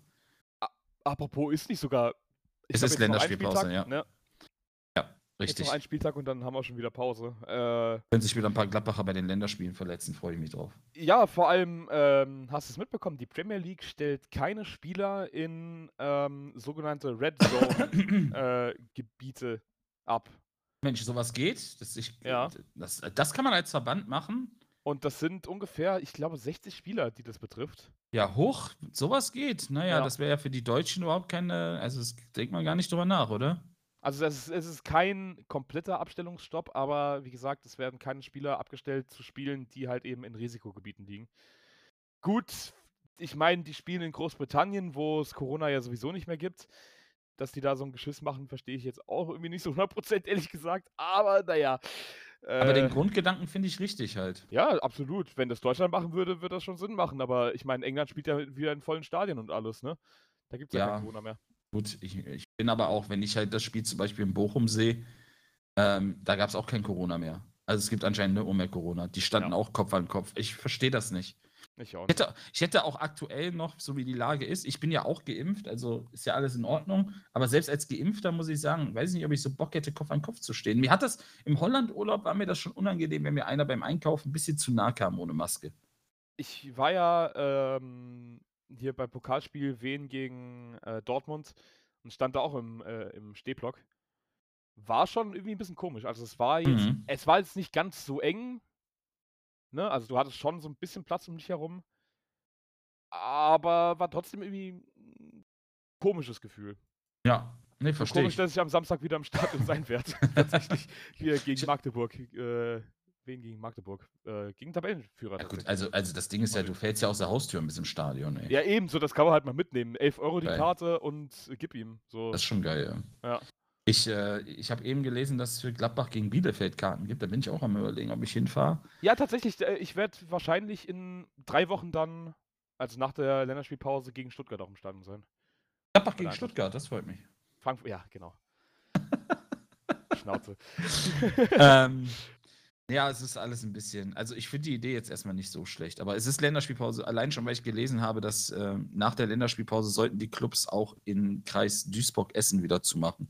Speaker 2: Apropos, ist nicht sogar. ich
Speaker 1: Es ist Länderspielpause, ja.
Speaker 2: Ne? Jetzt
Speaker 1: Richtig.
Speaker 2: noch ein Spieltag und dann haben wir schon wieder Pause. Äh,
Speaker 1: Wenn sich wieder ein paar Gladbacher bei den Länderspielen verletzen, freue ich mich drauf.
Speaker 2: Ja, vor allem, ähm, hast du es mitbekommen, die Premier League stellt keine Spieler in ähm, sogenannte Red Zone-Gebiete ab.
Speaker 1: Mensch, sowas geht. Das, ich,
Speaker 2: Ja.
Speaker 1: das, das kann man als Verband machen.
Speaker 2: Und das sind ungefähr, ich glaube, 60 Spieler, die das betrifft.
Speaker 1: Ja, hoch, sowas geht. Naja,
Speaker 2: Ja.
Speaker 1: das wäre ja für die Deutschen überhaupt keine. Also, das denkt man gar nicht drüber nach, oder?
Speaker 2: Also es ist, es ist kein kompletter Abstellungsstopp, aber wie gesagt, es werden keine Spieler abgestellt zu Spielen, die halt eben in Risikogebieten liegen. Gut, ich meine, die spielen in Großbritannien, wo es Corona ja sowieso nicht mehr gibt. Dass die da so ein Geschiss machen, verstehe ich jetzt auch irgendwie nicht so 100% ehrlich gesagt. Aber naja.
Speaker 1: Aber den
Speaker 2: äh,
Speaker 1: Grundgedanken finde ich richtig halt.
Speaker 2: Ja, absolut. Wenn das Deutschland machen würde, würde das schon Sinn machen. Aber ich meine, England spielt ja wieder in vollen Stadien und alles, ne? Da gibt es ja,
Speaker 1: Ja.
Speaker 2: kein Corona mehr.
Speaker 1: Gut, ich, ich bin aber auch, wenn ich halt das Spiel zum Beispiel in Bochum sehe, ähm, da gab es auch kein Corona mehr. Also es gibt anscheinend nur mehr Corona. Die standen
Speaker 2: Ja.
Speaker 1: auch Kopf an Kopf. Ich verstehe das nicht.
Speaker 2: Ich auch
Speaker 1: Ich
Speaker 2: nicht.
Speaker 1: hätte, ich hätte auch aktuell noch, so wie die Lage ist, ich bin ja auch geimpft, also ist ja alles in Ordnung. Aber selbst als Geimpfter muss ich sagen, weiß nicht, ob ich so Bock hätte, Kopf an Kopf zu stehen. Mir hat das im Holland-Urlaub war mir das schon unangenehm, wenn mir einer beim Einkaufen ein bisschen zu nah kam ohne Maske.
Speaker 2: Ich war ja ähm, hier beim Pokalspiel Wien gegen äh, Dortmund und stand da auch im, äh, im Stehblock. War schon irgendwie ein bisschen komisch. Also es war jetzt,
Speaker 1: Mhm.
Speaker 2: es war jetzt nicht ganz so eng. Ne? Also du hattest schon so ein bisschen Platz um dich herum. Aber war trotzdem irgendwie ein komisches Gefühl.
Speaker 1: Ja, nee,
Speaker 2: So
Speaker 1: verstehe
Speaker 2: komisch,
Speaker 1: ich.
Speaker 2: dass ich am Samstag wieder im Stadion sein werde. Tatsächlich hier gegen Magdeburg. Äh, wen gegen Magdeburg? Äh, gegen Tabellenführer.
Speaker 1: Ja, gut, also, also das Ding ist ja, du fällst ja aus der Haustür bis im Stadion, ey.
Speaker 2: Ja, ebenso, das kann man halt mal mitnehmen. 11 Euro die
Speaker 1: Geil.
Speaker 2: Karte und gib ihm. So.
Speaker 1: Das ist schon geil, ja.
Speaker 2: Ja.
Speaker 1: Ich, äh, ich habe eben gelesen, dass es für Gladbach gegen Bielefeld Karten gibt. Da bin ich auch am überlegen, ob ich hinfahre.
Speaker 2: Ja, tatsächlich, äh, ich werde wahrscheinlich in drei Wochen dann, also nach der Länderspielpause, gegen Stuttgart auch im Stadion sein.
Speaker 1: Gladbach gegen
Speaker 2: einfach-
Speaker 1: Stuttgart, das freut mich.
Speaker 2: Frankfurt, ja, genau. Schnauze.
Speaker 1: ähm, ja, es ist alles ein bisschen. Also, ich finde die Idee jetzt erstmal nicht so schlecht. Aber es ist Länderspielpause. Allein schon, weil ich gelesen habe, dass ähm, nach der Länderspielpause sollten die Clubs auch in Kreis Duisburg-Essen wieder zumachen.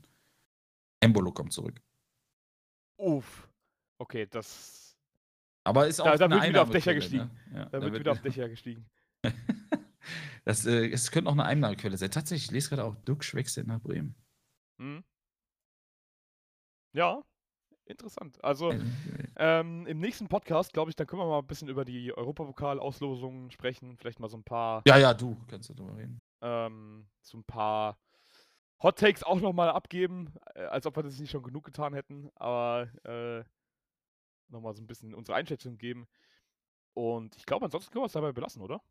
Speaker 1: Embolo kommt zurück.
Speaker 2: Uff. Okay, das.
Speaker 1: Aber ist auch
Speaker 2: Da- da wird wieder auf Dächer
Speaker 1: Einnahmequelle,
Speaker 2: gestiegen.
Speaker 1: Ne? Ja,
Speaker 2: Da wird wieder auf Dächer gestiegen.
Speaker 1: das, äh, es könnte auch eine Einnahmequelle sein. Tatsächlich, ich lese gerade auch, Duxch wechselt nach Bremen.
Speaker 2: Hm? Ja, interessant. Also,
Speaker 1: Äh,
Speaker 2: ähm, im nächsten Podcast, glaube ich, da können wir mal ein bisschen über die Europapokal-Auslosungen sprechen. Vielleicht mal so ein paar,
Speaker 1: Ja, ja, du kannst du drüber reden.
Speaker 2: ähm, so ein paar Hot Takes auch nochmal abgeben, äh, als ob wir das nicht schon genug getan hätten, aber äh, nochmal so ein bisschen unsere Einschätzung geben. Und ich glaube, ansonsten können wir es dabei belassen, oder?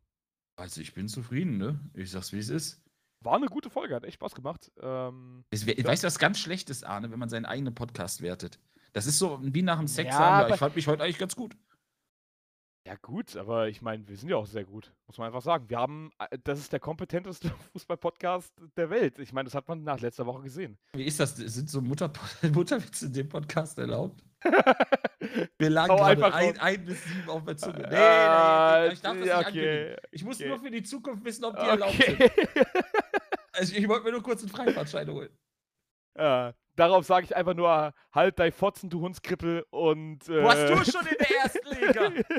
Speaker 1: Also, ich bin zufrieden, ne? Ich sag's, wie es ist.
Speaker 2: War eine gute Folge, hat echt Spaß gemacht. Ähm,
Speaker 1: Es wär,
Speaker 2: Ja.
Speaker 1: Weißt du, was ganz schlecht ist, Arne, wenn man seinen eigenen Podcast wertet? Das ist so wie nach dem Sex
Speaker 2: Ja,
Speaker 1: sagen, ja,
Speaker 2: aber-
Speaker 1: ich fand mich heute eigentlich ganz gut.
Speaker 2: ja, gut, aber ich meine, wir sind ja auch sehr gut, muss man einfach sagen. Wir haben, äh, das ist der kompetenteste Fußball-Podcast der Welt. Ich meine, das hat man nach letzter Woche gesehen.
Speaker 1: Wie ist das? Sind so Mutter Mutterwitze in dem Podcast erlaubt? Wir lagen gerade
Speaker 2: einfach
Speaker 1: ein, ein bis sieben auf der Zunge. Nee, nee,
Speaker 2: Ah,
Speaker 1: nee, ich darf das
Speaker 2: ja,
Speaker 1: nicht ankündigen.
Speaker 2: okay.
Speaker 1: Ich muss
Speaker 2: okay.
Speaker 1: nur für die Zukunft wissen, ob die erlaubt sind.
Speaker 2: Okay.
Speaker 1: Also ich wollte mir nur kurz einen Freifahrtschein holen.
Speaker 2: äh, darauf sage ich einfach nur, halt dein Fotzen, du Hundskrippel und. Äh,
Speaker 1: Wo hast du schon in der ersten Liga?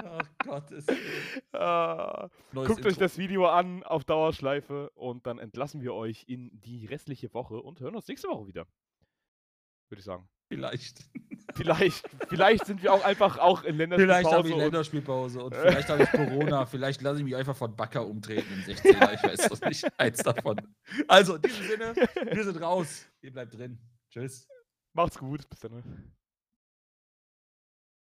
Speaker 1: Oh Gottes Willen.
Speaker 2: Ah, guckt euch
Speaker 1: Intro.
Speaker 2: das Video an auf Dauerschleife und dann entlassen wir euch in die restliche Woche und hören uns nächste Woche wieder. Würde ich sagen.
Speaker 1: Vielleicht.
Speaker 2: Vielleicht, vielleicht sind wir auch einfach auch in
Speaker 1: Vielleicht habe
Speaker 2: Länderspielpause.
Speaker 1: ich
Speaker 2: und-
Speaker 1: Länderspielpause und vielleicht habe ich Corona. Vielleicht lasse ich mich einfach von Backer umtreten im 16er. Ich weiß es nicht. Eins davon. Also, in diesem Sinne, wir sind raus. Ihr bleibt drin. Tschüss.
Speaker 2: Macht's gut. Bis dann.